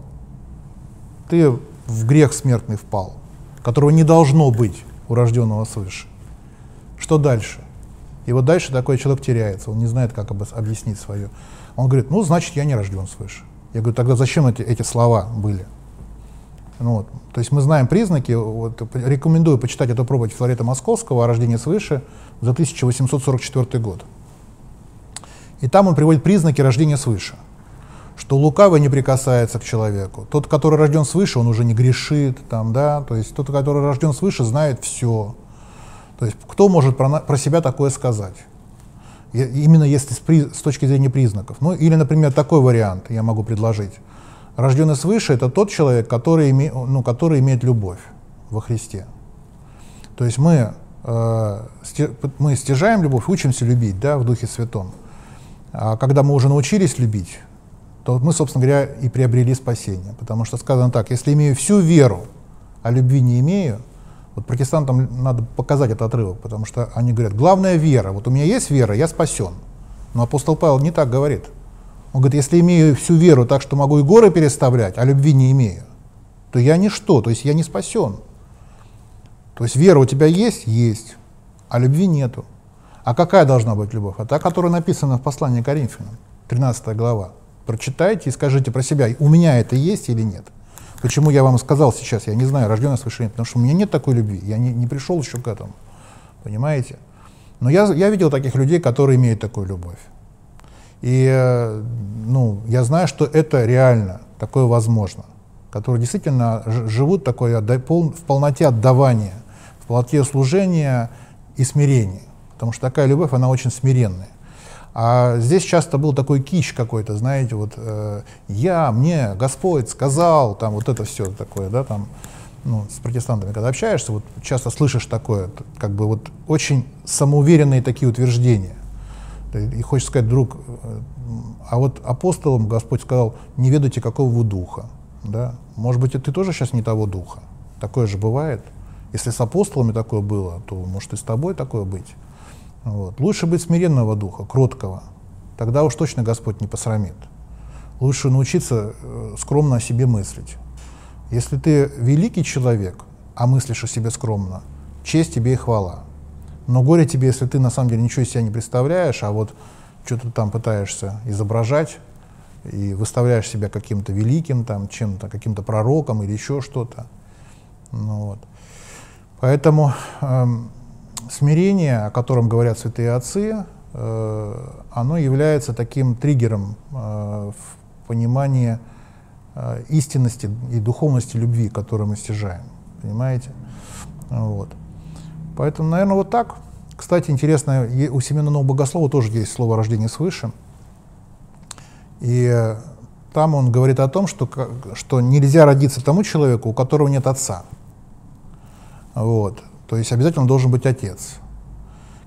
Ты в грех смертный впал, которого не должно быть у рожденного свыше. Что дальше? И вот дальше такой человек теряется, он не знает, как объяснить свое. Он говорит, ну, значит, я не рожден свыше. Я говорю, тогда зачем эти, эти слова были? Ну, вот. То есть мы знаем признаки, вот, рекомендую почитать эту проповедь Филарета Московского о рождении свыше за 1844 год. И там он приводит признаки рождения свыше. Что лукавый не прикасается к человеку. Тот, который рожден свыше, он уже не грешит. Там, да? То есть тот, который рожден свыше, знает все. То есть кто может про, про себя такое сказать? И, именно если с, с точки зрения признаков. Ну или, например, такой вариант я могу предложить. Рожденный свыше – это тот человек, который, име, ну, который имеет любовь во Христе. То есть мы, э, сти, мы стяжаем любовь, учимся любить да, в Духе Святом. А когда мы уже научились любить, то мы, собственно говоря, и приобрели спасение. Потому что сказано так, если имею всю веру, а любви не имею, Вот протестантам надо показать этот отрывок, потому что они говорят, главная вера. Вот у меня есть вера, я спасен. Но апостол Павел не так говорит. Он говорит, если имею всю веру так, что могу и горы переставлять, а любви не имею, то я ничто, то есть я не спасен. То есть вера у тебя есть? Есть. А любви нету. А какая должна быть любовь? А та, которая написана в послании Коринфянам, 13 глава. Прочитайте и скажите про себя, у меня это есть или нет. Почему я вам сказал сейчас, я не знаю, рожденный свыше потому что у меня нет такой любви, я не, не пришел еще к этому, понимаете? Но я, я видел таких людей, которые имеют такую любовь. И э, ну, я знаю, что это реально, такое возможно, которые действительно живут такой, в полноте отдавания, в полноте служения и смирения. Потому что такая любовь, она очень смиренная. А здесь часто был такой кич какой-то, знаете, вот э, я, мне, Господь сказал, там вот это все такое, да, там, ну, с протестантами, когда общаешься, вот часто слышишь такое, как бы вот очень самоуверенные такие утверждения. И хочешь сказать, друг, э, а вот апостолам Господь сказал, не ведайте, какого вы духа. Да? Может быть, и ты тоже сейчас не того духа. Такое же бывает. Если с апостолами такое было, то может и с тобой такое быть. Вот. Лучше быть смиренного духа, кроткого. Тогда уж точно Господь не посрамит. Лучше научиться э, скромно о себе мыслить. Если ты великий человек, а мыслишь о себе скромно, честь тебе и хвала. Но горе тебе, если ты на самом деле ничего из себя не представляешь, а вот что-то там пытаешься изображать и выставляешь себя каким-то великим, там, чем-то, каким-то пророком или еще что-то. Ну, вот. Поэтому эм, смирение, о котором говорят святые отцы, э, оно является таким триггером э, в понимании э, истинности и духовности любви, которую мы стяжаем. Понимаете? Вот. Поэтому, наверное, вот так. Кстати, интересно, у Семена Богослова тоже есть слово «рождение свыше». И там он говорит о том, что, что нельзя родиться тому человеку, у которого нет отца. Вот. То есть обязательно должен быть отец.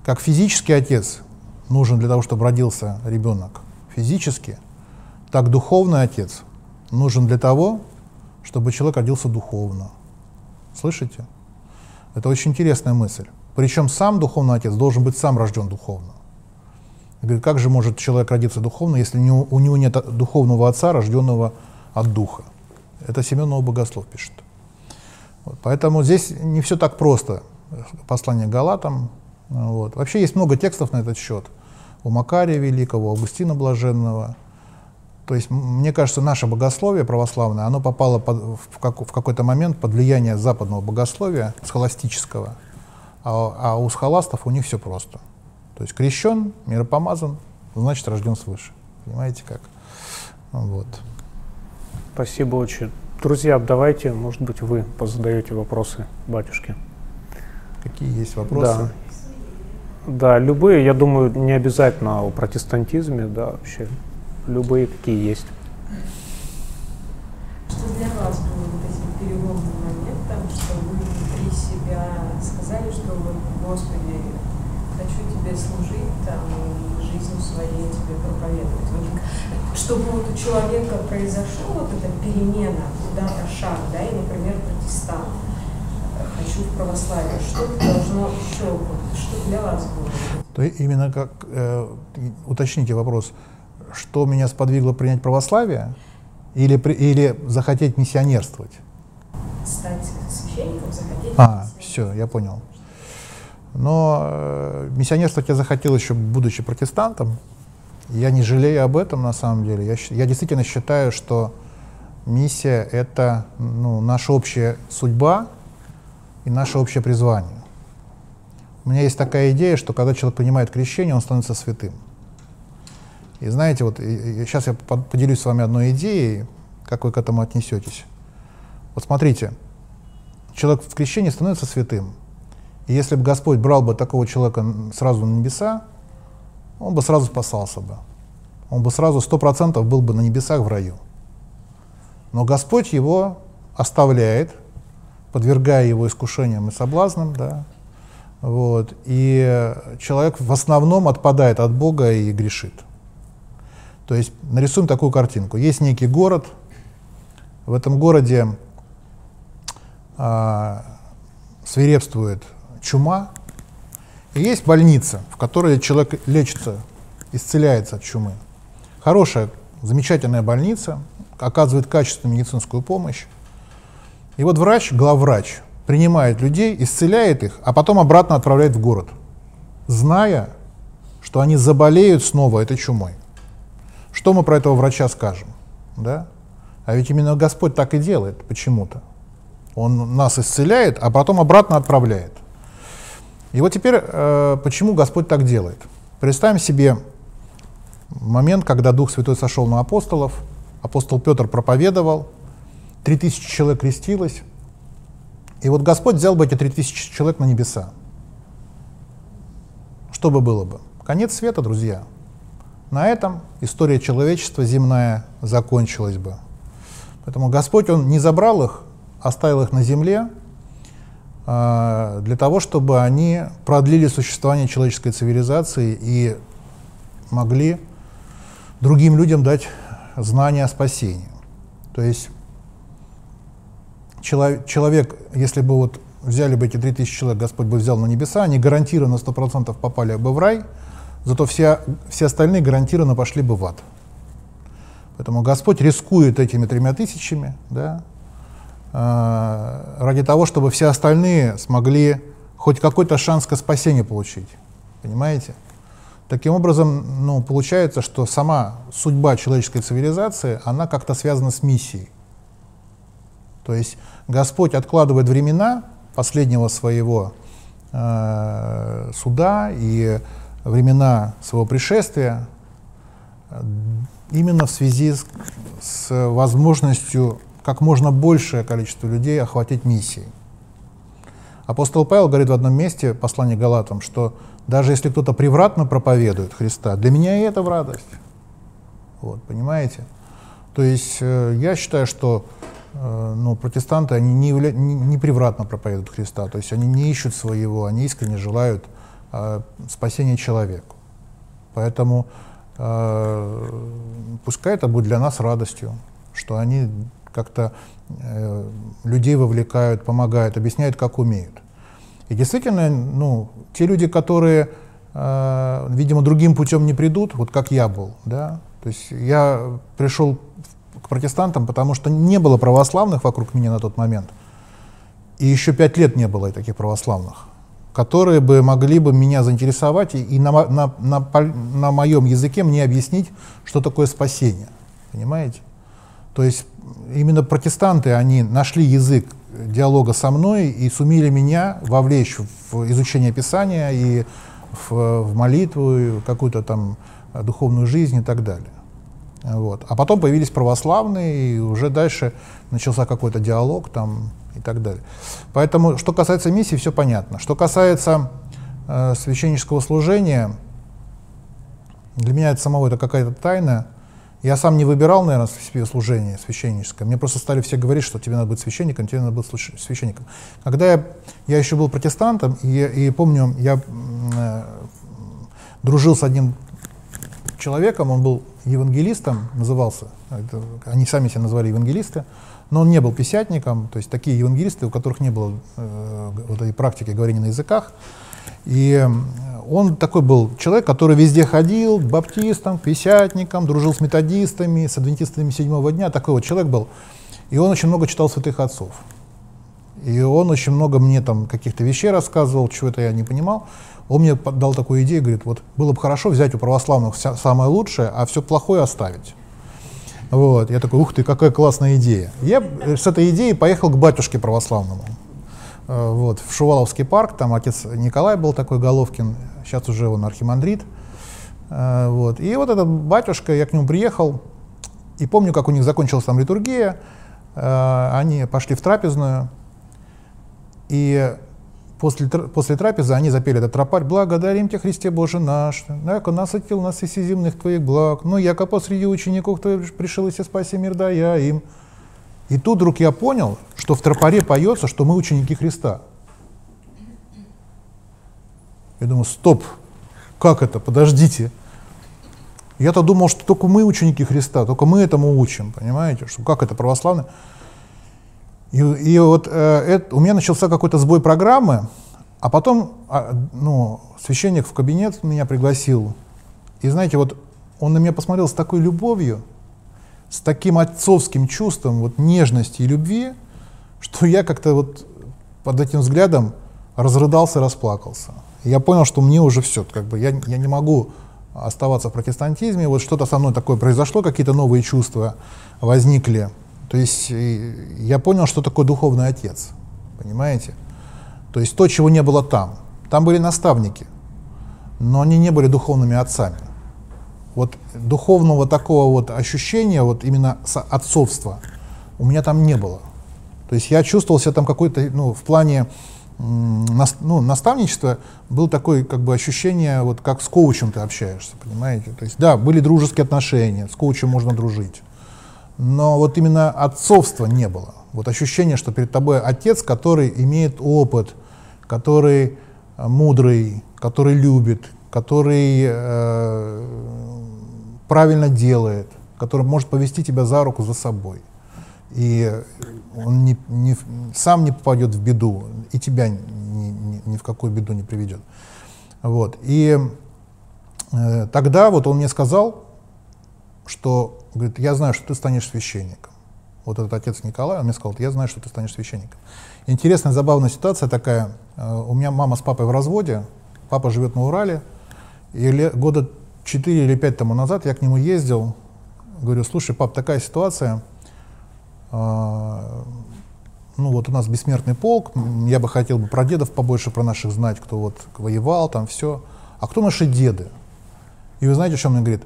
Как физический отец нужен для того, чтобы родился ребенок физически, так духовный отец нужен для того, чтобы человек родился духовно. Слышите? Это очень интересная мысль. Причем сам духовный отец должен быть сам рожден духовно. Как же может человек родиться духовно, если у него нет духовного отца, рожденного от духа? Это Семенов Богослов пишет. Поэтому здесь не все так просто послание Галатам. Вот. Вообще есть много текстов на этот счет. У Макария Великого, у Августина Блаженного. То есть, мне кажется, наше богословие православное, оно попало под, в, как, в какой-то момент под влияние западного богословия, схоластического. А, а у схоластов у них все просто. То есть крещен, миропомазан, значит рожден свыше. Понимаете как? Вот. Спасибо очень. Друзья, давайте, может быть, вы позадаете вопросы батюшке. Какие есть вопросы? Да. Да, любые, я думаю, не обязательно о протестантизме, да, вообще, любые какие есть. Что для вас было вот этим переломным моментом, что вы внутри себя сказали, что вот, Господи, хочу Тебе служить, там, жизнью своей Тебе проповедовать. Вот, чтобы вот у человека произошла вот эта перемена, куда-то шаг, да, и, например, протестант, хочу в православие, что должно еще быть, что для вас было? То именно как, э, уточните вопрос, что меня сподвигло принять православие или, или захотеть миссионерствовать? Стать священником, захотеть А, все, я понял. Но э, миссионерствовать я захотел еще, будучи протестантом. Я не жалею об этом на самом деле. Я, я действительно считаю, что миссия — это ну, наша общая судьба, и наше общее призвание. У меня есть такая идея, что когда человек принимает крещение, он становится святым. И знаете, вот и, и сейчас я поделюсь с вами одной идеей, как вы к этому отнесетесь. Вот смотрите, человек в крещении становится святым. И если бы Господь брал бы такого человека сразу на небеса, он бы сразу спасался бы. Он бы сразу сто процентов был бы на небесах в раю. Но Господь его оставляет, подвергая его искушениям и соблазнам, да, вот, и человек в основном отпадает от Бога и грешит. То есть нарисуем такую картинку. Есть некий город, в этом городе а, свирепствует чума, и есть больница, в которой человек лечится, исцеляется от чумы. Хорошая, замечательная больница, оказывает качественную медицинскую помощь. И вот врач, главврач, принимает людей, исцеляет их, а потом обратно отправляет в город, зная, что они заболеют снова этой чумой. Что мы про этого врача скажем? Да? А ведь именно Господь так и делает почему-то. Он нас исцеляет, а потом обратно отправляет. И вот теперь, э, почему Господь так делает? Представим себе момент, когда Дух Святой сошел на апостолов, апостол Петр проповедовал, три тысячи человек крестилось, и вот Господь взял бы эти три тысячи человек на небеса. Что бы было бы? Конец света, друзья. На этом история человечества земная закончилась бы. Поэтому Господь, Он не забрал их, оставил их на земле, э, для того, чтобы они продлили существование человеческой цивилизации и могли другим людям дать знания о спасении. То есть человек, если бы вот взяли бы эти 3000 человек, Господь бы взял на небеса, они гарантированно 100% попали бы в рай, зато все, все остальные гарантированно пошли бы в ад. Поэтому Господь рискует этими тремя тысячами, да, э, ради того, чтобы все остальные смогли хоть какой-то шанс к спасению получить. Понимаете? Таким образом, ну, получается, что сама судьба человеческой цивилизации, она как-то связана с миссией. То есть Господь откладывает времена последнего своего э, суда и времена своего пришествия э, именно в связи с, с возможностью как можно большее количество людей охватить миссией. Апостол Павел говорит в одном месте, послание Галатам, что даже если кто-то превратно проповедует Христа, для меня и это в радость. Вот, понимаете? То есть э, я считаю, что э, ну, протестанты, они не, явля... не, превратно проповедуют Христа, то есть они не ищут своего, они искренне желают э, спасения человеку. Поэтому э, пускай это будет для нас радостью, что они как-то людей вовлекают, помогают, объясняют, как умеют. И действительно, ну, те люди, которые, видимо, другим путем не придут, вот как я был, да, то есть я пришел к протестантам, потому что не было православных вокруг меня на тот момент, и еще пять лет не было таких православных, которые бы могли бы меня заинтересовать и, и на, на, на, на моем языке мне объяснить, что такое спасение, понимаете? То есть именно протестанты, они нашли язык диалога со мной и сумели меня вовлечь в изучение Писания и в, в молитву, и какую-то там духовную жизнь и так далее. Вот. А потом появились православные, и уже дальше начался какой-то диалог там и так далее. Поэтому, что касается миссии, все понятно. Что касается э, священнического служения, для меня это самого это какая-то тайна. Я сам не выбирал, наверное, себе служение священническое. Мне просто стали все говорить, что тебе надо быть священником, тебе надо быть священником. Когда я, я еще был протестантом, и, и помню, я э, дружил с одним человеком, он был евангелистом, назывался, это, они сами себя назвали евангелисты, но он не был писятником, то есть такие евангелисты, у которых не было э, вот этой практики говорения на языках. И он такой был человек, который везде ходил, к баптистам, к писятникам, дружил с методистами, с адвентистами седьмого дня, такой вот человек был. И он очень много читал святых отцов. И он очень много мне там каких-то вещей рассказывал, чего-то я не понимал. Он мне дал такую идею, говорит, вот было бы хорошо взять у православных вся, самое лучшее, а все плохое оставить. Вот. Я такой, ух ты, какая классная идея. Я с этой идеей поехал к батюшке православному. Э, вот, в Шуваловский парк, там отец Николай был такой Головкин, сейчас уже он архимандрит. Э, вот. И вот этот батюшка, я к нему приехал, и помню, как у них закончилась там литургия, э, они пошли в трапезную, и после, после трапезы они запели этот тропарь «Благодарим Тебя, Христе Боже наш, яко насытил нас и земных Твоих благ, но яко посреди учеников Твоих пришел и спаси мир дая им». И тут вдруг я понял, что в тропаре поется, что мы ученики Христа. Я думаю, стоп, как это, подождите. Я-то думал, что только мы ученики Христа, только мы этому учим, понимаете, что как это православно. И, и вот э, это, у меня начался какой-то сбой программы, а потом а, ну, священник в кабинет меня пригласил. И знаете, вот он на меня посмотрел с такой любовью, с таким отцовским чувством, вот нежности и любви, что я как-то вот под этим взглядом разрыдался, расплакался. И я понял, что мне уже все, как бы я, я не могу оставаться в протестантизме, вот что-то со мной такое произошло, какие-то новые чувства возникли. То есть я понял, что такое духовный отец, понимаете? То есть то, чего не было там. Там были наставники, но они не были духовными отцами вот духовного такого вот ощущения, вот именно отцовства, у меня там не было. То есть я чувствовал себя там какой-то, ну, в плане ну, наставничества был такое как бы ощущение, вот как с коучем ты общаешься, понимаете? То есть да, были дружеские отношения, с коучем можно дружить, но вот именно отцовства не было. Вот ощущение, что перед тобой отец, который имеет опыт, который э, мудрый, который любит, который э, правильно делает, который может повести тебя за руку за собой. И он не, не, сам не попадет в беду, и тебя ни, ни, ни в какую беду не приведет. Вот. И э, тогда вот он мне сказал, что, говорит, я знаю, что ты станешь священником. Вот этот отец Николай, он мне сказал, я знаю, что ты станешь священником. Интересная, забавная ситуация такая. Э, у меня мама с папой в разводе, папа живет на Урале, и года 4 или 5 тому назад я к нему ездил, говорю, слушай, пап, такая ситуация, э, ну вот у нас бессмертный полк, я бы хотел бы про дедов побольше, про наших знать, кто вот воевал, там все. А кто наши деды? И вы знаете, что он мне говорит?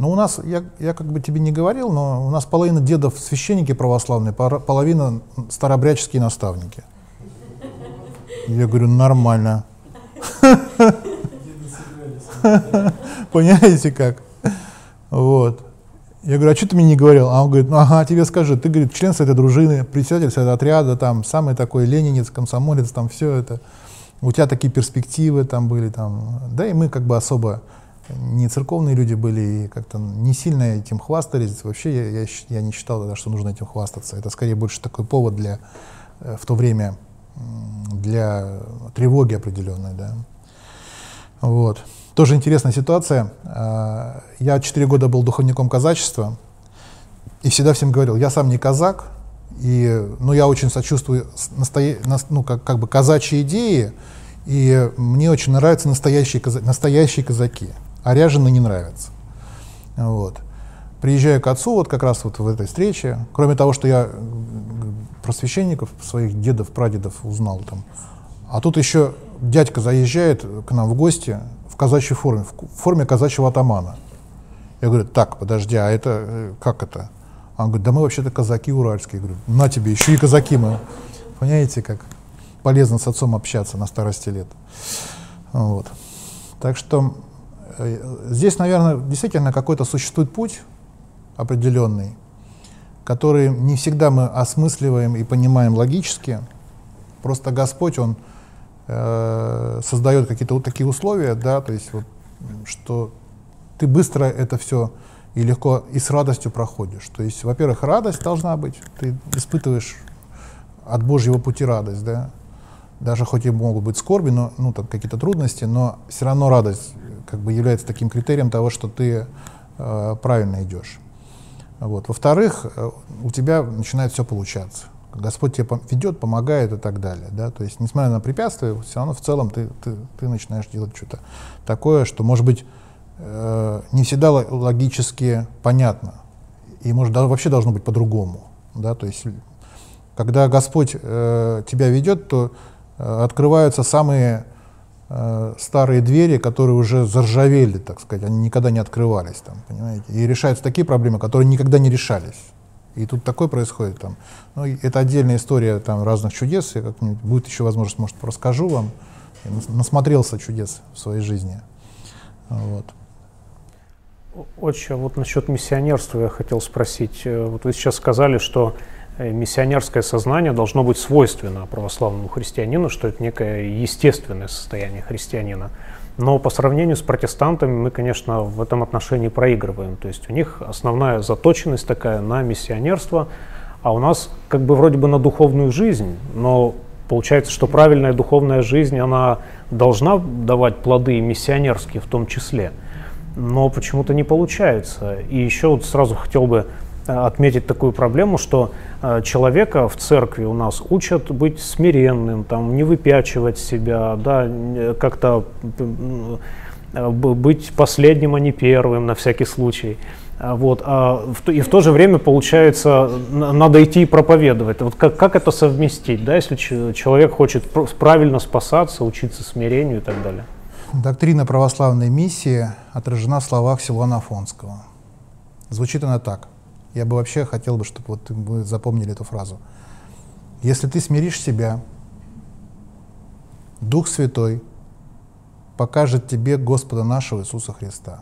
Ну, у нас, я, я как бы тебе не говорил, но у нас половина дедов священники православные, половина старообрядческие наставники. Я говорю, нормально. Понимаете как? Вот. Я говорю, а что ты мне не говорил? А он говорит, ну ага, тебе скажи, ты, говорит, член этой дружины, председатель этого отряда, там, самый такой ленинец, комсомолец, там, все это. У тебя такие перспективы там были, там. Да, и мы как бы особо не церковные люди были, и как-то не сильно этим хвастались. Вообще я, я, я не считал, что нужно этим хвастаться. Это скорее больше такой повод для, э, в то время, для тревоги определенной, да. Вот. Тоже интересная ситуация. А, я 4 года был духовником казачества и всегда всем говорил, я сам не казак, и, ну, я очень сочувствую настоя... ну, как, как бы казачьи идеи, и мне очень нравятся настоящие, каза... настоящие казаки, а ряженые не нравятся. Вот. Приезжаю к отцу вот как раз вот в этой встрече, кроме того, что я про священников, своих дедов, прадедов узнал там, а тут еще дядька заезжает к нам в гости, казачьей форме, в форме казачьего атамана. Я говорю, так, подожди, а это э, как это? Он говорит, да мы вообще-то казаки уральские. Я говорю, на тебе, еще и казаки мы. Понимаете, как полезно с отцом общаться на старости лет. Вот. Так что э, здесь, наверное, действительно какой-то существует путь определенный, который не всегда мы осмысливаем и понимаем логически. Просто Господь, Он э, создает какие-то вот такие условия, да, то есть вот, что ты быстро это все и легко и с радостью проходишь. То есть, во-первых, радость должна быть, ты испытываешь от Божьего пути радость, да, даже хоть и могут быть скорби, но, ну, там какие-то трудности, но все равно радость как бы является таким критерием того, что ты э, правильно идешь. Вот. Во-вторых, э, у тебя начинает все получаться. Господь тебе ведет, помогает и так далее. Да? То есть, несмотря на препятствия, все равно в целом ты, ты, ты начинаешь делать что-то такое, что, может быть, э, не всегда логически понятно. И, может, да, вообще должно быть по-другому. Да? То есть, когда Господь э, тебя ведет, то э, открываются самые старые двери, которые уже заржавели, так сказать, они никогда не открывались. Там, понимаете? И решаются такие проблемы, которые никогда не решались. И тут такое происходит там. Ну, это отдельная история там разных чудес. Я как-нибудь будет еще возможность, может, расскажу вам. Я насмотрелся чудес в своей жизни. Вот. Очень вот насчет миссионерства я хотел спросить. Э, вот вы сейчас сказали, что э, миссионерское сознание должно быть свойственно православному христианину, что это некое естественное состояние христианина. Но по сравнению с протестантами мы, конечно, в этом отношении проигрываем. То есть у них основная заточенность такая на миссионерство, А у нас как бы вроде бы на духовную жизнь, но получается, что правильная духовная жизнь, она должна давать плоды миссионерские в том числе. Но почему-то не получается. И еще вот сразу хотел бы э, отметить такую проблему, что э, человека в церкви у нас учат быть смиренным, там, не выпячивать себя, да, как-то э, быть последним, а не первым на всякий случай. А, вот, а в, и в то же время, получается, надо идти и проповедовать. Вот как, как это совместить, да, если человек хочет правильно спасаться, учиться смирению и так далее? Доктрина православной миссии отражена в словах Силуана Афонского. Звучит она так. Я бы вообще хотел бы, чтобы вот вы запомнили эту фразу. Если ты смиришь себя, Дух Святой покажет тебе Господа нашего Иисуса Христа.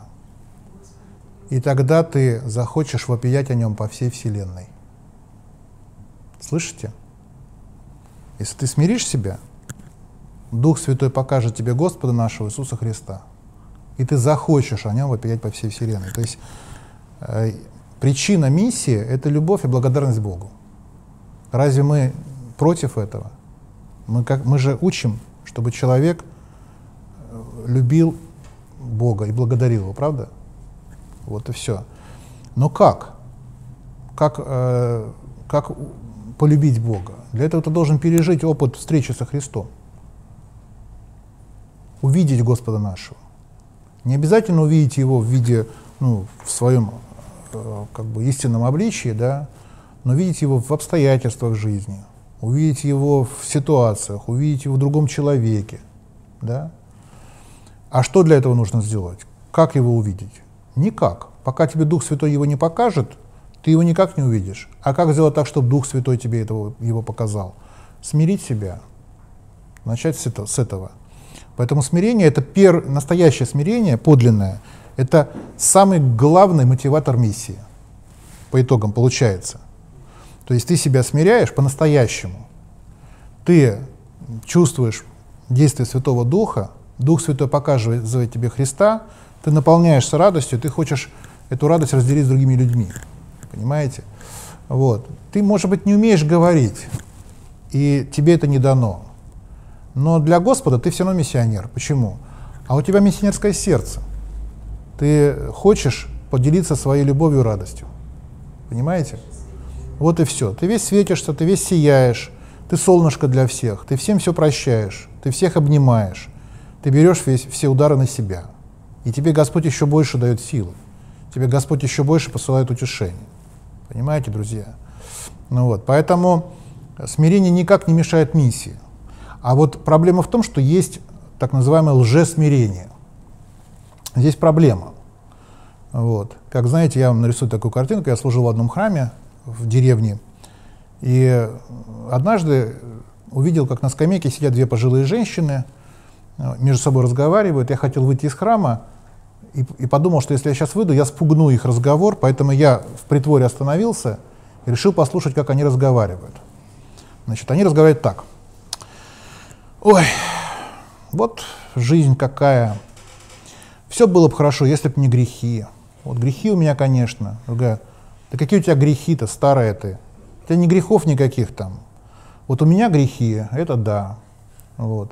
И тогда ты захочешь вопиять о нем по всей вселенной. Слышите? Если ты смиришь себя, Дух Святой покажет тебе Господа нашего Иисуса Христа. И ты захочешь о нем вопиять по всей вселенной. То есть э, причина миссии — это любовь и благодарность Богу. Разве мы против этого? Мы, как, мы же учим, чтобы человек э, любил Бога и благодарил Его, правда? Вот и все. Но как? Как, э, как полюбить Бога? Для этого ты должен пережить опыт встречи со Христом. Увидеть Господа нашего. Не обязательно увидеть Его в виде, ну, в своем как бы истинном обличии, да, но видеть Его в обстоятельствах жизни, увидеть Его в ситуациях, увидеть Его в другом человеке. Да? А что для этого нужно сделать? Как Его увидеть? Никак. Пока тебе Дух Святой его не покажет, ты его никак не увидишь. А как сделать так, чтобы Дух Святой тебе этого, его показал? Смирить себя. Начать с этого. С этого. Поэтому смирение, это пер, настоящее смирение, подлинное, это самый главный мотиватор миссии. По итогам получается. То есть ты себя смиряешь по-настоящему. Ты чувствуешь действие Святого Духа, Дух Святой показывает тебе Христа, ты наполняешься радостью, ты хочешь эту радость разделить с другими людьми. Понимаете? Вот. Ты, может быть, не умеешь говорить, и тебе это не дано. Но для Господа ты все равно миссионер. Почему? А у тебя миссионерское сердце. Ты хочешь поделиться своей любовью и радостью. Понимаете? Вот и все. Ты весь светишься, ты весь сияешь, ты солнышко для всех, ты всем все прощаешь, ты всех обнимаешь, ты берешь весь, все удары на себя. И тебе Господь еще больше дает силы. Тебе Господь еще больше посылает утешение. Понимаете, друзья? Ну вот, поэтому смирение никак не мешает миссии. А вот проблема в том, что есть так называемое лжесмирение. Здесь проблема. Вот. Как знаете, я вам нарисую такую картинку. Я служил в одном храме в деревне. И однажды увидел, как на скамейке сидят две пожилые женщины, между собой разговаривают. Я хотел выйти из храма, и, и подумал, что если я сейчас выйду, я спугну их разговор, поэтому я в притворе остановился и решил послушать, как они разговаривают. Значит, они разговаривают так. Ой, вот жизнь какая. Все было бы хорошо, если бы не грехи. Вот грехи у меня, конечно. Другая, да какие у тебя грехи-то, старые ты? У тебя не грехов никаких там. Вот у меня грехи, это да. Вот.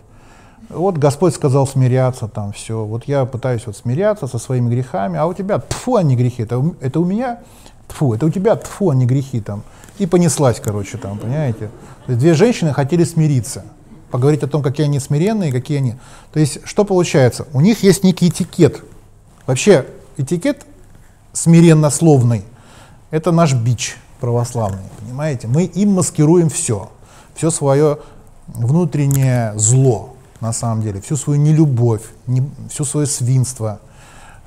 Вот Господь сказал смиряться, там все. Вот я пытаюсь вот смиряться со своими грехами, а у тебя тфу, они грехи. Это, это у меня тфу, это у тебя тфу, они грехи там. И понеслась, короче, там, понимаете. Две женщины хотели смириться, поговорить о том, какие они смиренные, какие они. То есть, что получается? У них есть некий этикет. Вообще, этикет смиренно-словный – это наш бич православный, понимаете? Мы им маскируем все, все свое внутреннее зло, на самом деле, всю свою нелюбовь, не, всю свое свинство,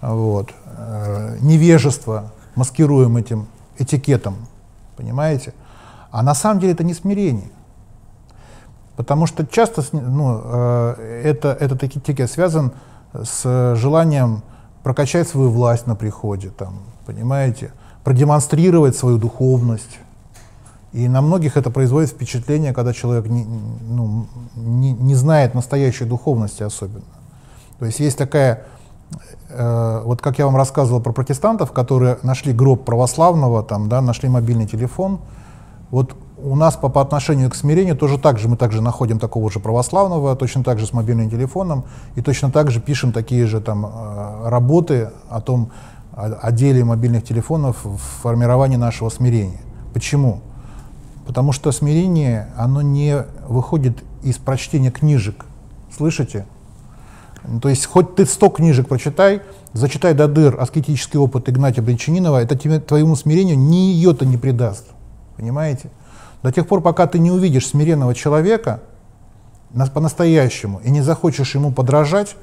вот, э, невежество маскируем этим этикетом, понимаете? А на самом деле это не смирение. Потому что часто ну, э, это, этот этикет связан с желанием прокачать свою власть на приходе, там, понимаете, продемонстрировать свою духовность, и на многих это производит впечатление, когда человек не, ну, не, не знает настоящей духовности особенно. То есть есть такая, э, вот как я вам рассказывал про протестантов, которые нашли гроб православного, там, да, нашли мобильный телефон, Вот у нас по, по отношению к смирению тоже так же, мы также находим такого же православного, точно так же с мобильным телефоном, и точно так же пишем такие же там э, работы о том, о, о деле мобильных телефонов в формировании нашего смирения. Почему? Потому что смирение, оно не выходит из прочтения книжек. Слышите? То есть хоть ты 100 книжек прочитай, зачитай до дыр аскетический опыт Игнатия Бринчанинова, это тебе, твоему смирению ни ее-то не придаст. Понимаете? До тех пор, пока ты не увидишь смиренного человека по-настоящему и не захочешь ему подражать,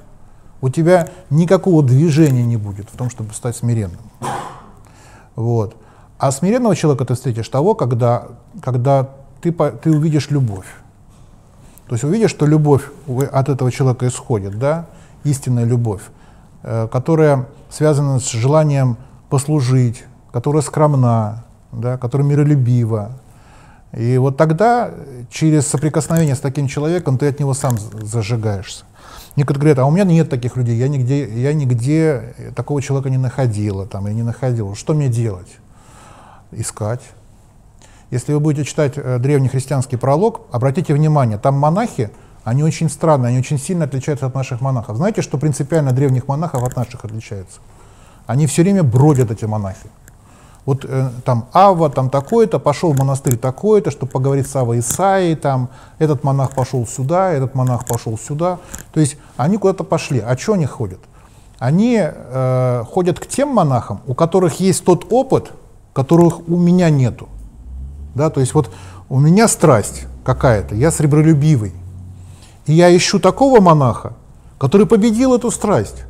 у тебя никакого движения не будет в том, чтобы стать смиренным. Вот. А смиренного человека ты встретишь того, когда, когда ты, ты увидишь любовь. То есть увидишь, что любовь от этого человека исходит, да, истинная любовь, э, которая связана с желанием послужить, которая скромна, да, которая миролюбива. И вот тогда через соприкосновение с таким человеком ты от него сам зажигаешься. Некоторые говорят, а у меня нет таких людей, я нигде, я нигде такого человека не находила, там, я не находила. Что мне делать? Искать. Если вы будете читать э, древний христианский пролог, обратите внимание, там монахи, они очень странные, они очень сильно отличаются от наших монахов. Знаете, что принципиально древних монахов от наших отличается? Они все время бродят, эти монахи. Вот э, там Ава, там такой-то, пошел в монастырь такой-то, чтобы поговорить с Авой Исаией, там, этот монах пошел сюда, этот монах пошел сюда. То есть они куда-то пошли. А что они ходят? Они э, ходят к тем монахам, у которых есть тот опыт, которых у меня нету. Да, то есть вот у меня страсть какая-то, я сребролюбивый. И я ищу такого монаха, который победил эту страсть.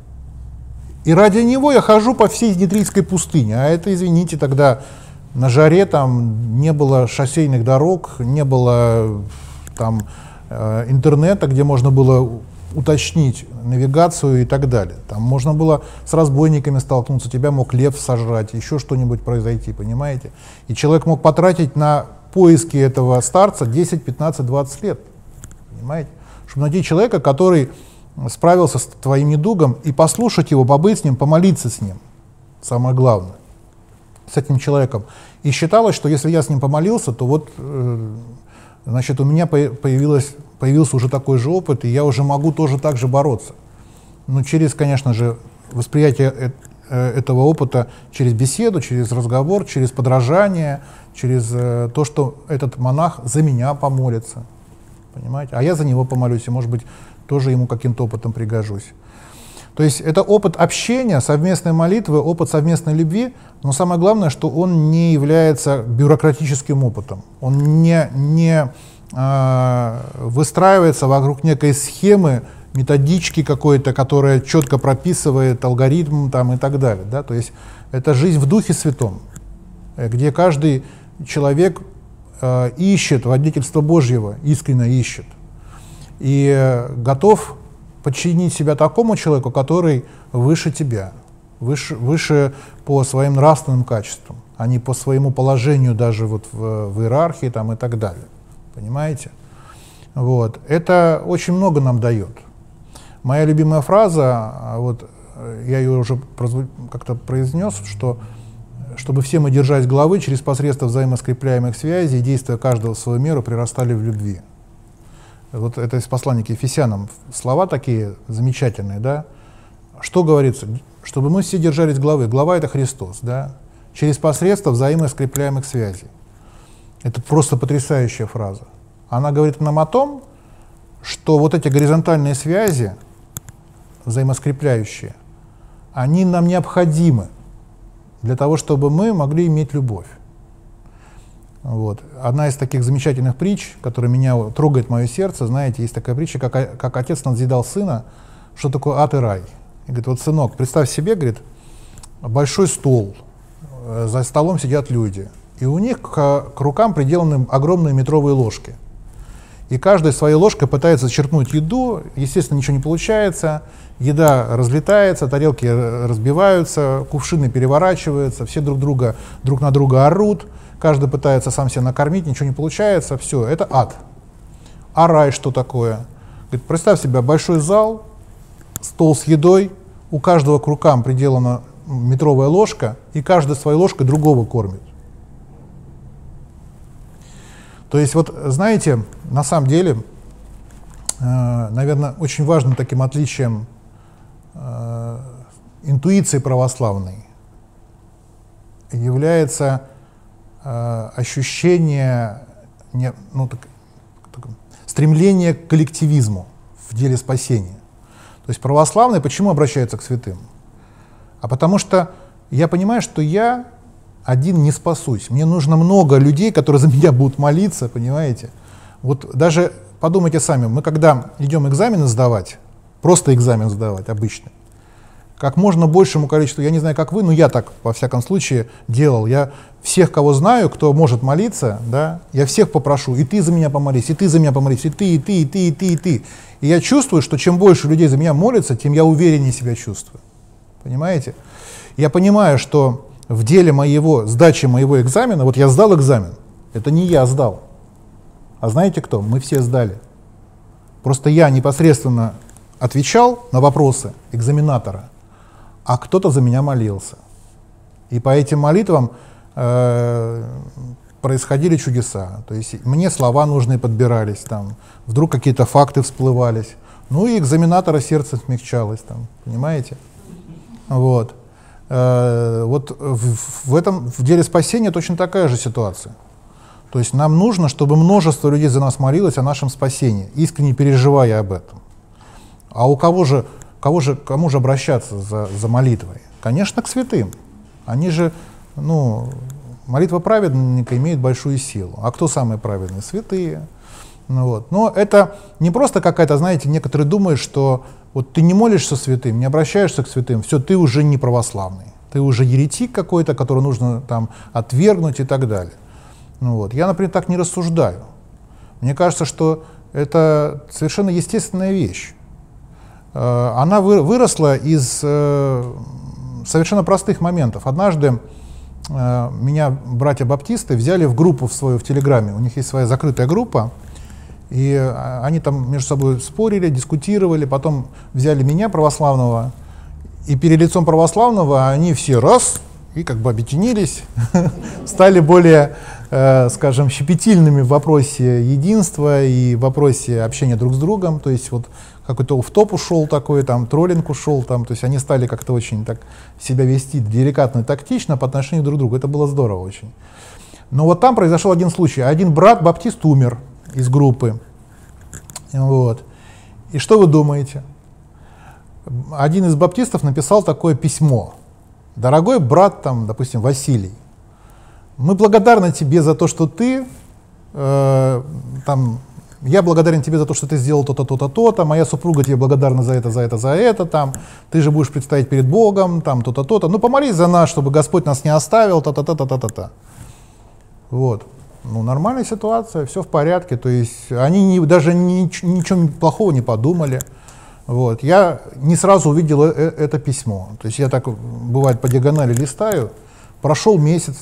И ради него я хожу по всей Нитрийской пустыне. А это, извините, тогда на жаре там не было шоссейных дорог, не было там э, интернета, где можно было уточнить навигацию и так далее. Там можно было с разбойниками столкнуться, тебя мог лев сожрать, еще что-нибудь произойти, понимаете? И человек мог потратить на поиски этого старца 10, 15, 20 лет, понимаете? Чтобы найти человека, который справился с твоим недугом, и послушать его, побыть с ним, помолиться с ним, самое главное, с этим человеком. И считалось, что если я с ним помолился, то вот, э, значит, у меня появилось появился уже такой же опыт, и я уже могу тоже так же бороться. Но через, конечно же, восприятие э, этого опыта через беседу, через разговор, через подражание, через э, то, что этот монах за меня помолится. Понимаете? А я за него помолюсь, и, может быть, тоже ему каким-то опытом пригожусь. То есть это опыт общения, совместной молитвы, опыт совместной любви, но самое главное, что он не является бюрократическим опытом. Он не, не э, выстраивается вокруг некой схемы, методички какой-то, которая четко прописывает алгоритм там, и так далее. Да? То есть это жизнь в Духе Святом, э, где каждый человек э, ищет водительство Божьего, искренне ищет, и э, готов подчинить себя такому человеку, который выше тебя, выше, выше по своим нравственным качествам, а не по своему положению даже вот в, в иерархии там, и так далее. Понимаете? Вот. Это очень много нам дает. Моя любимая фраза, а вот э, я ее уже как-то произнес, что чтобы все мы, держась головы, через посредство взаимоскрепляемых связей, действия каждого в свою меру, прирастали в любви. Вот это из послания к Ефесянам. Слова такие замечательные, да? Что говорится? Чтобы мы все держались главы. Глава — это Христос, да? Через посредство взаимоскрепляемых связей. Это просто потрясающая фраза. Она говорит нам о том, что вот эти горизонтальные связи, взаимоскрепляющие, они нам необходимы для того, чтобы мы могли иметь любовь. Вот. Одна из таких замечательных притч, которая меня трогает мое сердце, знаете, есть такая притча, как, как отец надзидал сына, что такое ад и рай. И говорит, вот, сынок, представь себе, говорит, большой стол, э, за столом сидят люди, и у них к, к рукам приделаны огромные метровые ложки. И каждая своей ложкой пытается зачерпнуть еду, естественно, ничего не получается, еда разлетается, тарелки разбиваются, кувшины переворачиваются, все друг друга друг на друга орут, каждый пытается сам себя накормить, ничего не получается, все, это ад. А рай что такое? Говорит, представь себе большой зал, стол с едой, у каждого к рукам приделана метровая ложка, и каждый своей ложкой другого кормит. То есть вот, знаете, на самом деле, э, наверное, очень важным таким отличием э, интуиции православной является э, ощущение, не, ну, так, так, стремление к коллективизму в деле спасения. То есть православные почему обращаются к святым? А потому что я понимаю, что я один не спасусь. Мне нужно много людей, которые за меня будут молиться, понимаете? Вот даже подумайте сами, мы когда идем экзамены сдавать, просто экзамен сдавать обычный, как можно большему количеству, я не знаю, как вы, но я так, во всяком случае, делал. Я всех, кого знаю, кто может молиться, да, я всех попрошу, и ты за меня помолись, и ты за меня помолись, и ты, и ты, и ты, и ты, и ты. И я чувствую, что чем больше людей за меня молятся, тем я увереннее себя чувствую. Понимаете? Я понимаю, что в деле моего, сдачи моего экзамена, вот я сдал экзамен, это не я сдал. А знаете кто? Мы все сдали. Просто я непосредственно отвечал на вопросы экзаменатора, а кто-то за меня молился. И по этим молитвам э, происходили чудеса. То есть мне слова нужные подбирались, там, вдруг какие-то факты всплывались. Ну и экзаменатора сердце смягчалось, там, понимаете? Вот. Э, вот в, в этом в деле спасения точно такая же ситуация. То есть нам нужно, чтобы множество людей за нас молилось о нашем спасении, искренне переживая об этом. А у кого же кого же, кому же обращаться за, за молитвой? Конечно, к святым. Они же, ну, молитва праведника имеет большую силу. А кто самые праведные? Святые. Ну, вот. Но это не просто какая-то, знаете, некоторые думают, что вот ты не молишься святым, не обращаешься к святым, все, ты уже не православный. Ты уже еретик какой-то, который нужно там отвергнуть и так далее. Ну, вот. Я, например, так не рассуждаю. Мне кажется, что это совершенно естественная вещь. Э, она выросла из э, совершенно простых моментов. Однажды э, меня братья-баптисты взяли в группу в свою в Телеграме. У них есть своя закрытая группа. И они там между собой спорили, дискутировали, потом взяли меня, православного, и перед лицом православного они все раз и как бы объединились, стали более, скажем, щепетильными в вопросе единства и в вопросе общения друг с другом. То есть вот какой-то в топ ушел такой, там, троллинг ушел, там, то есть они стали как-то очень так себя вести деликатно и тактично по отношению друг к другу. Это было здорово очень. Но вот там произошел один случай. Один брат баптист умер из группы. Вот. И что вы думаете? Один из баптистов написал такое письмо. Дорогой брат, там, допустим, Василий, мы благодарны тебе за то, что ты э, там я благодарен тебе за то, что ты сделал то-то, то-то, то-то, моя супруга тебе благодарна за это, за это, за это, там, ты же будешь предстоять перед Богом, там, то-то, то-то, ну, помолись за нас, чтобы Господь нас не оставил, та-та, та-та, та-та, та. Вот. Ну, нормальная ситуация, все в порядке, то есть они не, даже ни, ничего плохого не подумали. Вот. Я не сразу увидел э -э это письмо. То есть я так, бывает, по диагонали листаю, прошел месяц,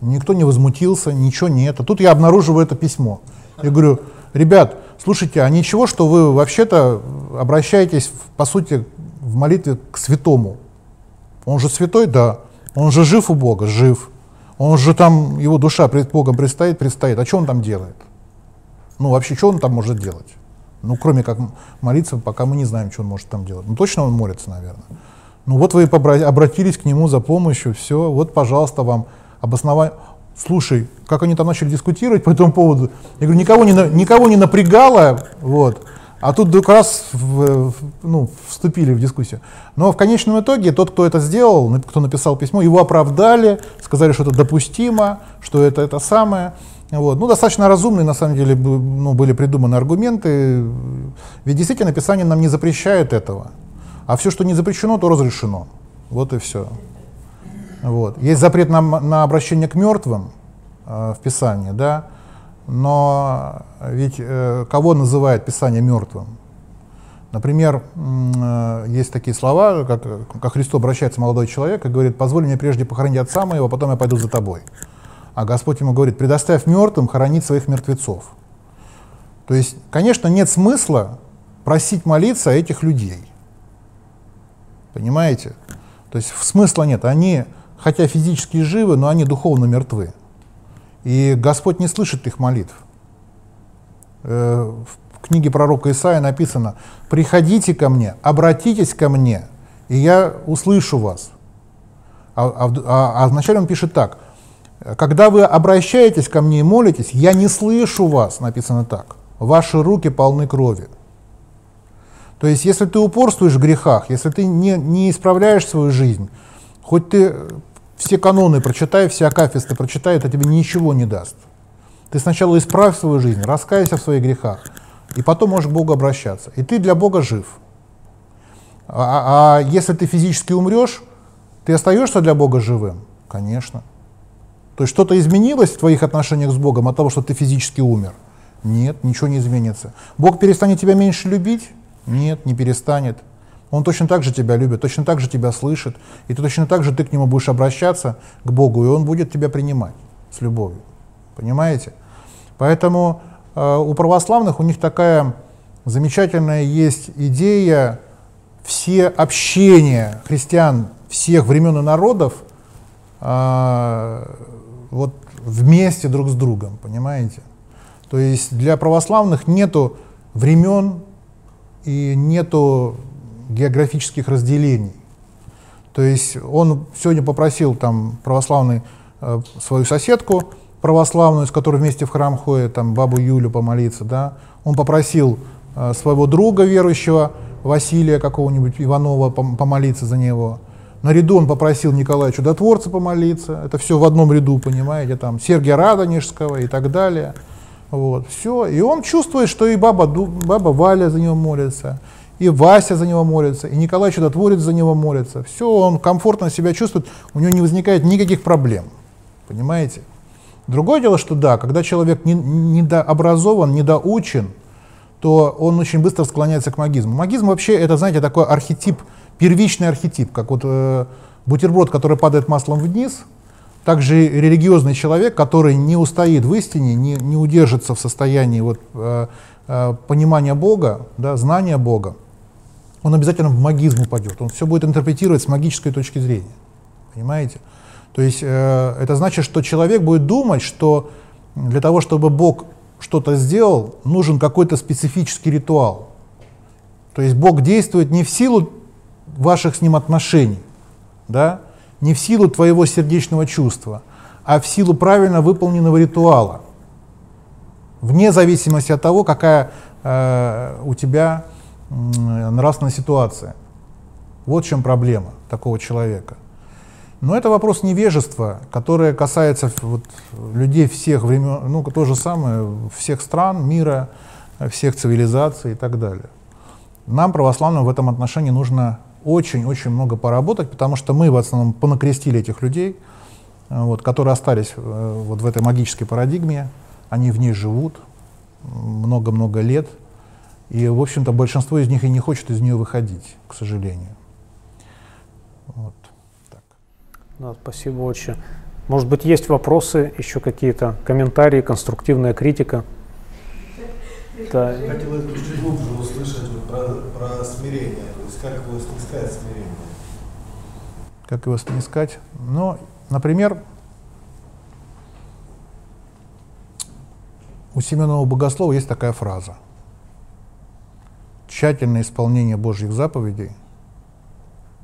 никто не возмутился, ничего нет. А тут я обнаруживаю это письмо. Я говорю, ребят, слушайте, а ничего, что вы вообще-то обращаетесь, по сути, в молитве к святому? Он же святой, да. Он же жив у Бога, жив. Он же там, его душа пред Богом предстоит, предстоит. А что он там делает? Ну, вообще, что он там может делать? Ну, кроме как молиться, пока мы не знаем, что он может там делать. Ну, точно он молится, наверное. Ну, вот вы обратились к нему за помощью, все, вот, пожалуйста, вам обоснование слушай, как они там начали дискутировать по этому поводу, я говорю, никого не, никого не напрягало, вот, а тут вдруг раз в, в, ну, вступили в дискуссию. Но в конечном итоге тот, кто это сделал, кто написал письмо, его оправдали, сказали, что это допустимо, что это это самое. Вот. Ну, достаточно разумные, на самом деле, ну, были придуманы аргументы. Ведь действительно Писание нам не запрещает этого. А все, что не запрещено, то разрешено. Вот и все. Вот. Есть запрет на, на обращение к мертвым э, в Писании, да, но ведь э, кого называет Писание мертвым? Например, э, есть такие слова, как, как Христу обращается молодой человек и говорит, позволь мне прежде похоронить отца моего, потом я пойду за тобой. А Господь ему говорит, предоставь мертвым хоронить своих мертвецов. То есть, конечно, нет смысла просить молиться этих людей. Понимаете? То есть смысла нет. Они хотя физически живы, но они духовно мертвы. И Господь не слышит их молитв. Э, в книге пророка Исаия написано, «Приходите ко мне, обратитесь ко мне, и я услышу вас». А, а, а, а вначале он пишет так, «Когда вы обращаетесь ко мне и молитесь, я не слышу вас», написано так, «ваши руки полны крови». То есть, если ты упорствуешь в грехах, если ты не, не исправляешь свою жизнь, хоть ты все каноны прочитай, все акафисты прочитай, это тебе ничего не даст. Ты сначала исправь свою жизнь, раскайся в своих грехах, и потом можешь к Богу обращаться. И ты для Бога жив. А, а если ты физически умрешь, ты остаешься для Бога живым? Конечно. То есть что-то изменилось в твоих отношениях с Богом от того, что ты физически умер? Нет, ничего не изменится. Бог перестанет тебя меньше любить? Нет, не перестанет. Он точно так же тебя любит, точно так же тебя слышит, и ты точно так же ты к нему будешь обращаться, к Богу, и он будет тебя принимать с любовью. Понимаете? Поэтому э, у православных у них такая замечательная есть идея все общения христиан всех времен и народов э, вот вместе друг с другом, понимаете? То есть для православных нету времен и нету географических разделений. То есть он сегодня попросил там православный э, свою соседку православную, с которой вместе в храм ходит, там бабу Юлю помолиться, да. Он попросил э, своего друга верующего Василия какого-нибудь Иванова пом помолиться за него. Наряду он попросил Николая Чудотворца помолиться. Это все в одном ряду, понимаете, там Сергия Радонежского и так далее. Вот, все. И он чувствует, что и баба, баба Валя за него молится, и Вася за него молится, и Николай Чудотворец за него молится. Все, он комфортно себя чувствует, у него не возникает никаких проблем. Понимаете? Другое дело, что да, когда человек недообразован, недоучен, то он очень быстро склоняется к магизму. Магизм вообще это, знаете, такой архетип, первичный архетип, как вот э, бутерброд, который падает маслом вниз, также религиозный человек, который не устоит в истине, не, не удержится в состоянии вот, э, э, понимания Бога, да, знания Бога, он обязательно в магизм упадет. Он все будет интерпретировать с магической точки зрения. Понимаете? То есть э, это значит, что человек будет думать, что для того, чтобы Бог что-то сделал, нужен какой-то специфический ритуал. То есть Бог действует не в силу ваших с Ним отношений, да? не в силу твоего сердечного чувства, а в силу правильно выполненного ритуала, вне зависимости от того, какая э, у тебя нравственная ситуация. Вот в чем проблема такого человека. Но это вопрос невежества, которое касается вот, людей всех времен, ну то же самое, всех стран мира, всех цивилизаций и так далее. Нам, православным, в этом отношении нужно очень-очень много поработать, потому что мы в основном понакрестили этих людей, вот, которые остались э, вот в этой магической парадигме, они в ней живут много-много лет, и, в общем-то, большинство из них и не хочет из нее выходить, к сожалению. Вот. Так. Да, спасибо очень. Может быть, есть вопросы, еще какие-то комментарии, конструктивная критика? Да. Хотелось бы чуть глубже услышать про, про смирение. То есть как его снискать смирение? Как его снискать? Ну, например, у Семенова Богослова есть такая фраза – Тщательное исполнение Божьих заповедей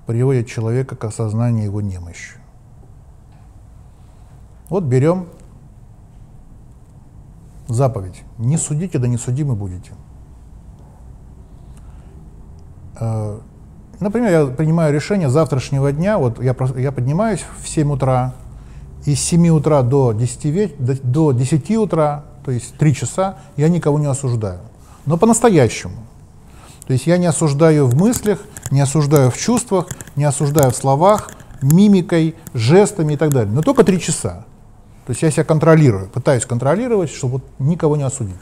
приводит человека к осознанию его немощи. Вот берем заповедь. Не судите, да не судимы будете. Э, например, я принимаю решение завтрашнего дня, вот я, я поднимаюсь в 7 утра, и с 7 утра до 10, веч, до, до 10 утра, то есть 3 часа, я никого не осуждаю. Но по-настоящему. То есть я не осуждаю в мыслях, не осуждаю в чувствах, не осуждаю в словах, мимикой, жестами и так далее. Но только три часа. То есть я себя контролирую, пытаюсь контролировать, чтобы вот никого не осудить.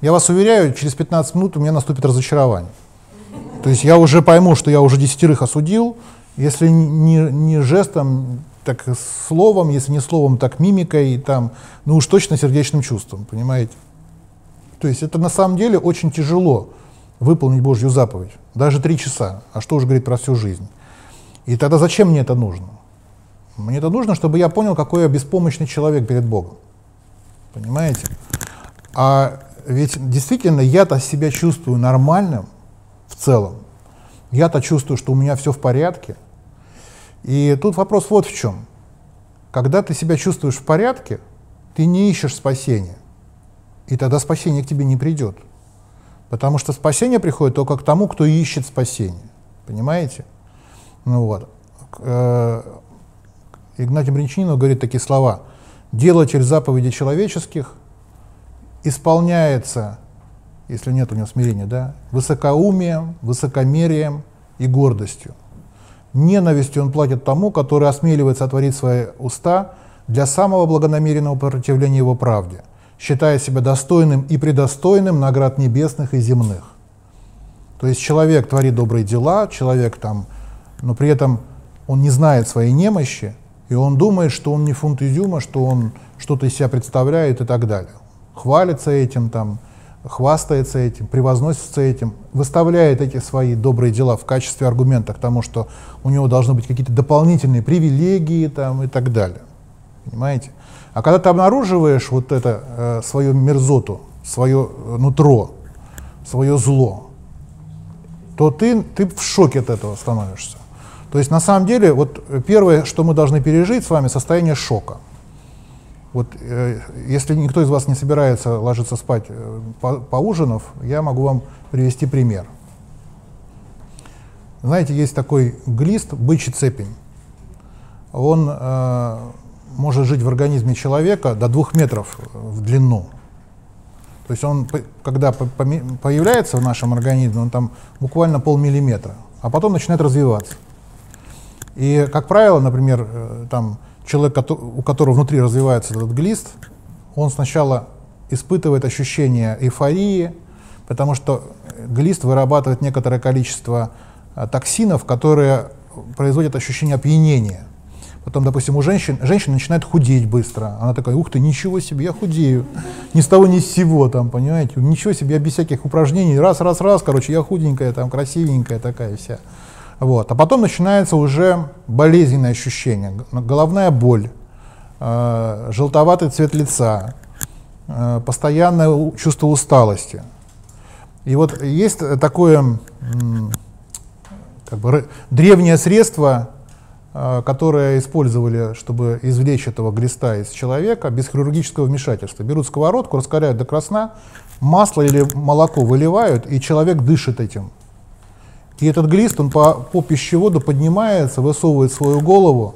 Я вас уверяю, через 15 минут у меня наступит разочарование. То есть я уже пойму, что я уже десятерых осудил, если не, не жестом, так словом, если не словом, так мимикой, там, ну уж точно сердечным чувством, понимаете? То есть это на самом деле очень тяжело выполнить Божью заповедь. Даже три часа. А что уже говорить про всю жизнь? И тогда зачем мне это нужно? Мне это нужно, чтобы я понял, какой я беспомощный человек перед Богом. Понимаете? А ведь действительно я-то себя чувствую нормальным в целом. Я-то чувствую, что у меня все в порядке. И тут вопрос вот в чем. Когда ты себя чувствуешь в порядке, ты не ищешь спасения. И тогда спасение к тебе не придет. Потому что спасение приходит только к тому, кто ищет спасение. Понимаете? Ну вот. Э, Игнатий Бринчанинов говорит такие слова. «Дело через заповеди человеческих исполняется, если нет у него смирения, да, высокоумием, высокомерием и гордостью. Ненавистью он платит тому, который осмеливается отворить свои уста для самого благонамеренного противления его правде, считая себя достойным и предостойным наград небесных и земных. То есть человек творит добрые дела, человек там, но при этом он не знает своей немощи, и он думает, что он не фунт изюма, что он что-то из себя представляет и так далее. Хвалится этим, там, хвастается этим, превозносится этим, выставляет эти свои добрые дела в качестве аргумента к тому, что у него должны быть какие-то дополнительные привилегии там, и так далее. Понимаете? А когда ты обнаруживаешь вот это э, свою мерзоту, свое э, нутро, свое зло, то ты, ты в шоке от этого становишься. То есть на самом деле вот первое, что мы должны пережить с вами, состояние шока. Вот э, если никто из вас не собирается ложиться спать э, по, поужинав, я могу вам привести пример. Знаете, есть такой глист, бычий цепень. Он э, может жить в организме человека до двух метров в длину. То есть он, когда появляется в нашем организме, он там буквально полмиллиметра, а потом начинает развиваться. И, как правило, например, э, там, человек, у которого внутри развивается этот глист, он сначала испытывает ощущение эйфории, потому что глист вырабатывает некоторое количество э, токсинов, которые производят ощущение опьянения. Потом, допустим, у женщин, женщина начинает худеть быстро. Она такая, ух ты, ничего себе, я худею. Ни с того, ни с сего, там, понимаете. Ничего себе, я без всяких упражнений. Раз, раз, раз, короче, я худенькая, там, красивенькая такая вся. Вот. А потом начинается уже болезненное ощущение, головная боль, э, желтоватый цвет лица, э, постоянное чувство усталости. И вот есть такое как бы, древнее средство, э, которое использовали, чтобы извлечь этого глиста из человека без хирургического вмешательства. Берут сковородку, раскаляют до красна, масло или молоко выливают, и человек дышит этим. И этот глист, он по, по пищеводу поднимается, высовывает свою голову,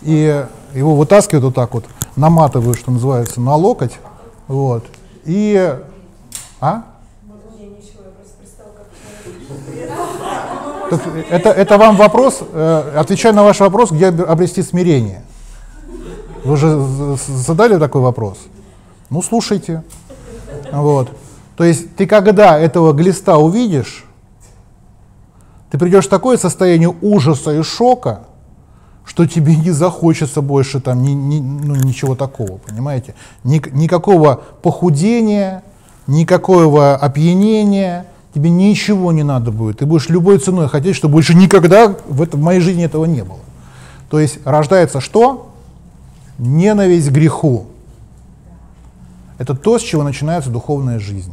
и его вытаскивают вот так вот, наматывают, что называется, на локоть. Вот. И... А? Так, это, это вам вопрос, э, отвечаю на ваш вопрос, где обрести смирение. Вы же задали такой вопрос? Ну, слушайте. Вот. То есть ты когда этого глиста увидишь, ты придешь в такое состояние ужаса и шока, что тебе не захочется больше там ни, ни, ну, ничего такого, понимаете? Ни, никакого похудения, никакого опьянения, тебе ничего не надо будет. Ты будешь любой ценой хотеть, чтобы больше никогда в, этом, в моей жизни этого не было. То есть рождается что? Ненависть к греху. Это то, с чего начинается духовная жизнь.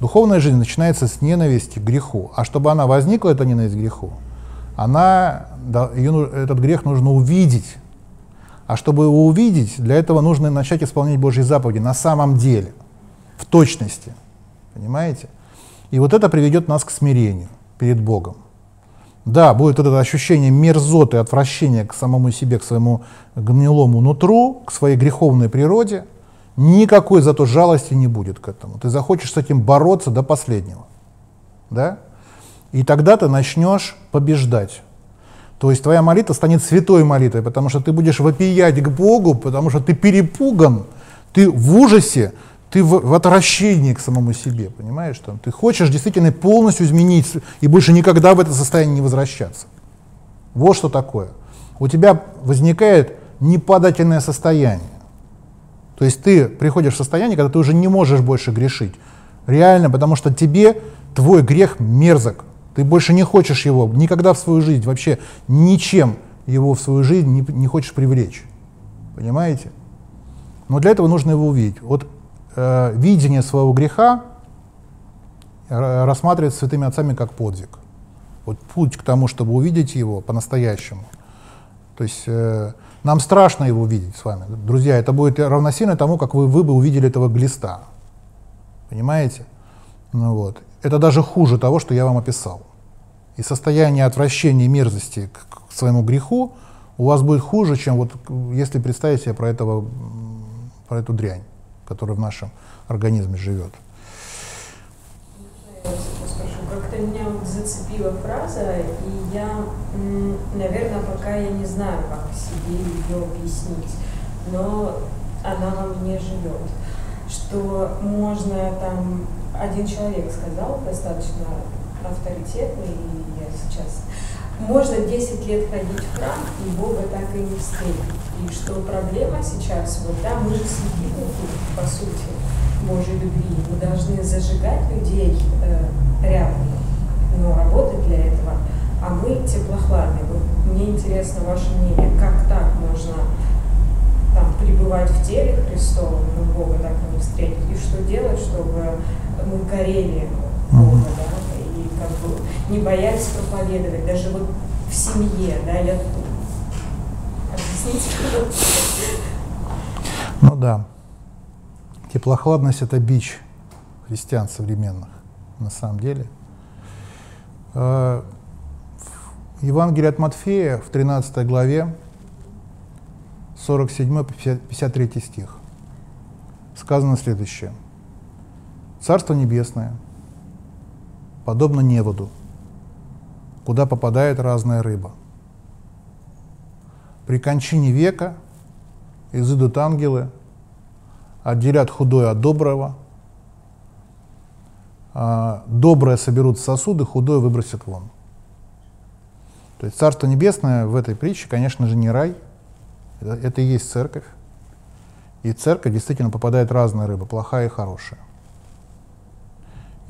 Духовная жизнь начинается с ненависти к греху. А чтобы она возникла, эта ненависть к греху, она, да, ее, этот грех нужно увидеть. А чтобы его увидеть, для этого нужно начать исполнять Божьи заповеди на самом деле, в точности. Понимаете? И вот это приведет нас к смирению перед Богом. Да, будет это ощущение мерзоты, отвращения к самому себе, к своему гнилому нутру, к своей греховной природе – никакой зато жалости не будет к этому. Ты захочешь с этим бороться до последнего. Да? И тогда ты начнешь побеждать. То есть твоя молитва станет святой молитвой, потому что ты будешь вопиять к Богу, потому что ты перепуган, ты в ужасе, ты в, в отвращении к самому себе, понимаешь? Там, ты хочешь действительно полностью изменить и больше никогда в это состояние не возвращаться. Вот что такое. У тебя возникает непадательное состояние. То есть ты приходишь в состояние, когда ты уже не можешь больше грешить. Реально, потому что тебе твой грех мерзок. Ты больше не хочешь его никогда в свою жизнь, вообще ничем его в свою жизнь не, не хочешь привлечь. Понимаете? Но для этого нужно его увидеть. Вот э, видение своего греха рассматривается святыми отцами как подвиг. Вот путь к тому, чтобы увидеть его по-настоящему. То есть э, нам страшно его увидеть с вами. Друзья, это будет равносильно тому, как вы, вы бы увидели этого глиста. Понимаете? Ну, вот. Это даже хуже того, что я вам описал. И состояние отвращения и мерзости к, к своему греху у вас будет хуже, чем вот если представить себе про, этого, про эту дрянь, которая в нашем организме живет. Как-то меня зацепила фраза, и я, наверное, пока я не знаю, как себе ее объяснить, но она во мне живет. Что можно там, один человек сказал, достаточно авторитетный, и я сейчас можно 10 лет ходить в храм, и Бога так и не встретить. И что проблема сейчас, вот да, мы же светильники, по сути, Божьей любви. Мы должны зажигать людей э, рядом, но работать для этого. А мы теплохладные. Вот мне интересно ваше мнение, как так можно там, пребывать в теле Христовом, но Бога так и не встретить, и что делать, чтобы мы горели Бога, да, как бы не боялись проповедовать, даже вот в семье, да, я объясните, Ну да. Теплохладность – это бич христиан современных, на самом деле. Э, в Евангелии от Матфея в 13 главе 47-53 стих сказано следующее. Царство Небесное – подобно неводу, куда попадает разная рыба. При кончине века изыдут ангелы, отделят худое от доброго, а доброе соберут в сосуды, худое выбросят вон. То есть Царство Небесное в этой притче, конечно же, не рай, это, это и есть церковь. И церковь действительно попадает разная рыба, плохая и хорошая.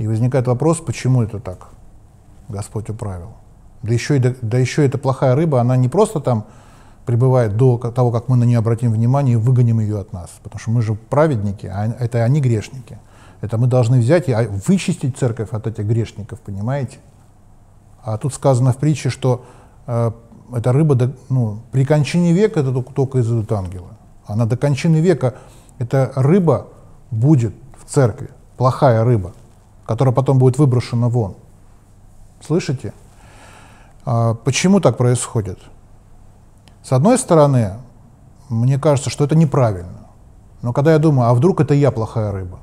И возникает вопрос, почему это так Господь управил. Да еще, и, да, еще эта плохая рыба, она не просто там пребывает до того, как мы на нее обратим внимание и выгоним ее от нас. Потому что мы же праведники, а это они грешники. Это мы должны взять и а, вычистить церковь от этих грешников, понимаете? А тут сказано в притче, что э, эта рыба до, ну, при кончине века это только, только изойдут ангелы. Она до кончины века, эта рыба будет в церкви, плохая рыба которая потом будет выброшена вон. Слышите? А почему так происходит? С одной стороны, мне кажется, что это неправильно. Но когда я думаю, а вдруг это я плохая рыба?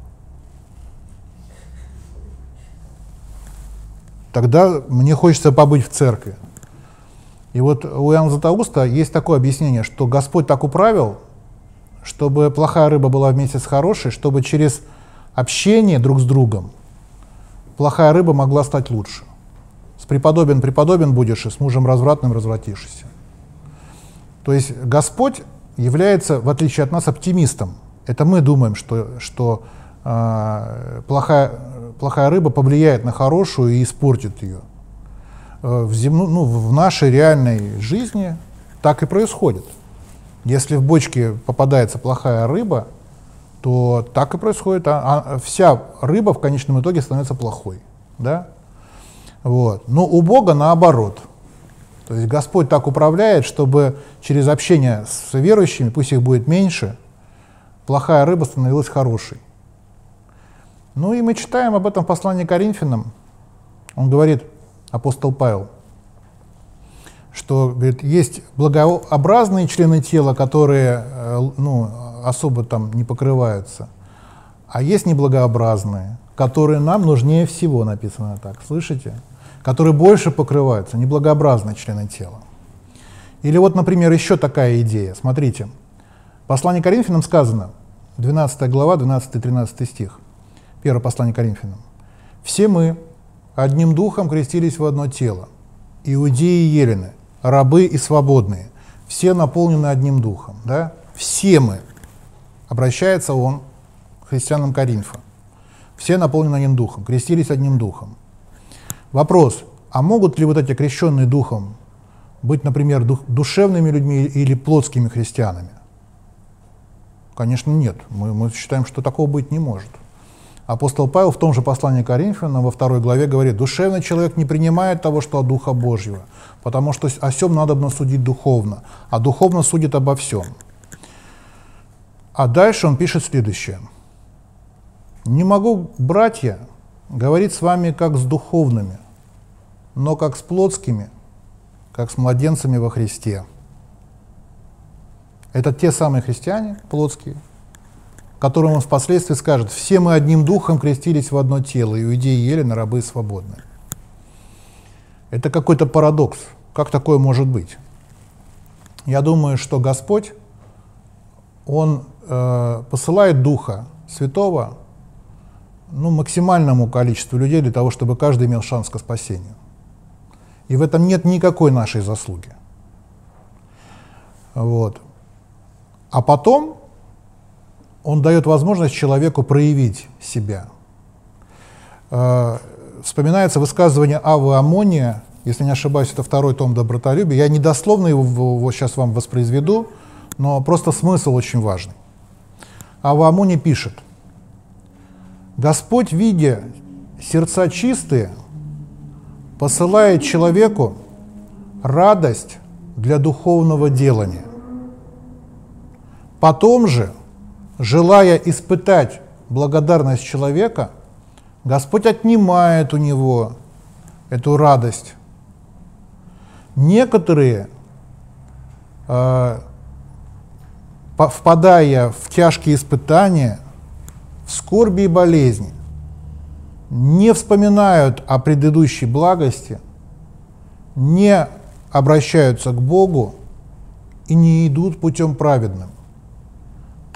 Тогда мне хочется побыть в церкви. И вот у Иоанна Златоуста есть такое объяснение, что Господь так управил, чтобы плохая рыба была вместе с хорошей, чтобы через общение друг с другом плохая рыба могла стать лучше. С преподобен преподобен будешь, и с мужем развратным развратишься. То есть Господь является, в отличие от нас, оптимистом. Это мы думаем, что, что э, плохая, плохая рыба повлияет на хорошую и испортит ее. Э, в, земну, ну, в нашей реальной жизни так и происходит. Если в бочке попадается плохая рыба, то так и происходит. А, а вся рыба в конечном итоге становится плохой. Да? Вот. Но у Бога наоборот. То есть Господь так управляет, чтобы через общение с верующими, пусть их будет меньше, плохая рыба становилась хорошей. Ну и мы читаем об этом в послании Коринфянам. Он говорит, апостол Павел, что говорит, есть благообразные члены тела, которые э, ну, особо там не покрываются. А есть неблагообразные, которые нам нужнее всего, написано так, слышите? Которые больше покрываются, неблагообразные члены тела. Или вот, например, еще такая идея. Смотрите, в послании Коринфянам сказано, 12 глава, 12-13 стих, первое послание Коринфянам. «Все мы одним духом крестились в одно тело, иудеи и елены, рабы и свободные, все наполнены одним духом». Да? Все мы. Обращается он к христианам Коринфа. Все наполнены одним духом, крестились одним духом. Вопрос, а могут ли вот эти крещенные духом быть, например, дух, душевными людьми или плотскими христианами? Конечно, нет. Мы, мы считаем, что такого быть не может. Апостол Павел в том же послании Коринфянам во второй главе говорит, душевный человек не принимает того, что от Духа Божьего, потому что о всем надо судить духовно, а духовно судит обо всем. А дальше он пишет следующее. «Не могу, братья, говорить с вами как с духовными, но как с плотскими, как с младенцами во Христе». Это те самые христиане плотские, которым он впоследствии скажет, все мы одним духом крестились в одно тело, иудеи ели на рабы свободные. Это какой-то парадокс. Как такое может быть? Я думаю, что Господь, Он э, посылает Духа Святого ну, максимальному количеству людей для того, чтобы каждый имел шанс к спасению. И в этом нет никакой нашей заслуги. Вот. А потом он дает возможность человеку проявить себя. Э, вспоминается высказывание Авы Амония, если не ошибаюсь, это второй том добротолюбия. Я недословно его, его сейчас вам воспроизведу, но просто смысл очень важный. Ава Амония пишет, «Господь, видя сердца чистые, посылает человеку радость для духовного делания. Потом же, желая испытать благодарность человека, Господь отнимает у него эту радость. Некоторые, э, впадая в тяжкие испытания, в скорби и болезни, не вспоминают о предыдущей благости, не обращаются к Богу и не идут путем праведным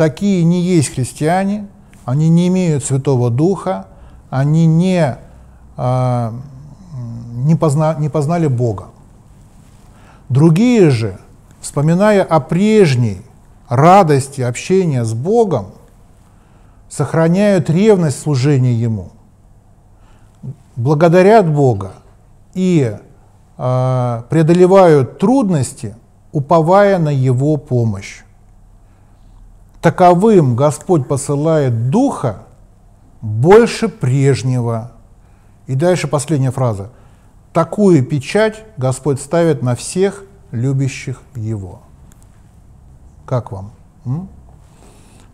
такие не есть христиане, они не имеют Святого Духа, они не, э, не, позна, не познали Бога. Другие же, вспоминая о прежней радости общения с Богом, сохраняют ревность служения Ему, благодарят Бога и э, преодолевают трудности, уповая на Его помощь таковым Господь посылает Духа больше прежнего. И дальше последняя фраза. Такую печать Господь ставит на всех любящих Его. Как вам? М?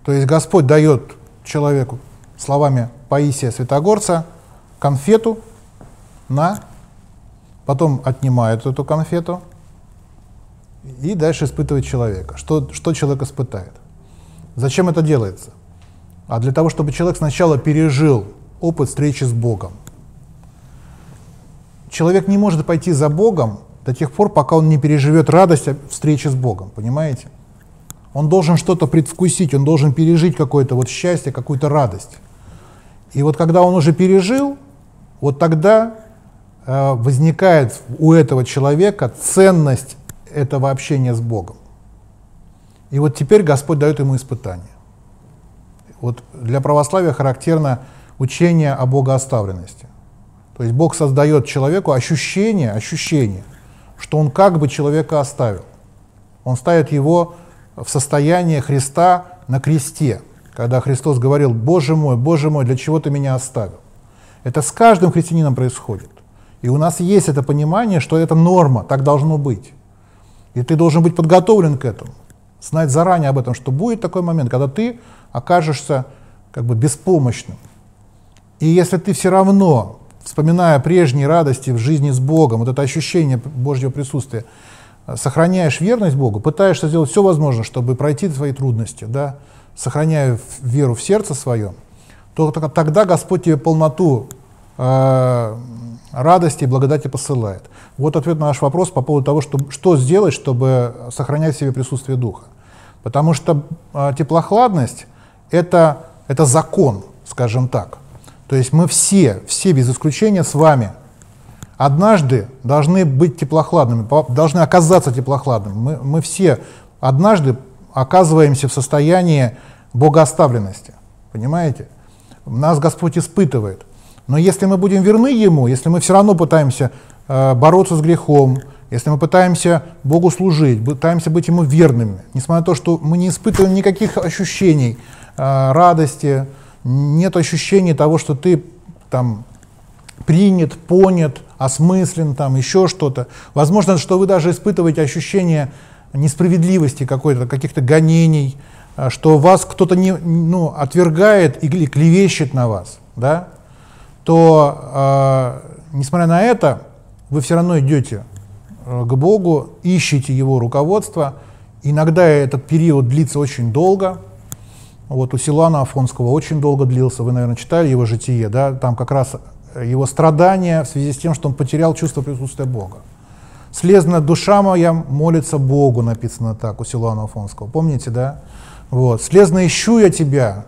То есть Господь дает человеку, словами Паисия Святогорца, конфету на, потом отнимает эту конфету и дальше испытывает человека. Что, что человек испытает? Зачем это делается? А для того, чтобы человек сначала пережил опыт встречи с Богом. Человек не может пойти за Богом до тех пор, пока он не переживет радость встречи с Богом, понимаете? Он должен что-то предвкусить, он должен пережить какое-то вот счастье, какую-то радость. И вот когда он уже пережил, вот тогда э, возникает у этого человека ценность этого общения с Богом. И вот теперь Господь дает ему испытание. Вот для православия характерно учение о богооставленности. То есть Бог создает человеку ощущение, ощущение, что он как бы человека оставил. Он ставит его в состояние Христа на кресте, когда Христос говорил, «Боже мой, Боже мой, для чего ты меня оставил?» Это с каждым христианином происходит. И у нас есть это понимание, что это норма, так должно быть. И ты должен быть подготовлен к этому знать заранее об этом, что будет такой момент, когда ты окажешься как бы беспомощным. И если ты все равно, вспоминая прежние радости в жизни с Богом, вот это ощущение Божьего присутствия, сохраняешь верность Богу, пытаешься сделать все возможное, чтобы пройти свои трудности, да, сохраняя веру в сердце своем, то тогда Господь тебе полноту э, радости и благодати посылает. Вот ответ на наш вопрос по поводу того, что, что сделать, чтобы сохранять в себе присутствие Духа. Потому что э, теплохладность это, — это закон, скажем так. То есть мы все, все без исключения с вами однажды должны быть теплохладными, должны оказаться теплохладными. Мы, мы все однажды оказываемся в состоянии богооставленности. Понимаете? Нас Господь испытывает. Но если мы будем верны Ему, если мы все равно пытаемся э, бороться с грехом, если мы пытаемся Богу служить, пытаемся быть Ему верными, несмотря на то, что мы не испытываем никаких ощущений э, радости, нет ощущения того, что ты там принят, понят, осмыслен, там еще что-то. Возможно, что вы даже испытываете ощущение несправедливости какой-то, каких-то гонений, э, что вас кто-то не, ну, отвергает или клевещет на вас, да, то, э, несмотря на это, вы все равно идете Э, к Богу, ищите Его руководство. Иногда этот период длится очень долго. Вот у Силана Афонского очень долго длился. Вы, наверное, читали его житие, да? Там как раз его страдания в связи с тем, что он потерял чувство присутствия Бога. «Слезна душа моя молится Богу», написано так у Силуана Афонского. Помните, да? Вот. «Слезно ищу я Тебя,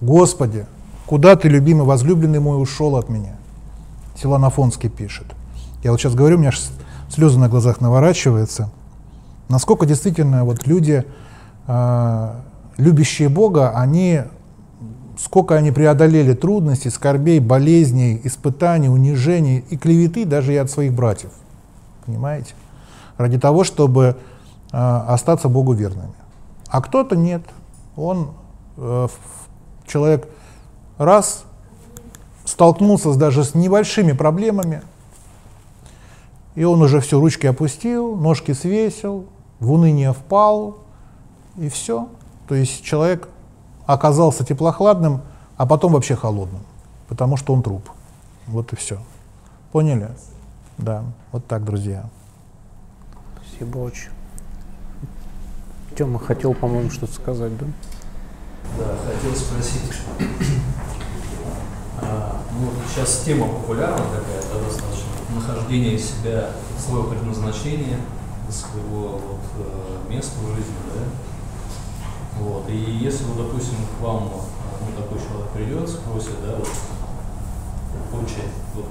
Господи, куда Ты, любимый, возлюбленный мой, ушел от меня?» Силуан Афонский пишет. Я вот сейчас говорю, у меня слезы на глазах наворачиваются. Насколько действительно вот люди, э, любящие Бога, они, сколько они преодолели трудностей, скорбей, болезней, испытаний, унижений и клеветы даже и от своих братьев. Понимаете? Ради того, чтобы э, остаться Богу верными. А кто-то нет. Он, э, человек, раз столкнулся даже с небольшими проблемами, и он уже все, ручки опустил, ножки свесил, в уныние впал, и все. То есть человек оказался теплохладным, а потом вообще холодным, потому что он труп. Вот и все. Поняли? Да, вот так, друзья. Спасибо очень. Тёма хотел, по-моему, что-то сказать, да? Да, хотел спросить. а, ну, сейчас тема популярна такая, да, достаточно нахождение себя, своего предназначения, своего вот, э, места в жизни, да. Вот. И если, вот, допустим, к вам ну, такой человек придет, спросит, да, вот, получать, вот,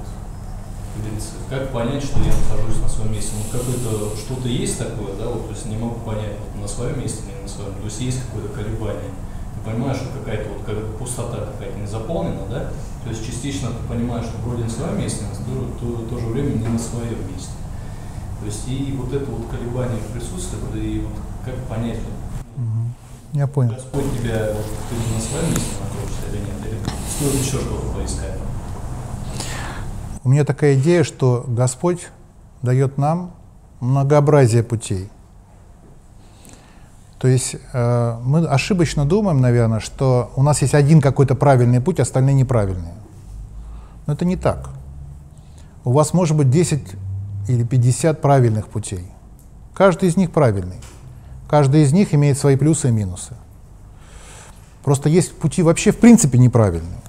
как понять, что я нахожусь на своем месте? Ну, какое-то, что-то есть такое, да, вот, то есть не могу понять, вот, на своем месте или на своем, то есть есть какое-то колебание. Ты понимаешь, что какая-то вот как пустота какая-то не заполнена, да, то есть частично ты понимаешь, что вроде на своем месте, но в то, то же время не на своем месте. То есть и вот это вот колебание присутствует, и вот как понять, я понял. Господь тебя, ты на своем месте находишься или нет, или стоит еще что-то поискать? У меня такая идея, что Господь дает нам многообразие путей. То есть э, мы ошибочно думаем, наверное, что у нас есть один какой-то правильный путь, остальные неправильные. Но это не так. У вас может быть 10 или 50 правильных путей. Каждый из них правильный. Каждый из них имеет свои плюсы и минусы. Просто есть пути вообще в принципе неправильные.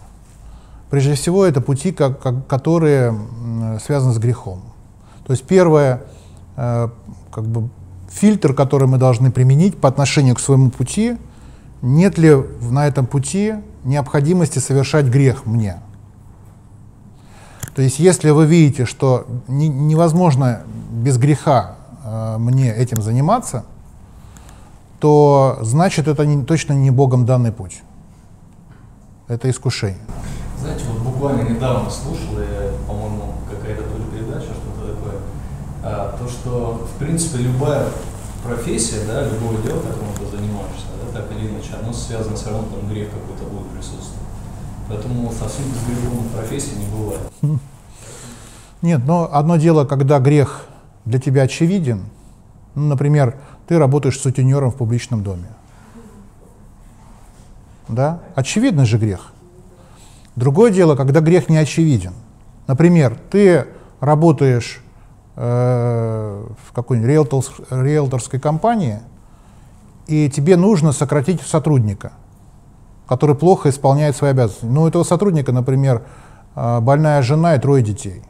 Прежде всего, это пути, как, как, которые связаны с грехом. То есть первое, э, как бы фильтр, который мы должны применить по отношению к своему пути, нет ли на этом пути необходимости совершать грех мне. То есть если вы видите, что не, невозможно без греха э, мне этим заниматься, то значит это не, точно не Богом данный путь. Это искушение. Знаете, вот буквально недавно слушал, я, по-моему, какая-то то передача, что-то такое, а, то, что, в принципе, любая профессия, да, любое дело, которым ты занимаешься, да, так или иначе, оно связано все равно, там грех какой-то будет присутствовать. Поэтому совсем без греховной профессии не бывает. Нет, но одно дело, когда грех для тебя очевиден, ну, например, ты работаешь сутенером в публичном доме. Да? Очевидный же грех. Другое дело, когда грех не очевиден. Например, ты работаешь э, в какой-нибудь риэлторс, риэлторской компании, и тебе нужно сократить сотрудника, который плохо исполняет свои обязанности. Ну, у этого сотрудника, например, э, больная жена и трое детей.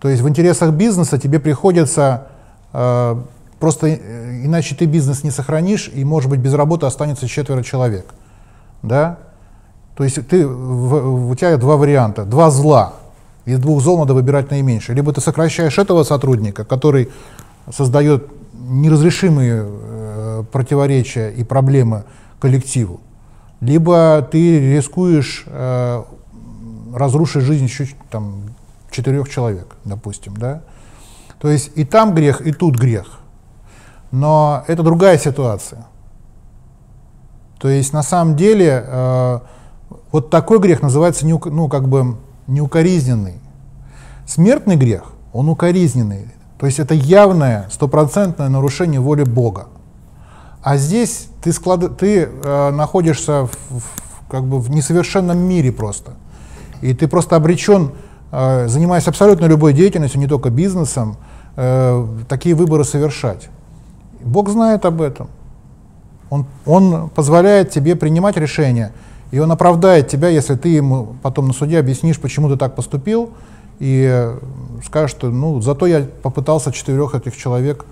То есть в интересах бизнеса тебе приходится э, просто э, иначе ты бизнес не сохранишь, и, может быть, без работы останется четверо человек. Да? То есть ты, в, у тебя два варианта, два зла. Из двух зол надо выбирать наименьшее. Либо ты сокращаешь этого сотрудника, который создает неразрешимые э, противоречия и проблемы коллективу, либо ты рискуешь э, разрушить жизнь еще там, четырех человек, допустим, да? То есть и там грех, и тут грех. Но это другая ситуация. То есть на самом деле э, вот такой грех называется неук, ну, как бы неукоризненный. Смертный грех, он укоризненный. То есть это явное, стопроцентное нарушение воли Бога. А здесь ты, склад... ты э, находишься в, в, как бы в несовершенном мире просто. И ты просто обречен, э, занимаясь абсолютно любой деятельностью, не только бизнесом, э, такие выборы совершать. Бог знает об этом. Он, он позволяет тебе принимать решения, и он оправдает тебя, если ты ему потом на суде объяснишь, почему ты так поступил, и скажешь, что ну, зато я попытался четырех этих человек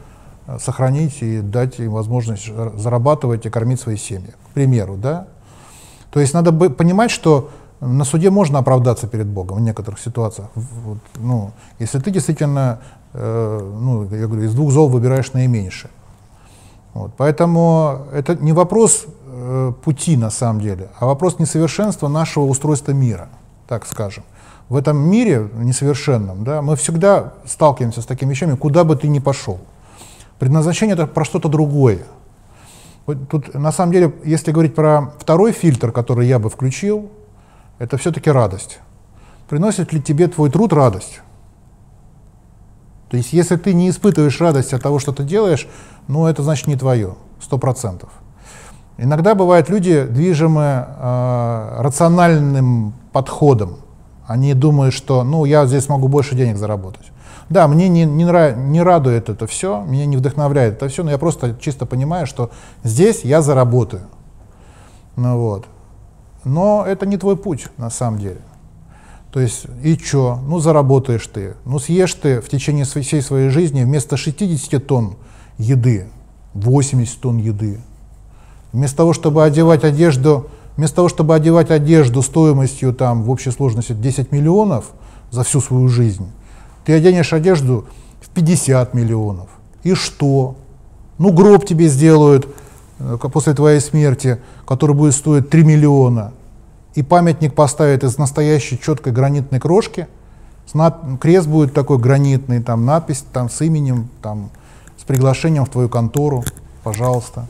э, сохранить и дать им возможность зарабатывать и кормить свои семьи, к примеру, да? То есть надо понимать, что на суде можно оправдаться перед Богом в некоторых ситуациях. Вот, ну, если ты действительно, э, ну, я говорю, из двух зол выбираешь наименьшее. Вот, поэтому это не вопрос э, пути на самом деле, а вопрос несовершенства нашего устройства мира, так скажем. В этом мире несовершенном да, мы всегда сталкиваемся с такими вещами, куда бы ты ни пошел. Предназначение это про что-то другое. Вот тут на самом деле, если говорить про второй фильтр, который я бы включил, это все-таки радость. Приносит ли тебе твой труд радость? То есть, если ты не испытываешь радость от того, что ты делаешь, ну, это значит не твое, сто процентов. Иногда бывают люди, движимы э, рациональным подходом. Они думают, что, ну, я здесь могу больше денег заработать. Да, мне не, не, нрав, не радует это все, меня не вдохновляет это все, но я просто чисто понимаю, что здесь я заработаю. Ну вот. Но это не твой путь на самом деле. То есть, и что? Ну, заработаешь ты. Ну, съешь ты в течение всей своей жизни вместо 60 тонн еды 80 тонн еды. Вместо того, чтобы одевать одежду, вместо того, чтобы одевать одежду стоимостью там в общей сложности 10 миллионов за всю свою жизнь, ты оденешь одежду в 50 миллионов. И что? Ну, гроб тебе сделают э, после твоей смерти, который будет стоить 3 миллиона и памятник поставят из настоящей четкой гранитной крошки, крест будет такой гранитный, там надпись там с именем, там с приглашением в твою контору, пожалуйста.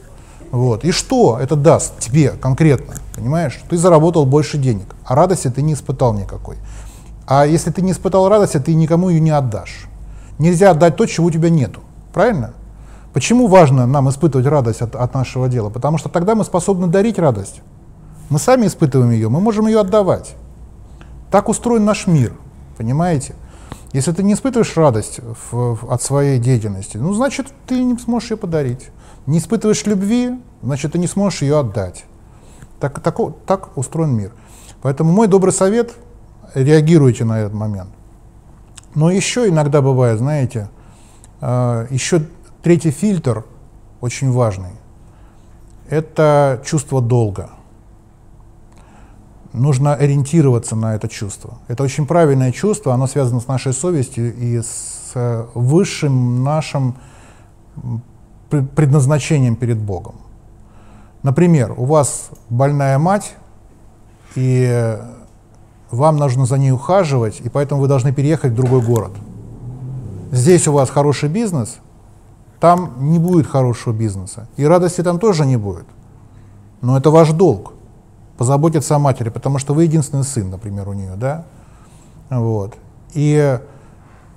Вот. И что это даст тебе конкретно? Понимаешь? Ты заработал больше денег, а радости ты не испытал никакой. А если ты не испытал радости, ты никому ее не отдашь. Нельзя отдать то, чего у тебя нету. Правильно? Почему важно нам испытывать радость от, от нашего дела? Потому что тогда мы способны дарить радость. Мы сами испытываем ее, мы можем ее отдавать. Так устроен наш мир, понимаете? Если ты не испытываешь радость в, в, от своей деятельности, ну, значит, ты не сможешь ее подарить. Не испытываешь любви, значит, ты не сможешь ее отдать. Так, так, так устроен мир. Поэтому мой добрый совет – реагируйте на этот момент. Но еще иногда бывает, знаете, э, еще третий фильтр очень важный – это чувство долга – нужно ориентироваться на это чувство. Это очень правильное чувство, оно связано с нашей совестью и с э, высшим нашим предназначением перед Богом. Например, у вас больная мать, и вам нужно за ней ухаживать, и поэтому вы должны переехать в другой город. Здесь у вас хороший бизнес, там не будет хорошего бизнеса, и радости там тоже не будет. Но это ваш долг позаботиться о матери, потому что вы единственный сын, например, у нее, да? Вот. И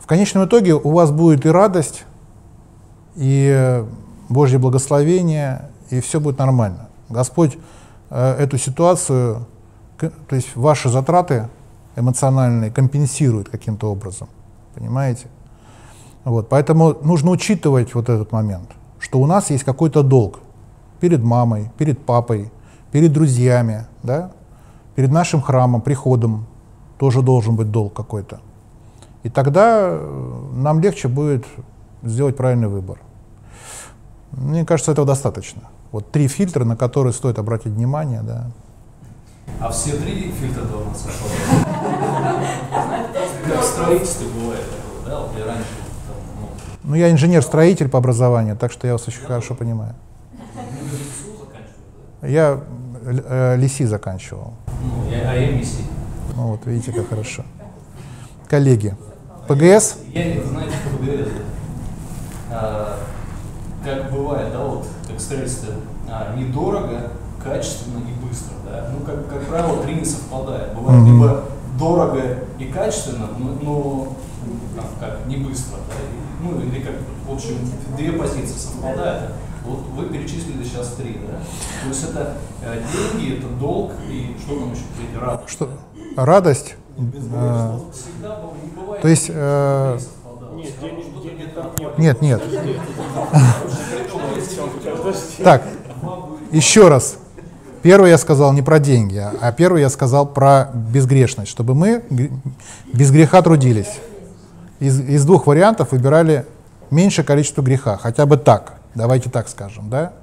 в конечном итоге у вас будет и радость, и Божье благословение, и все будет нормально. Господь э, эту ситуацию, то есть ваши затраты эмоциональные компенсирует каким-то образом, понимаете? Вот, поэтому нужно учитывать вот этот момент, что у нас есть какой-то долг перед мамой, перед папой, перед друзьями, да? перед нашим храмом, приходом тоже должен быть долг какой-то. И тогда э, нам легче будет сделать правильный выбор. Мне кажется, этого достаточно. Вот три фильтра, на которые стоит обратить внимание, да. А все три фильтра должны совпадать? Как в строительстве бывает да, вот я раньше ну. ну, я инженер-строитель по образованию, так что я вас очень хорошо понимаю. Я Лиси заканчивал. Ну, я, а я МИСИ. Ну вот, видите, как хорошо. Коллеги. ПГС? Я не знаю, что ПГС. А, как бывает, да, вот как строительство, а, недорого, качественно и быстро, да. Ну, как, как правило, три не совпадает. Бывает Мгм. либо дорого и качественно, но, но там, как, не быстро, да. Ну, или как, в общем, две позиции совпадают. Вот вы перечислили сейчас три, да? То есть это э, деньги, это долг и что там еще третий радость. Что? Радость? Всегда быв- не бывает. То есть, э, совпадало. Нет, нет. Так, еще раз. Первый я сказал не про деньги, а- а первый я сказал про безгрешность, чтобы мы без греха трудились. Из, из двух вариантов выбирали меньшее количество греха, хотя бы так, давайте так скажем, да?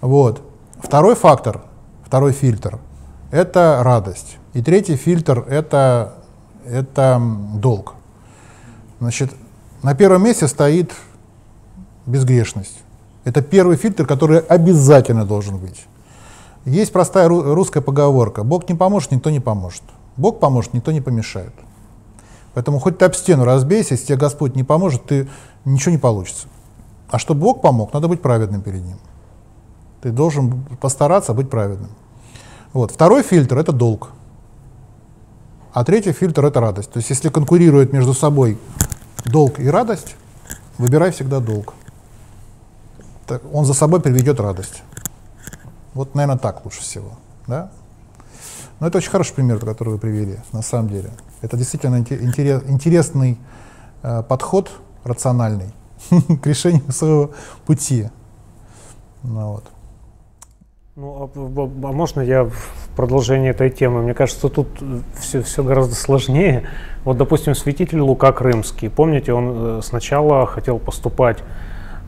Вот. Второй фактор, второй фильтр — это радость. И третий фильтр — это, это долг. Значит, на первом месте стоит безгрешность. Это первый фильтр, который обязательно должен быть. Есть простая ру- русская поговорка. Бог не поможет, никто не поможет. Бог поможет, никто не помешает. Поэтому хоть ты об стену разбейся, если тебе Господь не поможет, ты ничего не получится. А чтобы Бог помог, надо быть праведным перед Ним. Ты должен постараться быть праведным. Вот. Второй фильтр — это долг. А третий фильтр — это радость. То есть если конкурируют между собой долг и радость, выбирай всегда долг. Так, он за собой приведет радость. Вот, наверное, так лучше всего. Да? Но это очень хороший пример, который вы привели, на самом деле. Это действительно инте- интерес- интересный э, подход, рациональный, к решению своего пути. Ну, вот. Ну, а, а можно я в продолжение этой темы? Мне кажется, тут все, все гораздо сложнее. Вот, допустим, святитель Лука Крымский. Помните, он э, сначала хотел поступать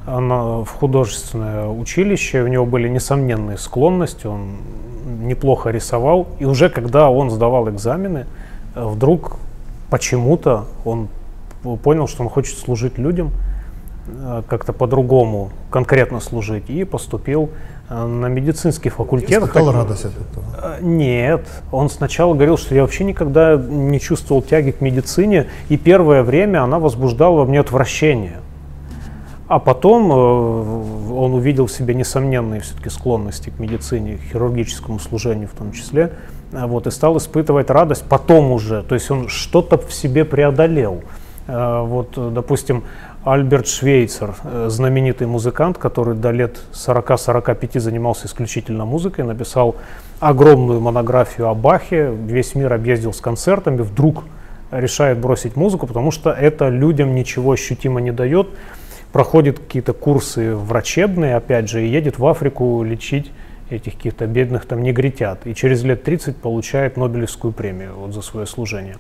на- в художественное училище, у него были несомненные склонности, он неплохо рисовал. И уже когда он сдавал экзамены, э, вдруг почему-то он понял, что он хочет служить людям, как-то по-другому, конкретно служить, и поступил э, на медицинский факультет. Испытал радость от этого. Э, Нет, он сначала говорил, что я вообще никогда не чувствовал тяги к медицине, и первое время она возбуждала во мне отвращение. А потом э, он увидел в себе несомненные все-таки склонности к медицине, к хирургическому служению в том числе, э, вот, и стал испытывать радость потом уже, то есть он что-то в себе преодолел. Э, Вот, э, допустим, Альберт Швейцер, э, знаменитый музыкант, который до лет 40-45 занимался исключительно музыкой, написал огромную монографию о Бахе, весь мир объездил с концертами, вдруг решает бросить музыку, потому что это людям ничего ощутимо не дает, проходит какие-то курсы врачебные, опять же, и едет в Африку лечить этих каких-то бедных там негритят. И через лет 30 получает Нобелевскую премию вот за свое служение.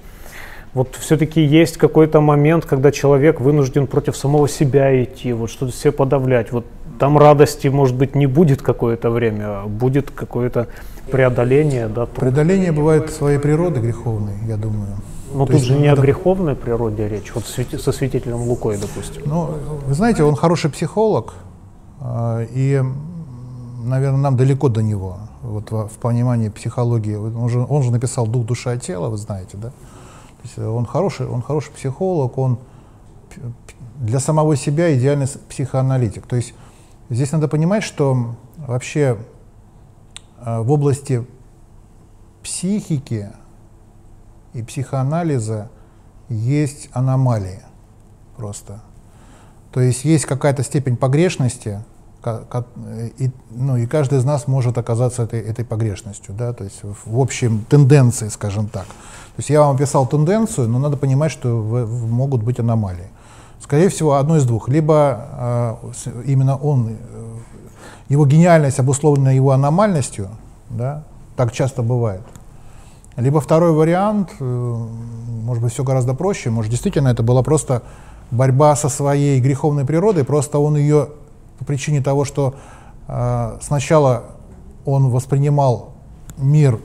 Вот все-таки есть какой-то момент, когда человек вынужден против самого себя идти, вот что-то себе подавлять. Вот там радости, может быть, не будет какое-то время, а будет какое-то преодоление, да. Преодоление бывает своей природы греховной, я думаю. Но то тут же не о надо- греховной природе речь, вот со святителем Лукой, допустим. Ну, вы знаете, он хороший психолог, а, и, наверное, нам далеко до него, вот во- в понимании психологии. Он же, он же написал «Дух, душа тело», вы знаете, да? Э, он хороший, он хороший психолог, он для самого себя идеальный психоаналитик. То есть здесь надо понимать, что вообще э, в области психики и психоанализа есть аномалии просто. То есть есть какая-то степень погрешности, и, ну, и каждый из нас может оказаться этой, этой погрешностью, да, то есть в, в общем тенденции, скажем так. То есть я вам описал тенденцию, но надо понимать, что в- в- могут быть аномалии. Скорее всего, одно из двух. Либо э, именно он, э, его гениальность обусловлена его аномальностью, да, так часто бывает. Либо второй вариант, э, может быть, все гораздо проще, может, действительно это была просто борьба со своей греховной природой, просто он ее по причине того, что э, сначала он воспринимал мир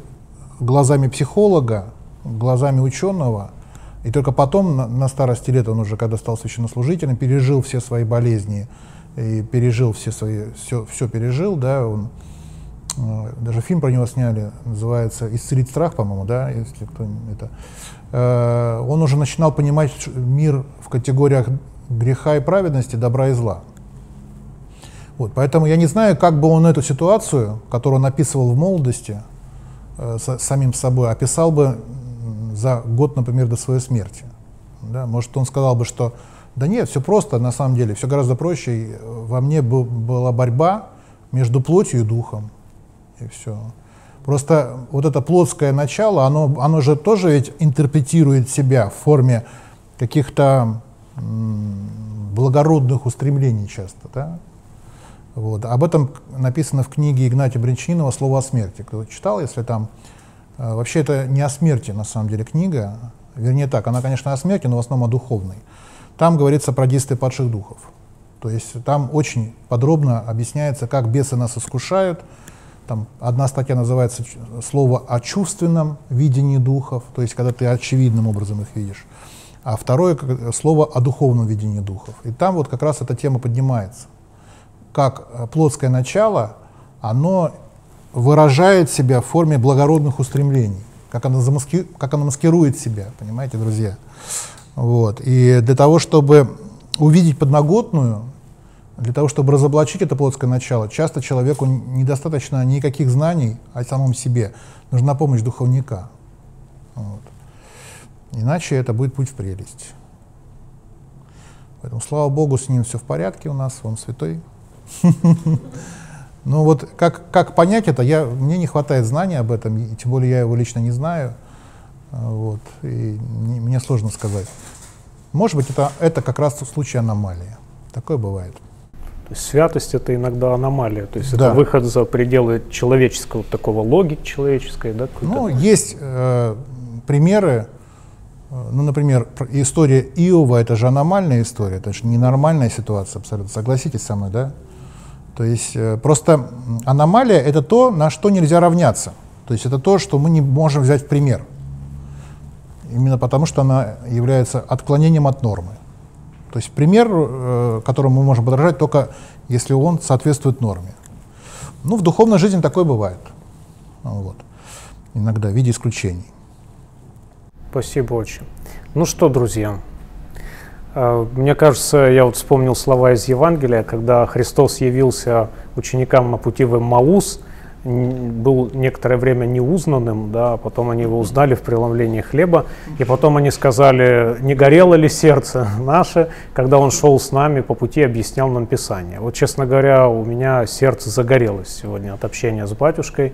глазами психолога, глазами ученого, и только потом, на, на старости лет, он уже, когда стал священнослужителем, пережил все свои болезни, и пережил все свои, все, все пережил, да, он э, даже фильм про него сняли, называется «Исцелить страх», по-моему, да, если кто это. Э, он уже начинал понимать мир в категориях греха и праведности, добра и зла. Вот, поэтому я не знаю, как бы он эту ситуацию, которую он описывал в молодости, э, с, самим собой, описал бы за год, например, до своей смерти. Да? Может, он сказал бы, что да нет, все просто, на самом деле, все гораздо проще. И во мне был, была борьба между плотью и духом. И все. Просто вот это плотское начало, оно, оно же тоже ведь интерпретирует себя в форме каких-то благородных устремлений часто. Да? Вот. Об этом написано в книге Игнатия Бринчинова «Слово о смерти». Кто читал, если там... Э, вообще это не о смерти, на самом деле, книга. Вернее так, она, конечно, о смерти, но в основном о духовной. Там говорится про действия падших духов. То есть там очень подробно объясняется, как бесы нас искушают. Там одна статья называется «Слово о чувственном видении духов», то есть когда ты очевидным образом их видишь. А второе слово о духовном видении духов. И там вот как раз эта тема поднимается как э, плотское начало, оно выражает себя в форме благородных устремлений, как оно, замаски... как оно маскирует себя, понимаете, друзья? Вот. И для того, чтобы увидеть подноготную, для того, чтобы разоблачить это плотское начало, часто человеку недостаточно никаких знаний о самом себе. Нужна помощь духовника. Вот. Иначе это будет путь в прелесть. Поэтому, слава Богу, с ним все в порядке у нас, он святой. Ну вот как, как понять это, я, мне не хватает знаний об этом, и тем более я его лично не знаю. А, вот, и не, мне сложно сказать. Может быть, это, это как раз в случае аномалии. Такое бывает. То есть святость это иногда аномалия, то есть да. это выход за пределы человеческого, такого логики человеческой, да? Ну, есть э, примеры, э, ну, например, история Иова, это же аномальная история, это же ненормальная ситуация абсолютно, согласитесь со мной, да? То есть э, просто аномалия — это то, на что нельзя равняться. То есть это то, что мы не можем взять в пример. Именно потому, что она является отклонением от нормы. То есть пример, э, которому мы можем подражать, только если он соответствует норме. Ну, в духовной жизни такое бывает. Вот. Иногда в виде исключений. Спасибо очень. Ну что, друзья, мне кажется, я вот вспомнил слова из Евангелия, когда Христос явился ученикам на пути в Эммаус, был некоторое время неузнанным, да, а потом они его узнали в преломлении хлеба, и потом они сказали, не горело ли сердце наше, когда он шел с нами по пути, объяснял нам Писание. Вот, честно говоря, у меня сердце загорелось сегодня от общения с батюшкой.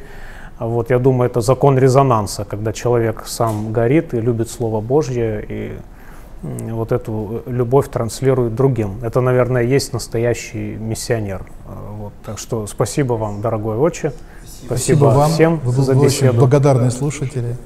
Вот, я думаю, это закон резонанса, когда человек сам горит и любит Слово Божье, и вот эту любовь транслирует другим. Это, наверное, есть настоящий миссионер. А, вот. Так что спасибо вам, дорогой отче. Спасибо, спасибо вам. всем Вы за беседу. Очень благодарные слушатели.